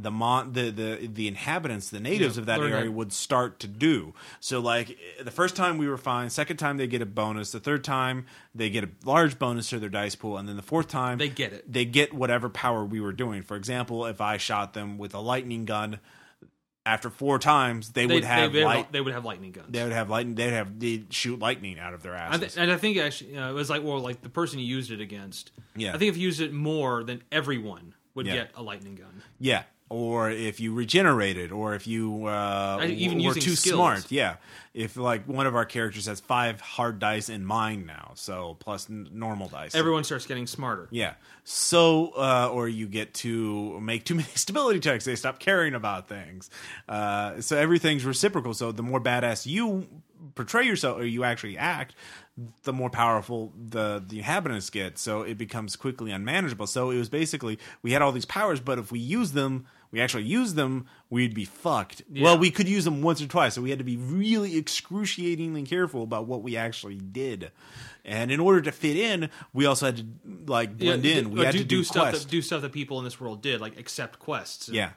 The mon the, the the inhabitants, the natives Yeah, of that area how- would start to do. So like the first time we were fine, second time they get a bonus, the third time they get a large bonus to their dice pool, and then the fourth time They get it. They get whatever power we were doing. For example, if I shot them with a lightning gun, after four times they, they would have they, light. they would have lightning guns. They would have lightning. They'd have they'd shoot lightning out of their I asses. th- and I think actually uh, it was like well, like the person you used it against. Yeah. I think if you used it more, then everyone would Yeah. get a lightning gun. Yeah. Or if you regenerated, or if you uh, even were too skills. smart, yeah. If like one of our characters has five hard dice in mind now, so plus n- normal dice, Everyone starts getting smarter. Yeah. So, uh, or you get to make too many stability checks. They stop caring about things. Uh, so everything's reciprocal. So the more badass you portray yourself or you actually act, the more powerful the the inhabitants get. So it becomes quickly unmanageable. So it was basically we had all these powers, but if we use them, we actually use them, we'd be fucked. Well, we could use them once or twice, so we had to be really excruciatingly careful about what we actually did. And in order to fit in, we also had to like blend Yeah, in. We had do, to do, stuff that do stuff that people in this world did, like accept quests. Yeah.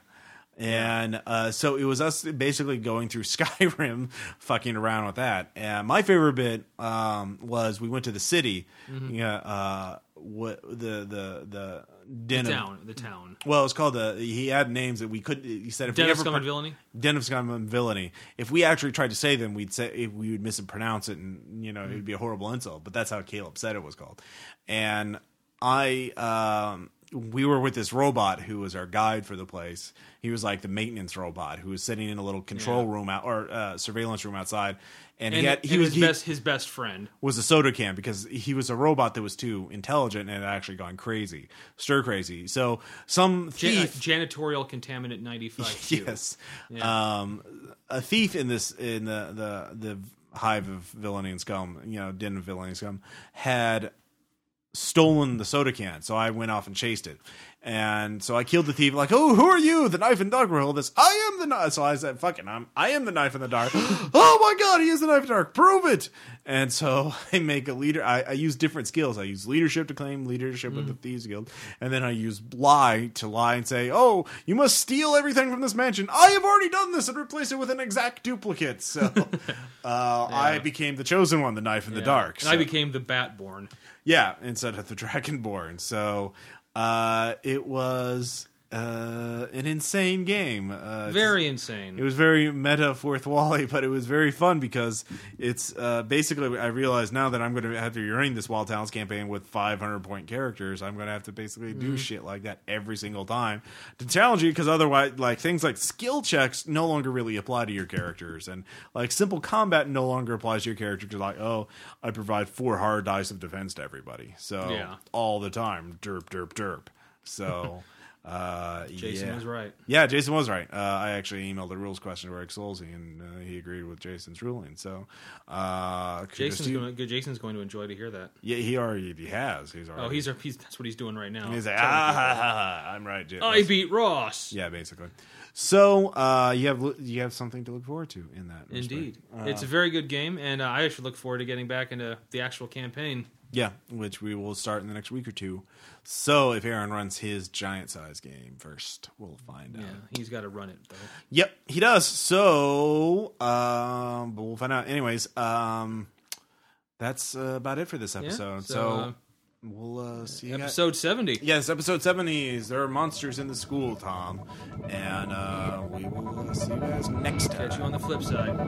And uh, so it was us basically going through Skyrim, fucking around with that. And my favorite bit um, was we went to the city. Mm-hmm. Yeah, uh, what the the the den the of- town, the town. well, it's called the. He had names that we could. He said if Den we of ever Scum and Villainy? Den of Scum and Villainy. If we actually tried to say them, we'd say if we would mispronounce it, and you know it'd be a horrible insult. But that's how Caleb said it was called. And I, um, we were with this robot who was our guide for the place. He was like the maintenance robot who was sitting in a little control Yeah. room out or uh, surveillance room outside. And, And he had he and was his he best his best friend. was a soda can because he was a robot that was too intelligent and had actually gone crazy, stir crazy. So some uh, thief janitorial contaminant ninety five. yes. Um, a thief in this in the the the hive of villainy and scum, you know, den of villainy and scum, had stolen the soda can. So I went off and chased it. And so I killed the thief. Like, oh, who are you? The knife and dark hold this. I am the knife. So I said, "Fucking, I'm. I am the knife in the dark." oh my god, he is the knife in the dark. Prove it. And so I make a leader. I, I use different skills. I use leadership to claim leadership with the thieves guild, and then I use lie to lie and say, "Oh, you must steal everything from this mansion." I have already done this and replaced it with an exact duplicate. So uh, I became the chosen one, the knife in the dark. And I became the Batborn. yeah, instead of the Dragonborn. So uh, it was uh, an insane game. Uh, Very insane. It was very meta fourth wally, but it was very fun because it's uh, basically. I realize now that I'm going to have to running this Wild Talents campaign with 500 point characters. I'm going to have to basically do shit like that every single time to challenge you because otherwise, like things like skill checks no longer really apply to your characters, and like simple combat no longer applies to your character because like, oh, I provide four hard dice of defense to everybody, so Yeah. all the time, derp, derp, derp. So. Uh, Jason yeah. was right. Yeah, Jason was right. Uh, I actually emailed the rules question to Greg Stolze, and uh, he agreed with Jason's ruling. So, uh, Jason's going to, Jason's going to enjoy to hear that. yeah, he already he has. He's already. Oh, he's, he's that's what he's doing right now. He's like, ah, ha, ha, ha, I'm right. J- I beat Ross. Yeah, basically. So, uh, you have you have something to look forward to in that. Indeed, it's a very good game, and uh, I actually look forward to getting back into the actual campaign. Yeah, which we will start in the next week or two. So, if Aaron runs his giant size game first, we'll find Yeah, out. he's got to run it though. Yep, he does. So, um, but we'll find out. Anyways, um, that's uh, about it for this Yeah, episode. so, so, uh, we'll uh, see you guys. Episode seventy. Yes, episode 70 is There Are Monsters in the School, Tom. And uh, we will see you guys next time. Catch you on the flip side.